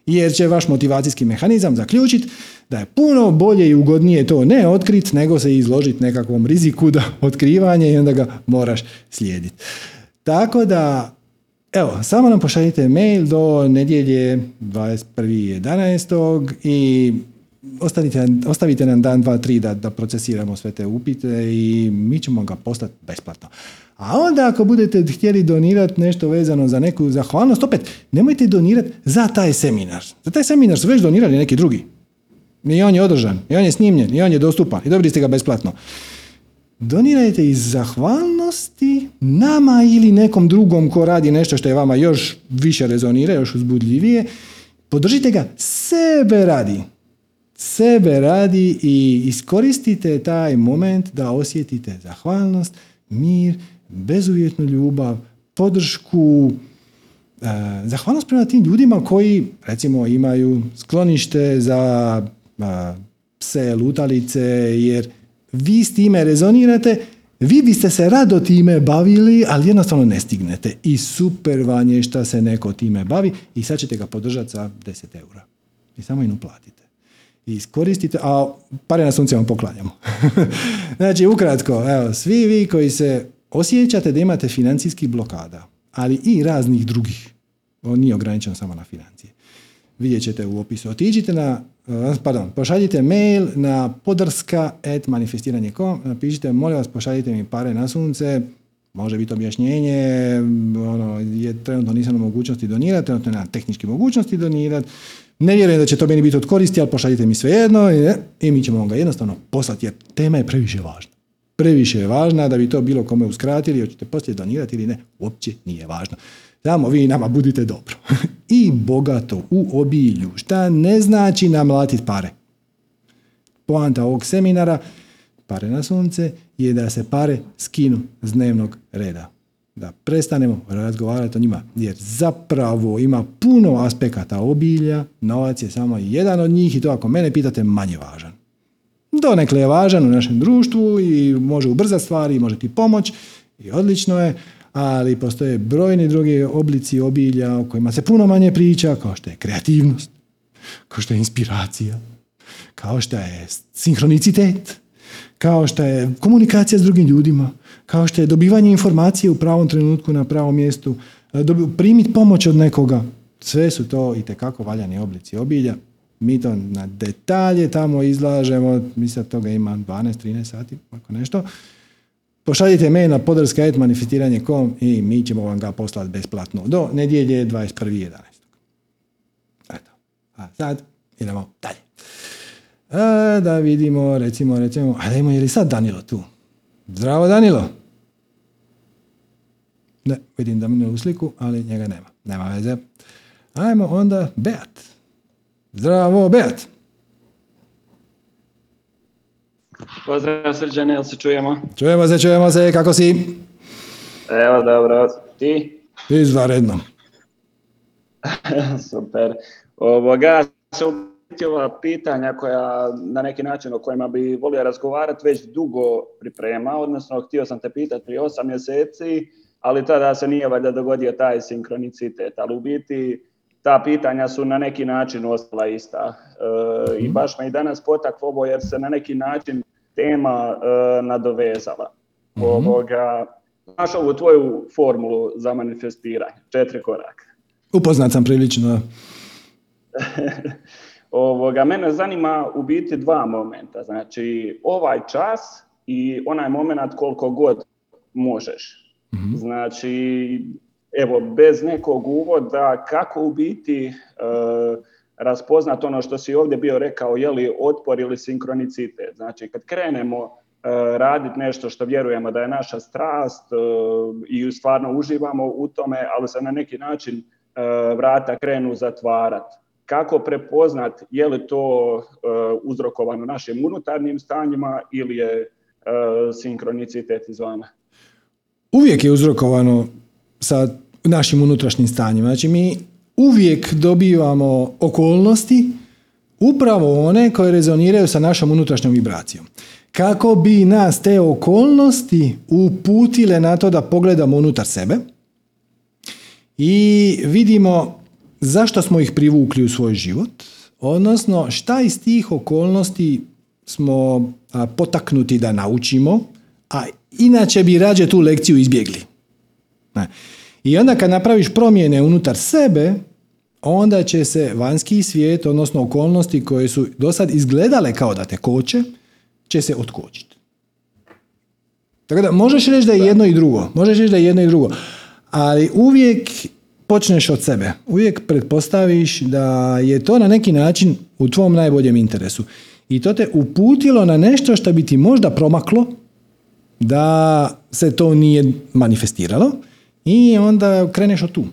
jer će vaš motivacijski mehanizam zaključiti da je puno bolje i ugodnije to ne otkriti nego se izložiti nekakvom riziku da otkrivanje i onda ga moraš slijediti. Tako da, evo, samo nam pošaljite mail do nedjelje 21.11. i ostavite, ostavite nam dan, dva, tri da, da procesiramo sve te upite i mi ćemo ga poslati besplatno. A onda ako budete htjeli donirati nešto vezano za neku zahvalnost, opet nemojte donirati za taj seminar. Za taj seminar su već donirali neki drugi. I on je održan, i on je snimljen, i on je dostupan, i dobili ste ga besplatno. Donirajte iz zahvalnosti nama ili nekom drugom ko radi nešto što je vama još više rezonira, još uzbudljivije. Podržite ga, sebe radi. Sebe radi i iskoristite taj moment da osjetite zahvalnost, mir, bezuvjetnu ljubav, podršku, e, zahvalnost prema tim ljudima koji recimo imaju sklonište za e, pse lutalice jer vi s time rezonirate, vi biste se rado time bavili, ali jednostavno ne stignete. I super vam je šta se neko time bavi i sad ćete ga podržati za 10 eura. I samo im uplatite. Iskoristite, a pare na sunce vam poklanjamo. znači, ukratko, evo, svi vi koji se osjećate da imate financijskih blokada, ali i raznih drugih, on nije ograničen samo na financije. Vidjet ćete u opisu. Otiđite na Eh, pardon, pošaljite mail na podraska.manifestiranje.com, napišite, molim vas, pošaljite mi pare na sunce, može biti objašnjenje, ono, je, trenutno nisam u mogućnosti donirati, trenutno nema tehničke mogućnosti donirati, ne vjerujem da će to meni biti od koristi, ali pošaljite mi svejedno i, i mi ćemo ga jednostavno poslati, jer tema je previše važna. Previše je važna da bi to bilo kome uskratili, hoćete poslije donirati ili ne, uopće nije važno. Samo vi nama budite dobro. I bogato u obilju. Šta ne znači namlatiti pare. Poanta ovog seminara, pare na sunce, je da se pare skinu s dnevnog reda. Da prestanemo razgovarati o njima. Jer zapravo ima puno aspekata obilja, novac je samo jedan od njih i to ako mene pitate manje važan. Donekle je važan u našem društvu i može ubrzati stvari, i može ti pomoć i odlično je, ali postoje brojni drugi oblici obilja o kojima se puno manje priča, kao što je kreativnost, kao što je inspiracija, kao što je sinhronicitet, kao što je komunikacija s drugim ljudima, kao što je dobivanje informacije u pravom trenutku na pravom mjestu, primiti pomoć od nekoga. Sve su to i tekako valjani oblici obilja. Mi to na detalje tamo izlažemo, mislim da toga ima 12-13 sati, ako nešto. Pošaljite mail na podrska.manifestiranje.com i mi ćemo vam ga poslati besplatno do nedjelje 21.11. Eto. A sad idemo dalje. A, da vidimo, recimo, recimo, a da je li sad Danilo tu? Zdravo Danilo! Ne, vidim da mi u sliku, ali njega nema. Nema veze. Ajmo onda Beat. Zdravo Beat! Pozdrav srđane, jel se čujemo? Čujemo se, čujemo se, kako si? Evo, dobro, ti? Izvaredno. Super. Ovoga, se ova pitanja koja na neki način o kojima bi volio razgovarati već dugo priprema, odnosno htio sam te pitati prije osam mjeseci, ali tada se nije valjda dogodio taj sinkronicitet, ali u biti ta pitanja su na neki način ostala ista. E, I mhm. baš me i danas potaklo ovo jer se na neki način tema e, nadovezala. mm Ovoga, znaš ovu tvoju formulu za manifestiranje, četiri koraka. Upoznat sam prilično. Ovoga, mene zanima u biti dva momenta. Znači, ovaj čas i onaj moment koliko god možeš. mm Znači, evo, bez nekog uvoda, kako u biti uh, raspoznat ono što si ovdje bio rekao, je li otpor ili sinkronicitet. Znači, kad krenemo uh, raditi nešto što vjerujemo da je naša strast uh, i stvarno uživamo u tome, ali se na neki način vrata krenu zatvarati. Kako prepoznat je li to uzrokovano našim unutarnjim stanjima ili je sinkronicitet izvana? Uvijek je uzrokovano sa našim unutrašnjim stanjima. Znači mi uvijek dobivamo okolnosti upravo one koje rezoniraju sa našom unutrašnjom vibracijom. Kako bi nas te okolnosti uputile na to da pogledamo unutar sebe i vidimo zašto smo ih privukli u svoj život, odnosno šta iz tih okolnosti smo potaknuti da naučimo, a inače bi rađe tu lekciju izbjegli. I onda kad napraviš promjene unutar sebe, onda će se vanjski svijet, odnosno okolnosti koje su do sad izgledale kao da te koče, će se otkočiti. Tako da možeš reći da je jedno i drugo. Možeš reći da je jedno i drugo. Ali uvijek počneš od sebe. Uvijek pretpostaviš da je to na neki način u tvom najboljem interesu. I to te uputilo na nešto što bi ti možda promaklo da se to nije manifestiralo i onda kreneš od tu.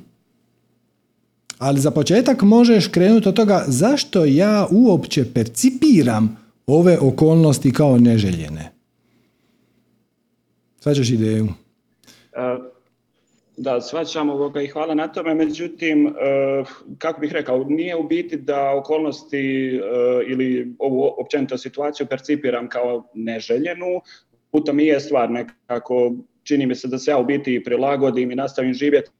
Ali za početak možeš krenuti od toga zašto ja uopće percipiram ove okolnosti kao neželjene. Svađaš ideju? E, da, svačam ovoga i hvala na tome, međutim, e, kako bih rekao, nije u biti da okolnosti e, ili ovu općenito situaciju percipiram kao neželjenu, u tom i je stvar nekako, čini mi se da se ja u biti prilagodim i nastavim živjeti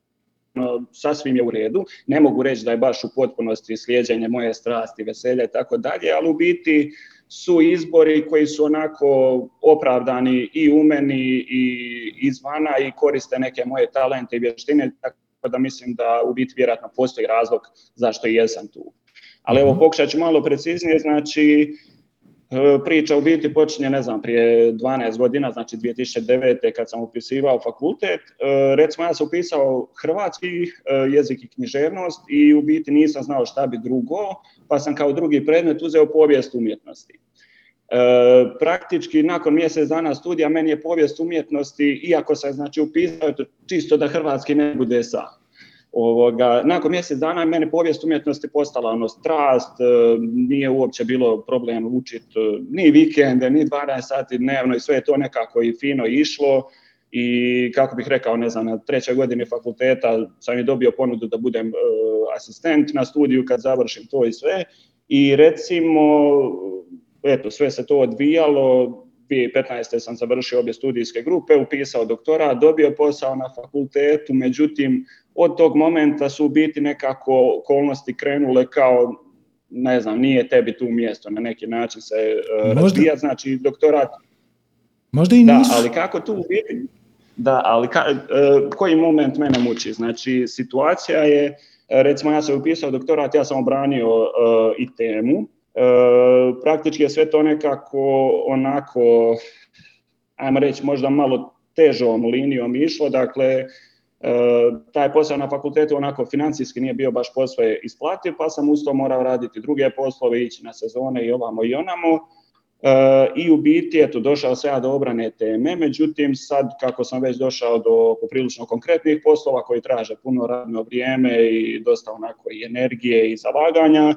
sasvim je u redu. Ne mogu reći da je baš u potpunosti slijeđenje moje strasti, veselja i tako dalje, ali u biti su izbori koji su onako opravdani i u meni i izvana i koriste neke moje talente i vještine, tako da mislim da u biti vjerojatno postoji razlog zašto i jesam tu. Ali evo mhm. pokušat ću malo preciznije, znači E, priča u biti počinje, ne znam, prije 12 godina, znači 2009. kad sam upisivao fakultet. E, recimo ja sam upisao hrvatski e, jezik i književnost i u biti nisam znao šta bi drugo, pa sam kao drugi predmet uzeo povijest umjetnosti. Praktički nakon mjesec dana studija meni je povijest umjetnosti, iako sam znači upisao čisto da hrvatski ne bude sa. Ovoga, nakon mjesec dana mene povijest umjetnosti postala ono strast, e, nije uopće bilo problem učiti e, ni vikende, ni 12 sati dnevno i sve je to nekako i fino išlo i kako bih rekao, ne znam, na trećoj godini fakulteta sam je dobio ponudu da budem uh, asistent na studiju kad završim to i sve i recimo, eto, sve se to odvijalo, 2015. sam završio obje studijske grupe, upisao doktora, dobio posao na fakultetu, međutim od tog momenta su u biti nekako okolnosti krenule kao ne znam, nije tebi tu mjesto, na neki način se uh, razvija, znači doktorat. Možda i Da, ali kako tu u biti, da, ali ka, uh, koji moment mene muči? Znači, situacija je, recimo ja sam upisao doktorat, ja sam obranio uh, i temu, praktički je sve to nekako onako, ajmo reći, možda malo težom linijom išlo, dakle, taj posao na fakultetu onako financijski nije bio baš posve isplativ, pa sam uz to morao raditi druge poslove, ići na sezone i ovamo i onamo. I u biti, eto, došao sam ja do obrane teme, međutim sad kako sam već došao do poprilično konkretnih poslova koji traže puno radno vrijeme i dosta onako i energije i zalaganja,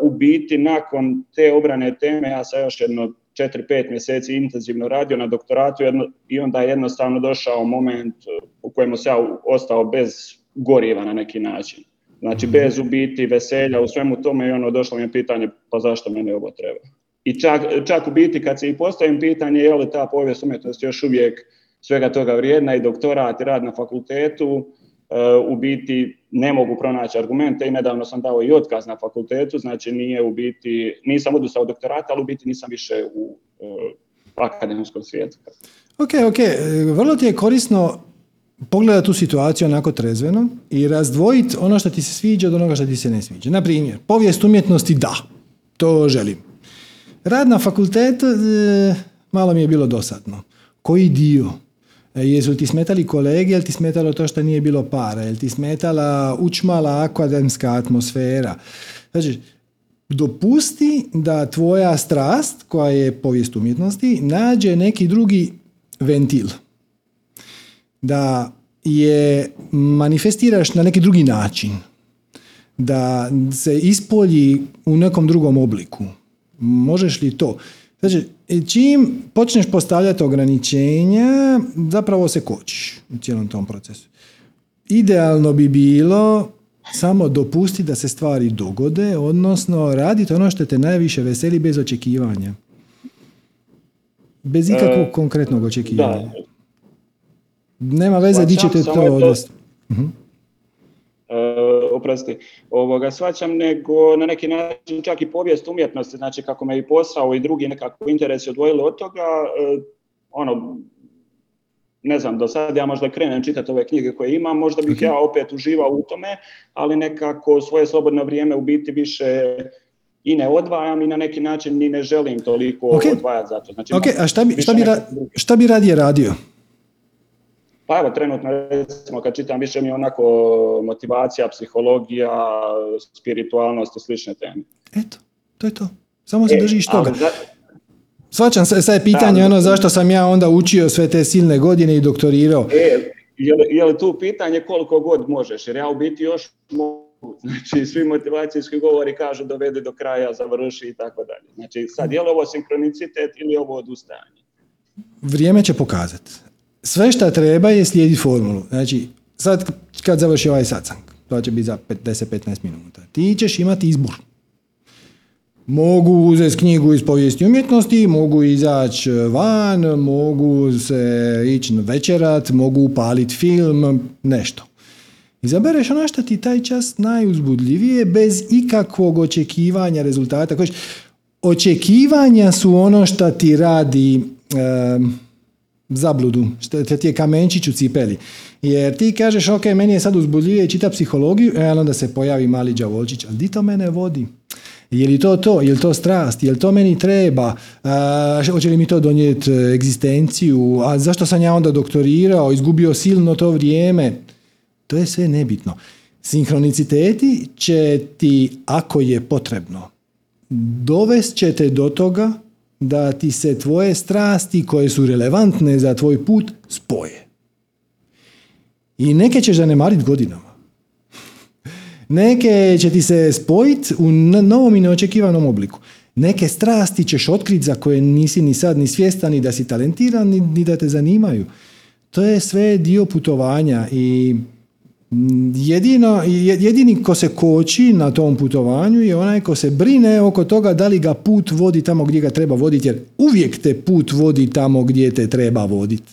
u biti nakon te obrane teme ja sam još jedno 4-5 mjeseci intenzivno radio na doktoratu i onda je jednostavno došao moment u kojemu se ja ostao bez goriva na neki način. Znači bez u biti veselja u svemu tome i ono došlo mi je pitanje pa zašto meni ovo treba. I čak, čak u biti kad se i postavim pitanje je li ta povijest umjetnosti još uvijek svega toga vrijedna i doktorat i rad na fakultetu, E, u biti ne mogu pronaći argumente i nedavno sam dao i otkaz na fakultetu, znači nije u biti, nisam odustao doktorata, ali u biti nisam više u uh, akademskom svijetu. Ok, ok, vrlo ti je korisno pogledati tu situaciju onako trezveno i razdvojiti ono što ti se sviđa od onoga što ti se ne sviđa. Na primjer, povijest umjetnosti da, to želim. Rad na fakultetu e, malo mi je bilo dosadno. Koji dio? E, jesu ti smetali kolege, jel ti smetalo to što nije bilo para, jel ti smetala učmala akademska atmosfera. Znači, dopusti da tvoja strast, koja je povijest umjetnosti, nađe neki drugi ventil. Da je manifestiraš na neki drugi način. Da se ispolji u nekom drugom obliku. Možeš li to? Znači, čim počneš postavljati ograničenja, zapravo se kočiš u cijelom tom procesu. Idealno bi bilo samo dopustiti da se stvari dogode, odnosno raditi ono što te najviše veseli bez očekivanja. Bez ikakvog e, konkretnog očekivanja. Nema veze pa di ćete to odnositi. Uh-huh. Oprosti, ovoga svaćam, nego na neki način čak i povijest umjetnosti, znači kako me i posao i drugi nekako interesi odvojili od toga, uh, ono, ne znam, do sad ja možda krenem čitati ove knjige koje imam, možda bih ja opet uživao u tome, ali nekako svoje slobodno vrijeme u biti više i ne odvajam i na neki način ni ne želim toliko okay. odvajati za to. Znači, ok, a šta bi, šta, bi šta bi radije radio? Pa evo, trenutno recimo kad čitam više mi je onako motivacija, psihologija, spiritualnost i slične teme. Eto, to je to. Samo se e, držiš toga. Svačam, sad je pitanje ono zašto sam ja onda učio sve te silne godine i doktorirao. E, je li, je li tu pitanje koliko god možeš? Jer ja u biti još mogu. Znači, svi motivacijski govori kažu dovede do kraja, završi i tako dalje. Znači, sad je li ovo sinkronicitet ili ovo odustajanje? Vrijeme će pokazati. Sve što treba je slijediti formulu. Znači, sad kad završi ovaj satsang, to će biti za 10-15 minuta, ti ćeš imati izbor. Mogu uzeti knjigu iz povijesti umjetnosti, mogu izaći van, mogu se ići večerat, mogu upaliti film, nešto. Izabereš ono što ti taj čas najuzbudljivije bez ikakvog očekivanja rezultata. Očekivanja su ono što ti radi zabludu, što ti je kamenčić u cipeli. Jer ti kažeš, ok, meni je sad uzbudljivije čita psihologiju, e, onda se pojavi mali đavolčić, ali di to mene vodi? Je li to to? Je li to strast? Je li to meni treba? hoće li mi to donijeti e, egzistenciju? A zašto sam ja onda doktorirao? Izgubio silno to vrijeme? To je sve nebitno. Sinhroniciteti će ti, ako je potrebno, dovest će te do toga da ti se tvoje strasti koje su relevantne za tvoj put spoje. I neke ćeš zanemariti godinama. Neke će ti se spojiti u novom i neočekivanom obliku. Neke strasti ćeš otkriti za koje nisi ni sad ni svjestan, ni da si talentiran, ni da te zanimaju. To je sve dio putovanja i Jedino, jedini ko se koči na tom putovanju je onaj ko se brine oko toga da li ga put vodi tamo gdje ga treba voditi, jer uvijek te put vodi tamo gdje te treba voditi.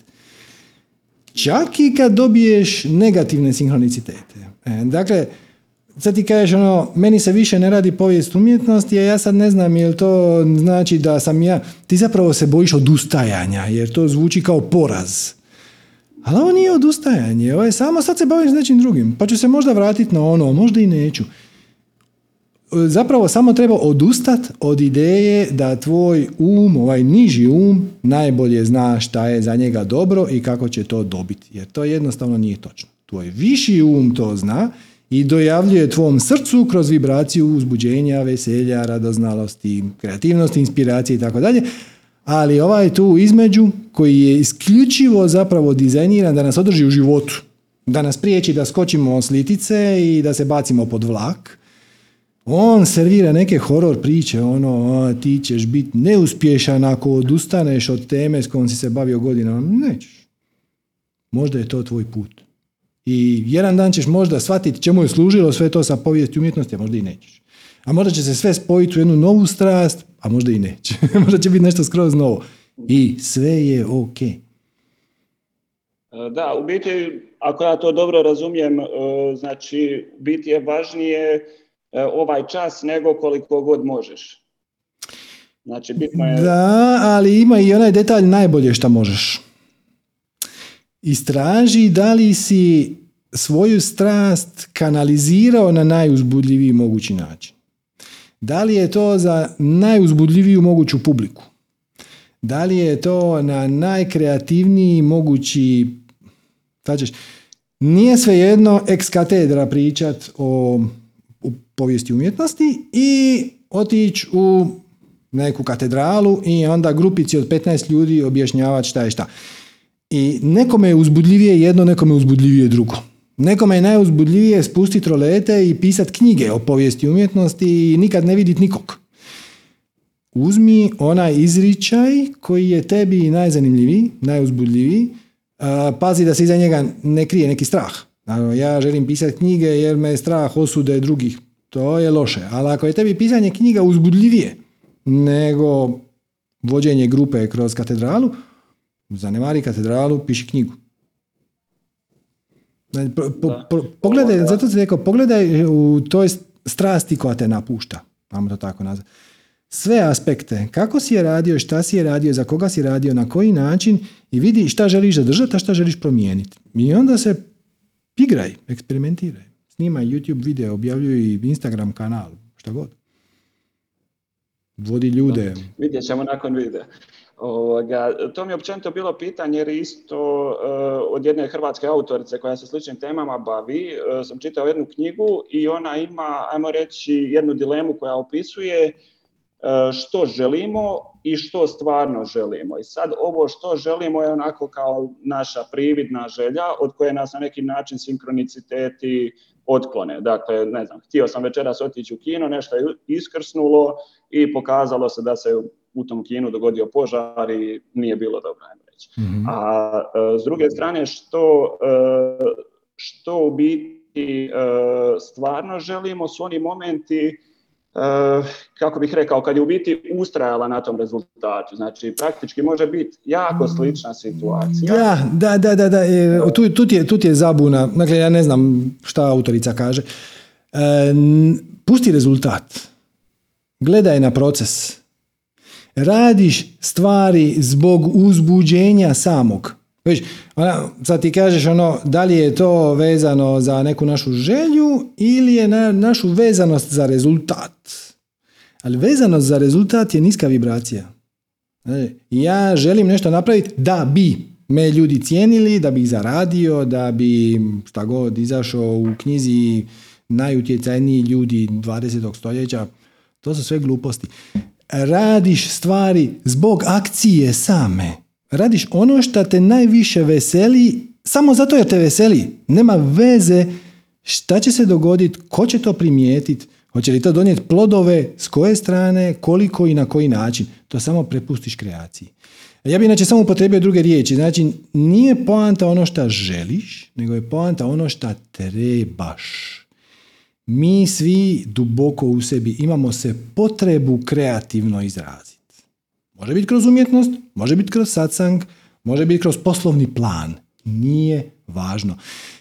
Čak i kad dobiješ negativne sinhronicitete. E, dakle, sad ti kažeš ono, meni se više ne radi povijest umjetnosti, a ja sad ne znam jel to znači da sam ja, ti zapravo se bojiš odustajanja, jer to zvuči kao poraz. Ali ovo nije odustajanje, ovo je samo sad se bavim s nečim drugim, pa ću se možda vratiti na ono, možda i neću. Zapravo samo treba odustat od ideje da tvoj um, ovaj niži um, najbolje zna šta je za njega dobro i kako će to dobiti. Jer to jednostavno nije točno. Tvoj viši um to zna i dojavljuje tvom srcu kroz vibraciju uzbuđenja, veselja, radoznalosti, kreativnosti, inspiracije i tako dalje, ali ovaj tu između koji je isključivo zapravo dizajniran da nas održi u životu, da nas priječi da skočimo s litice i da se bacimo pod vlak, on servira neke horor priče, ono, ti ćeš biti neuspješan ako odustaneš od teme s kojom si se bavio godinama. Nećeš. Možda je to tvoj put. I jedan dan ćeš možda shvatiti čemu je služilo sve to sa povijesti umjetnosti, a možda i nećeš. A možda će se sve spojiti u jednu novu strast, a možda i neće. možda će biti nešto skroz novo. I sve je ok. E, da, u biti, ako ja to dobro razumijem, e, znači, biti je važnije e, ovaj čas nego koliko god možeš. Znači, bitno je... Da, ali ima i onaj detalj najbolje što možeš. Istraži da li si svoju strast kanalizirao na najuzbudljiviji mogući način. Da li je to za najuzbudljiviju moguću publiku? Da li je to na najkreativniji mogući... Znači, nije svejedno ex katedra pričat o, o povijesti umjetnosti i otići u neku katedralu i onda grupici od 15 ljudi objašnjavati šta je šta. I nekome je uzbudljivije jedno, nekome je uzbudljivije drugo. Nekome je najuzbudljivije spustiti rolete i pisati knjige o povijesti umjetnosti i nikad ne vidjeti nikog. Uzmi onaj izričaj koji je tebi najzanimljiviji, najuzbudljiviji, pazi da se iza njega ne krije neki strah. Ja želim pisati knjige jer me je strah osude drugih. To je loše. Ali ako je tebi pisanje knjiga uzbudljivije nego vođenje grupe kroz katedralu, zanemari katedralu, piši knjigu. Pogledaj, zato sam rekao, pogledaj u toj strasti koja te napušta, vamo to tako nazvati. sve aspekte. Kako si je radio, šta si je radio, za koga si radio, na koji način i vidi šta želiš zadržati, a šta želiš promijeniti. I onda se igraj, eksperimentiraj. Snimaj YouTube video, objavljuj Instagram kanal, šta god. Vodi ljude. Vidjet ćemo nakon videa. Ovoga, to mi je općenito bilo pitanje jer isto uh, od jedne hrvatske autorice koja se sličnim temama bavi, uh, sam čitao jednu knjigu i ona ima, ajmo reći, jednu dilemu koja opisuje uh, što želimo i što stvarno želimo. I sad ovo što želimo je onako kao naša prividna želja od koje nas na neki način sinkroniciteti otklone. Dakle, ne znam, htio sam večeras otići u kino, nešto je iskrsnulo i pokazalo se da se u tom kinu dogodio požar i nije bilo dobro, ajmo reći. Mm-hmm. A e, s druge strane, što, e, što u biti e, stvarno želimo su oni momenti kako bih rekao, kad je u biti ustrajala na tom rezultatu. Znači, praktički može biti jako slična situacija. Da, da, da, da, da. Tu, tu, je, tu je zabuna. Dakle, ja ne znam šta autorica kaže. Pusti rezultat. Gledaj na proces radiš stvari zbog uzbuđenja samog. Već, ona, sad ti kažeš ono, da li je to vezano za neku našu želju ili je na našu vezanost za rezultat. Ali vezanost za rezultat je niska vibracija. Ja želim nešto napraviti da bi me ljudi cijenili, da bi zaradio, da bi šta god izašao u knjizi najutjecajniji ljudi 20. stoljeća. To su sve gluposti radiš stvari zbog akcije same. Radiš ono što te najviše veseli, samo zato jer te veseli. Nema veze šta će se dogoditi, ko će to primijetiti, hoće li to donijeti plodove, s koje strane, koliko i na koji način. To samo prepustiš kreaciji. Ja bi inače samo upotrebio druge riječi. Znači, nije poanta ono što želiš, nego je poanta ono što trebaš. Mi svi duboko u sebi imamo se potrebu kreativno izraziti. Može biti kroz umjetnost, može biti kroz satsang, može biti kroz poslovni plan. Nije važno.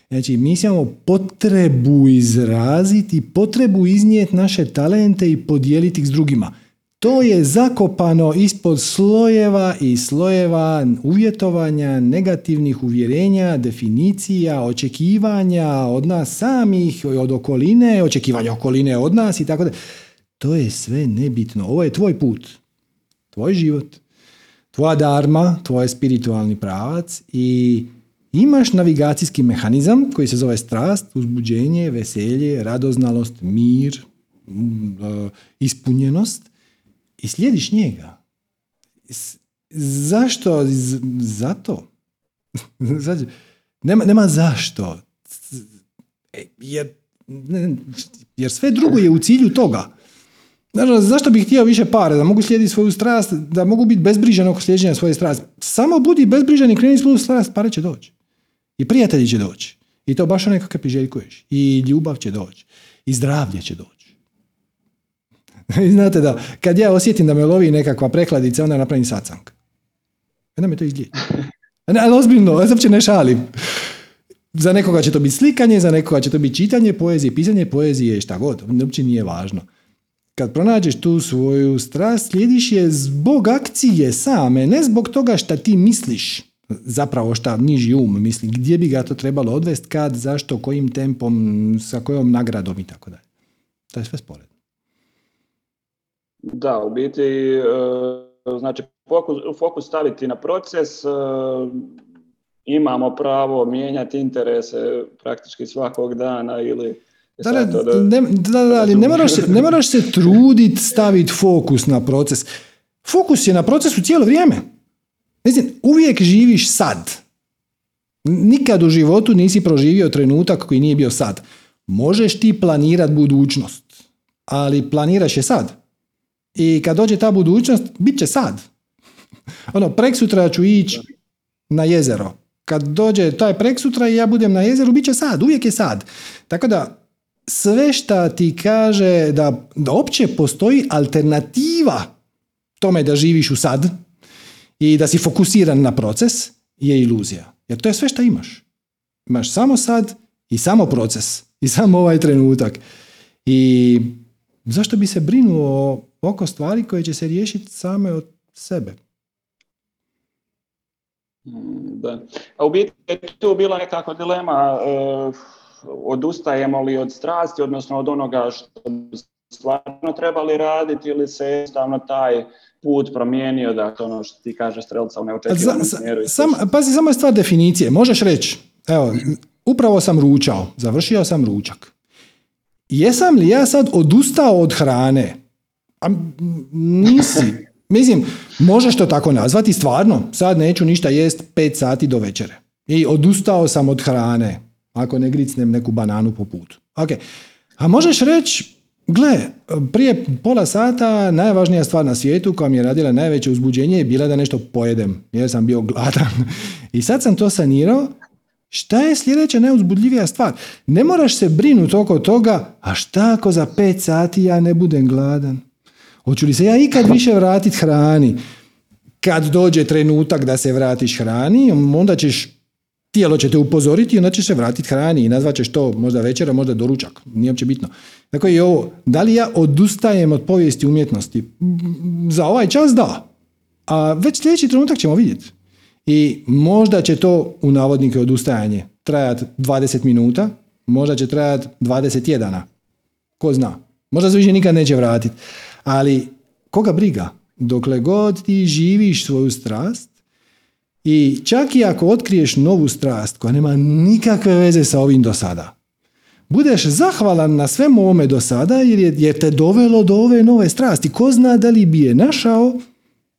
Znači, mi imamo potrebu izraziti, potrebu iznijeti naše talente i podijeliti ih s drugima. To je zakopano ispod slojeva i slojeva uvjetovanja, negativnih uvjerenja, definicija, očekivanja od nas samih, od okoline, očekivanja okoline od nas i tako da. To je sve nebitno. Ovo je tvoj put, tvoj život, tvoja darma, tvoj spiritualni pravac i imaš navigacijski mehanizam koji se zove strast, uzbuđenje, veselje, radoznalost, mir, ispunjenost i slijediš njega. Zašto? Zato. nema, nema zašto. E, jer, jer sve drugo je u cilju toga. Znači, zašto bih htio više pare? Da mogu slijediti svoju strast, da mogu biti bezbrižan oko slijeđenja svoje strasti. Samo budi bezbrižan i kreni svoju strast, pare će doći. I prijatelji će doći. I to baš onaj kakav priželjkuješ. I ljubav će doći. I zdravlje će doći. Znate da, kad ja osjetim da me lovi nekakva prekladica, onda napravim sacang. Onda me to izliječi. Ali ozbiljno, ja uopće ne šalim. Za nekoga će to biti slikanje, za nekoga će to biti čitanje poezije, pisanje poezije, šta god. Uopće nije važno. Kad pronađeš tu svoju strast, slijediš je zbog akcije same, ne zbog toga šta ti misliš. Zapravo šta niži um misli, gdje bi ga to trebalo odvesti, kad, zašto, kojim tempom, sa kojom nagradom i tako dalje. To je sve spored. Da, u biti, e, znači fokus, fokus staviti na proces, e, imamo pravo mijenjati interese praktički svakog dana ili da, da, ne, da, da, ali ne moraš se, ne moraš se truditi staviti fokus na proces. Fokus je na procesu cijelo vrijeme. Mislim, uvijek živiš sad. Nikad u životu nisi proživio trenutak koji nije bio sad. Možeš ti planirati budućnost, ali planiraš je sad. I kad dođe ta budućnost, bit će sad. Ono, prek sutra ću ići na jezero. Kad dođe taj prek sutra i ja budem na jezeru, bit će sad, uvijek je sad. Tako da, sve šta ti kaže da, da opće postoji alternativa tome da živiš u sad i da si fokusiran na proces, je iluzija. Jer to je sve što imaš. Imaš samo sad i samo proces. I samo ovaj trenutak. I zašto bi se brinuo oko stvari koje će se riješiti same od sebe. Mm, da. A u biti je tu bila nekakva dilema uh, odustajemo li od strasti, odnosno od onoga što stvarno trebali raditi ili se jednostavno taj put promijenio, dakle ono što ti kaže strelca u neočekivanom smjeru. Sam, pazi, samo je stvar definicije. Možeš reći, evo, upravo sam ručao, završio sam ručak. Jesam li ja sad odustao od hrane? A, nisi. Mislim, možeš to tako nazvati, stvarno, sad neću ništa jest pet sati do večere. I odustao sam od hrane, ako ne gricnem neku bananu po putu. Ok, a možeš reći, gle, prije pola sata najvažnija stvar na svijetu koja mi je radila najveće uzbuđenje je bila da nešto pojedem, jer sam bio gladan. I sad sam to sanirao Šta je sljedeća neuzbudljivija stvar? Ne moraš se brinuti oko toga, a šta ako za pet sati ja ne budem gladan? Hoću li se ja ikad više vratiti hrani? Kad dođe trenutak da se vratiš hrani, onda ćeš, tijelo će te upozoriti i onda ćeš se vratiti hrani i nazvat ćeš to možda večera, možda doručak. Nije uopće bitno. Dakle, i ovo, da li ja odustajem od povijesti umjetnosti? Za ovaj čas da. A već sljedeći trenutak ćemo vidjeti. I možda će to u navodnike odustajanje trajati 20 minuta, možda će trajati 20 tjedana. Ko zna. Možda se više nikad neće vratiti. Ali koga briga? Dokle god ti živiš svoju strast i čak i ako otkriješ novu strast koja nema nikakve veze sa ovim do sada, budeš zahvalan na svemu ovome do sada jer, je, te dovelo do ove nove strasti. Ko zna da li bi je našao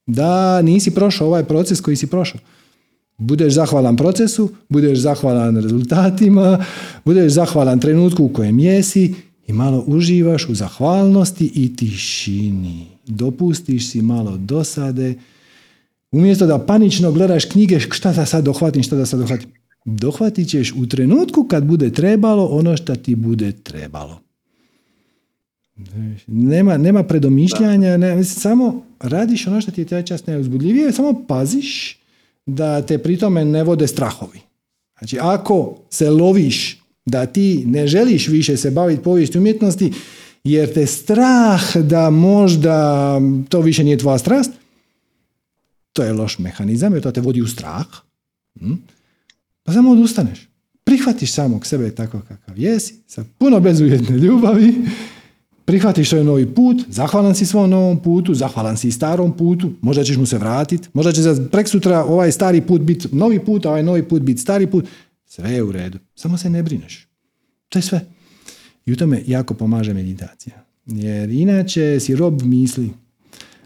da nisi prošao ovaj proces koji si prošao. Budeš zahvalan procesu, budeš zahvalan rezultatima, budeš zahvalan trenutku u kojem jesi i malo uživaš u zahvalnosti i tišini. Dopustiš si malo dosade. Umjesto da panično gledaš knjige šta da sad dohvatim, šta da sad dohvatim. Dohvatit ćeš u trenutku kad bude trebalo ono što ti bude trebalo. Nema, nema predomišljanja, ne, samo radiš ono što ti je taj čas najuzbudljivije, samo paziš da te pritome ne vode strahovi. Znači, ako se loviš da ti ne želiš više se baviti povijesti umjetnosti, jer te strah da možda to više nije tvoja strast, to je loš mehanizam, jer to te vodi u strah. Hm? Pa samo odustaneš. Prihvatiš samog sebe tako kakav jesi, sa puno bezuvjetne ljubavi prihvatiš svoj novi put, zahvalan si svom novom putu, zahvalan si i starom putu, možda ćeš mu se vratiti, možda će za prek sutra ovaj stari put biti novi put, a ovaj novi put biti stari put. Sve je u redu, samo se ne brineš. To je sve. I u tome jako pomaže meditacija. Jer inače si rob misli,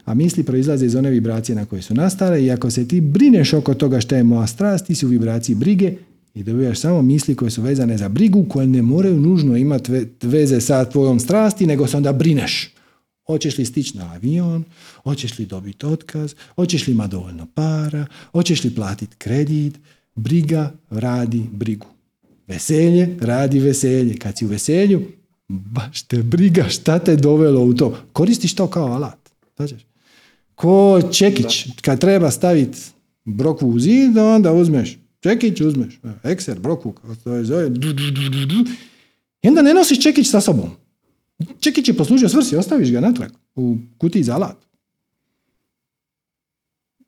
a misli proizlaze iz one vibracije na koje su nastale i ako se ti brineš oko toga što je moja strast, ti si u vibraciji brige i dobivaš samo misli koje su vezane za brigu, koje ne moraju nužno imati veze sa tvojom strasti, nego se onda brineš. Hoćeš li stići na avion, hoćeš li dobiti otkaz, hoćeš li imati dovoljno para, hoćeš li platiti kredit, briga radi brigu. Veselje radi veselje. Kad si u veselju, baš te briga šta te dovelo u to. Koristiš to kao alat. Ko čekić, kad treba staviti brokvu u zid, onda uzmeš Čekić uzmeš, ekser, broku, kako to je zove, i onda ne nosiš čekić sa sobom. Čekić je poslužio svrsi, ostaviš ga natrag u kutiji za alat.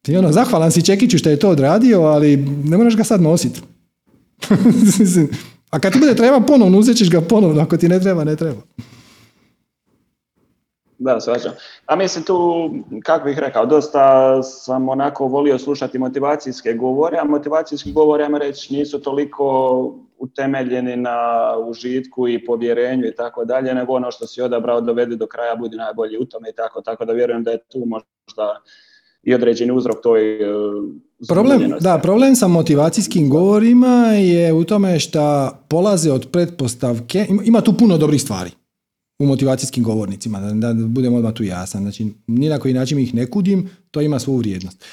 Ti ono, zahvalan si Čekiću što je to odradio, ali ne moraš ga sad nositi. A kad ti bude treba ponovno, uzet ćeš ga ponovno, ako ti ne treba, ne treba. Da, svađam. A mislim tu, kako bih rekao, dosta sam onako volio slušati motivacijske govore, a motivacijski govori, ja reći, nisu toliko utemeljeni na užitku i povjerenju i tako dalje, nego ono što si odabrao dovedi do kraja, budi najbolji u tome i tako, tako da vjerujem da je tu možda i određeni uzrok toj e, Problem, da, problem sa motivacijskim govorima je u tome što polaze od pretpostavke, ima tu puno dobrih stvari u motivacijskim govornicima, da, da budem odmah tu jasan. Znači, ni na koji način ih ne kudim, to ima svoju vrijednost.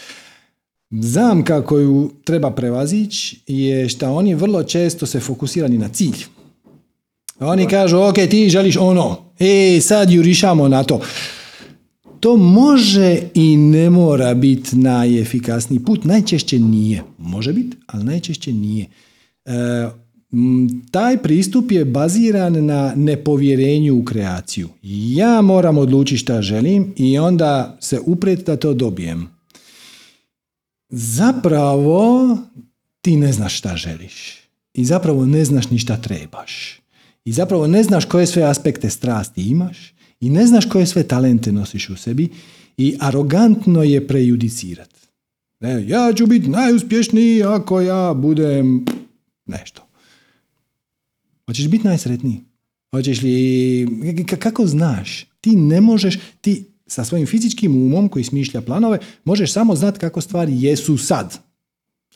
Zamka koju treba prevazići je što oni vrlo često se fokusirani na cilj. Oni kažu, ok, ti želiš ono, e, sad jurišamo na to. To može i ne mora biti najefikasniji put, najčešće nije. Može biti, ali najčešće nije. E, taj pristup je baziran na nepovjerenju u kreaciju. Ja moram odlučiti šta želim i onda se uprijeti da to dobijem. Zapravo ti ne znaš šta želiš. I zapravo ne znaš ni šta trebaš. I zapravo ne znaš koje sve aspekte strasti imaš i ne znaš koje sve talente nosiš u sebi i arogantno je prejudicirat. Ne, ja ću biti najuspješniji ako ja budem nešto. Hoćeš biti najsretniji? Hoćeš li... Kako znaš? Ti ne možeš... Ti sa svojim fizičkim umom koji smišlja planove možeš samo znati kako stvari jesu sad.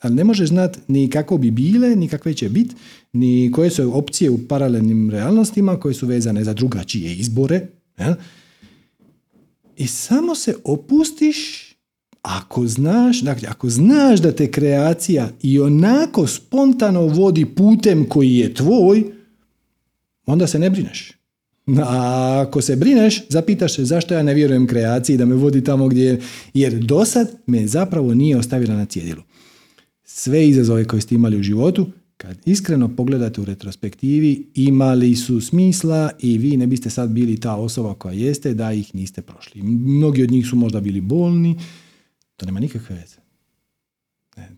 Ali ne možeš znati ni kako bi bile, ni kakve će biti, ni koje su opcije u paralelnim realnostima koje su vezane za drugačije izbore. I samo se opustiš ako znaš, dakle, ako znaš da te kreacija i onako spontano vodi putem koji je tvoj, onda se ne brineš. A ako se brineš, zapitaš se zašto ja ne vjerujem kreaciji da me vodi tamo gdje je, jer do sad me zapravo nije ostavila na cjedilu. Sve izazove koje ste imali u životu, kad iskreno pogledate u retrospektivi, imali su smisla i vi ne biste sad bili ta osoba koja jeste da ih niste prošli. Mnogi od njih su možda bili bolni, to nema nikakve veze.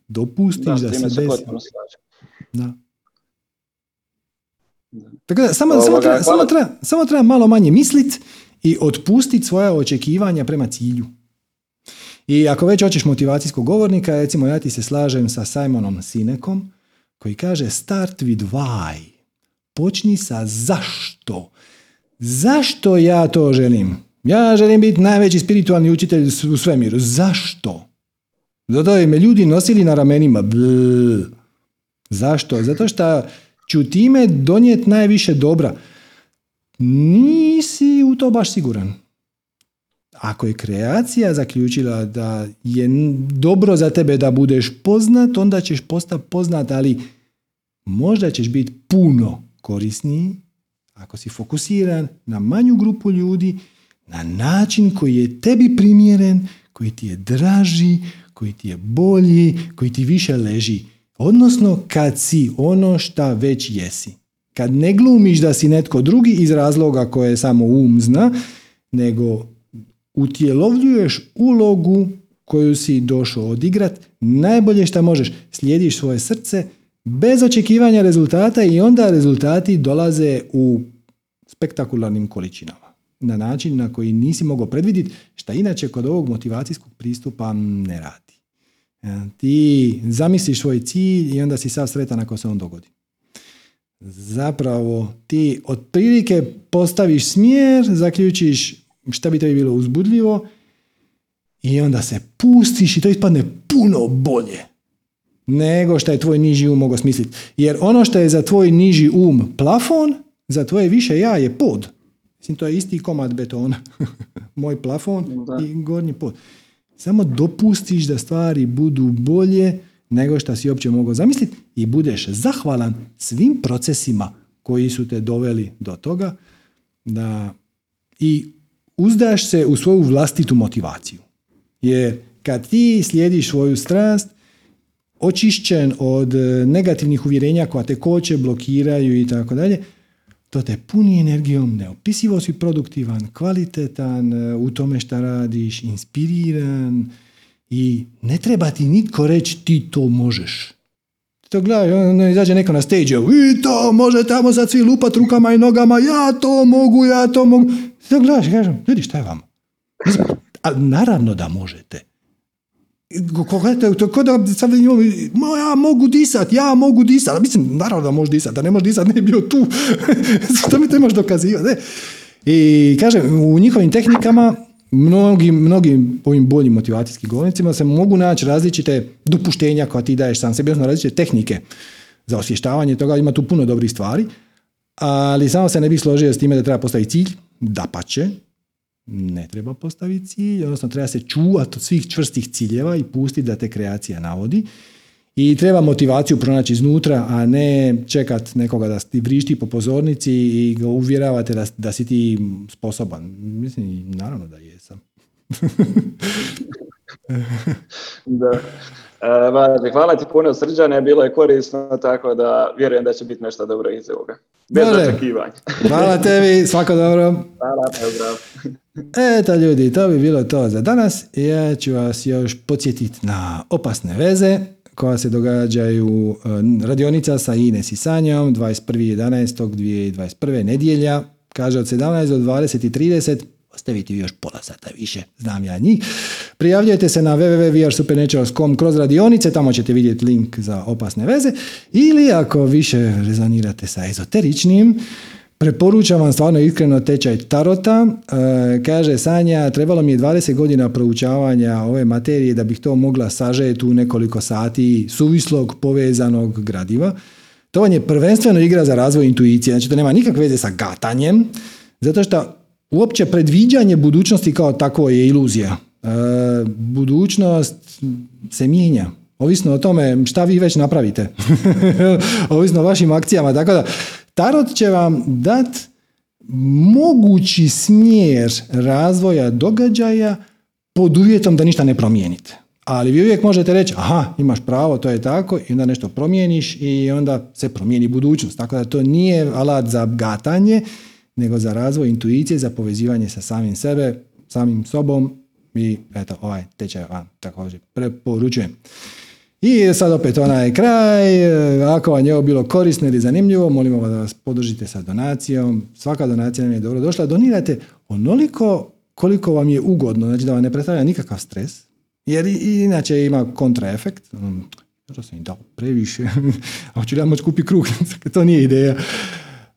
Dopustiš da, da se desi. Da. Tako da, samo, samo, treba, samo, treba, samo treba malo manje mislit i otpustiti svoja očekivanja prema cilju. I ako već hoćeš motivacijskog govornika, recimo ja ti se slažem sa Simonom Sinekom, koji kaže start with why. Počni sa zašto. Zašto ja to želim? Ja želim biti najveći spiritualni učitelj u svemiru. Zašto? Zato je me ljudi nosili na ramenima. Zašto? Zato što ću time donijeti najviše dobra. Nisi u to baš siguran. Ako je kreacija zaključila da je dobro za tebe da budeš poznat, onda ćeš postati poznat, ali možda ćeš biti puno korisniji ako si fokusiran na manju grupu ljudi, na način koji je tebi primjeren, koji ti je draži, koji ti je bolji, koji ti više leži. Odnosno kad si ono šta već jesi. Kad ne glumiš da si netko drugi iz razloga koje samo um zna, nego utjelovljuješ ulogu koju si došao odigrat, najbolje što možeš, slijediš svoje srce bez očekivanja rezultata i onda rezultati dolaze u spektakularnim količinama. Na način na koji nisi mogao predvidjeti, šta inače kod ovog motivacijskog pristupa ne radi. E, ti zamisliš svoj cilj i onda si sav sretan ako se on dogodi. Zapravo ti otprilike postaviš smjer, zaključiš šta bi tebi bilo uzbudljivo i onda se pustiš i to ispadne puno bolje nego što je tvoj niži um mogao smisliti. Jer ono što je za tvoj niži um plafon, za tvoje više ja je pod. Mislim, to je isti komad betona. Moj plafon i gornji pod. Samo dopustiš da stvari budu bolje nego što si uopće mogao zamisliti i budeš zahvalan svim procesima koji su te doveli do toga da i uzdaš se u svoju vlastitu motivaciju. Jer kad ti slijediš svoju strast, očišćen od negativnih uvjerenja koja te koče, blokiraju i tako dalje, to te puni energijom, neopisivo si produktivan, kvalitetan e, u tome šta radiš, inspiriran i ne treba ti nitko reći ti to možeš. To gledaš, ono izađe neko na stage, vi to može tamo sad svi lupat rukama i nogama, ja to mogu, ja to mogu. To gledaš i kažem, ljudi šta je vam? Ali naravno da možete. Ko da sad ja mogu disat, ja mogu disat. Mislim, naravno da možeš disat, da ne možeš disat, ne bio tu. Što mi to imaš dokazivati? I kažem, u njihovim tehnikama mnogim, mnogim ovim boljim motivacijskim govornicima se mogu naći različite dopuštenja koja ti daješ sam sebi, odnosno različite tehnike za osvještavanje toga, ima tu puno dobrih stvari, ali samo se ne bih složio s time da treba postaviti cilj, da pače, ne treba postaviti cilj, odnosno treba se čuvati od svih čvrstih ciljeva i pustiti da te kreacija navodi. I treba motivaciju pronaći iznutra, a ne čekat nekoga da ti vrišti po pozornici i ga uvjeravate da, da si ti sposoban. Mislim, naravno da jesam. da. E, hvala ti puno srđane, bilo je korisno, tako da vjerujem da će biti nešto dobro iz ovoga. Bez Dobre. očekivanja. Hvala tebi, svako dobro. Hvala, pozdrav. Eto ljudi, to bi bilo to za danas. Ja ću vas još podsjetiti na opasne veze koja se događaju e, radionica sa Ines i Sanjom 21.11.2021. nedjelja kaže od 17 do 20.30 ostaviti još pola sata više, znam ja njih. Prijavljujte se na www.vrsupernaturals.com kroz radionice, tamo ćete vidjeti link za opasne veze. Ili ako više rezonirate sa ezoteričnim, Preporučam vam stvarno iskreno tečaj Tarota. E, kaže Sanja, trebalo mi je 20 godina proučavanja ove materije da bih to mogla sažeti u nekoliko sati suvislog povezanog gradiva. To vam je prvenstveno igra za razvoj intuicije, znači to nema nikakve veze sa gatanjem, zato što uopće predviđanje budućnosti kao takvo je iluzija. E, budućnost se mijenja, ovisno o tome šta vi već napravite, ovisno o vašim akcijama, tako da Tarot će vam dat mogući smjer razvoja događaja pod uvjetom da ništa ne promijenite. Ali vi uvijek možete reći, aha, imaš pravo, to je tako, i onda nešto promijeniš i onda se promijeni budućnost. Tako da to nije alat za gatanje, nego za razvoj intuicije, za povezivanje sa samim sebe, samim sobom i eto, ovaj tečaj vam također preporučujem. I sad opet onaj kraj, ako vam je ovo bilo korisno ili zanimljivo, molimo vas da vas podržite sa donacijom. Svaka donacija nam je dobro došla. Donirajte onoliko koliko vam je ugodno, znači da vam ne predstavlja nikakav stres, jer inače ima kontraefekt. Što sam im dao previše, a hoću ja moći kupi kruh, to nije ideja.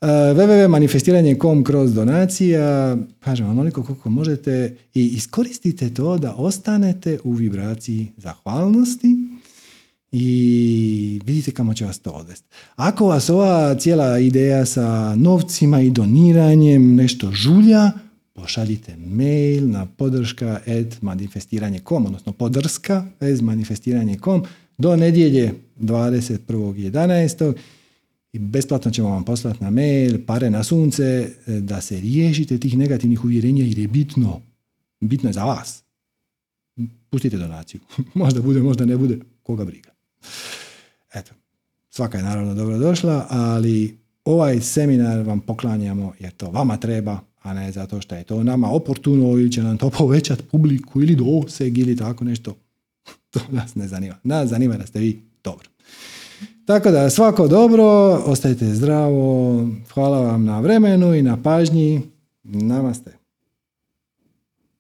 Uh, www.manifestiranje.com kroz donacija, kažem onoliko koliko možete i iskoristite to da ostanete u vibraciji zahvalnosti i vidite kamo će vas to odvesti. Ako vas ova cijela ideja sa novcima i doniranjem nešto žulja, pošaljite mail na podrška at manifestiranje.com, odnosno podrska manifestiranje.com do nedjelje 21.11. I besplatno ćemo vam poslati na mail pare na sunce da se riješite tih negativnih uvjerenja jer je bitno. Bitno je za vas. Pustite donaciju. možda bude, možda ne bude. Koga briga. Eto, svaka je naravno dobro došla, ali ovaj seminar vam poklanjamo jer to vama treba, a ne zato što je to nama oportuno ili će nam to povećati publiku ili doseg ili tako nešto. To nas ne zanima. Nas zanima da ste vi. Tako da svako dobro, ostajte zdravo, hvala vam na vremenu i na pažnji. Namaste.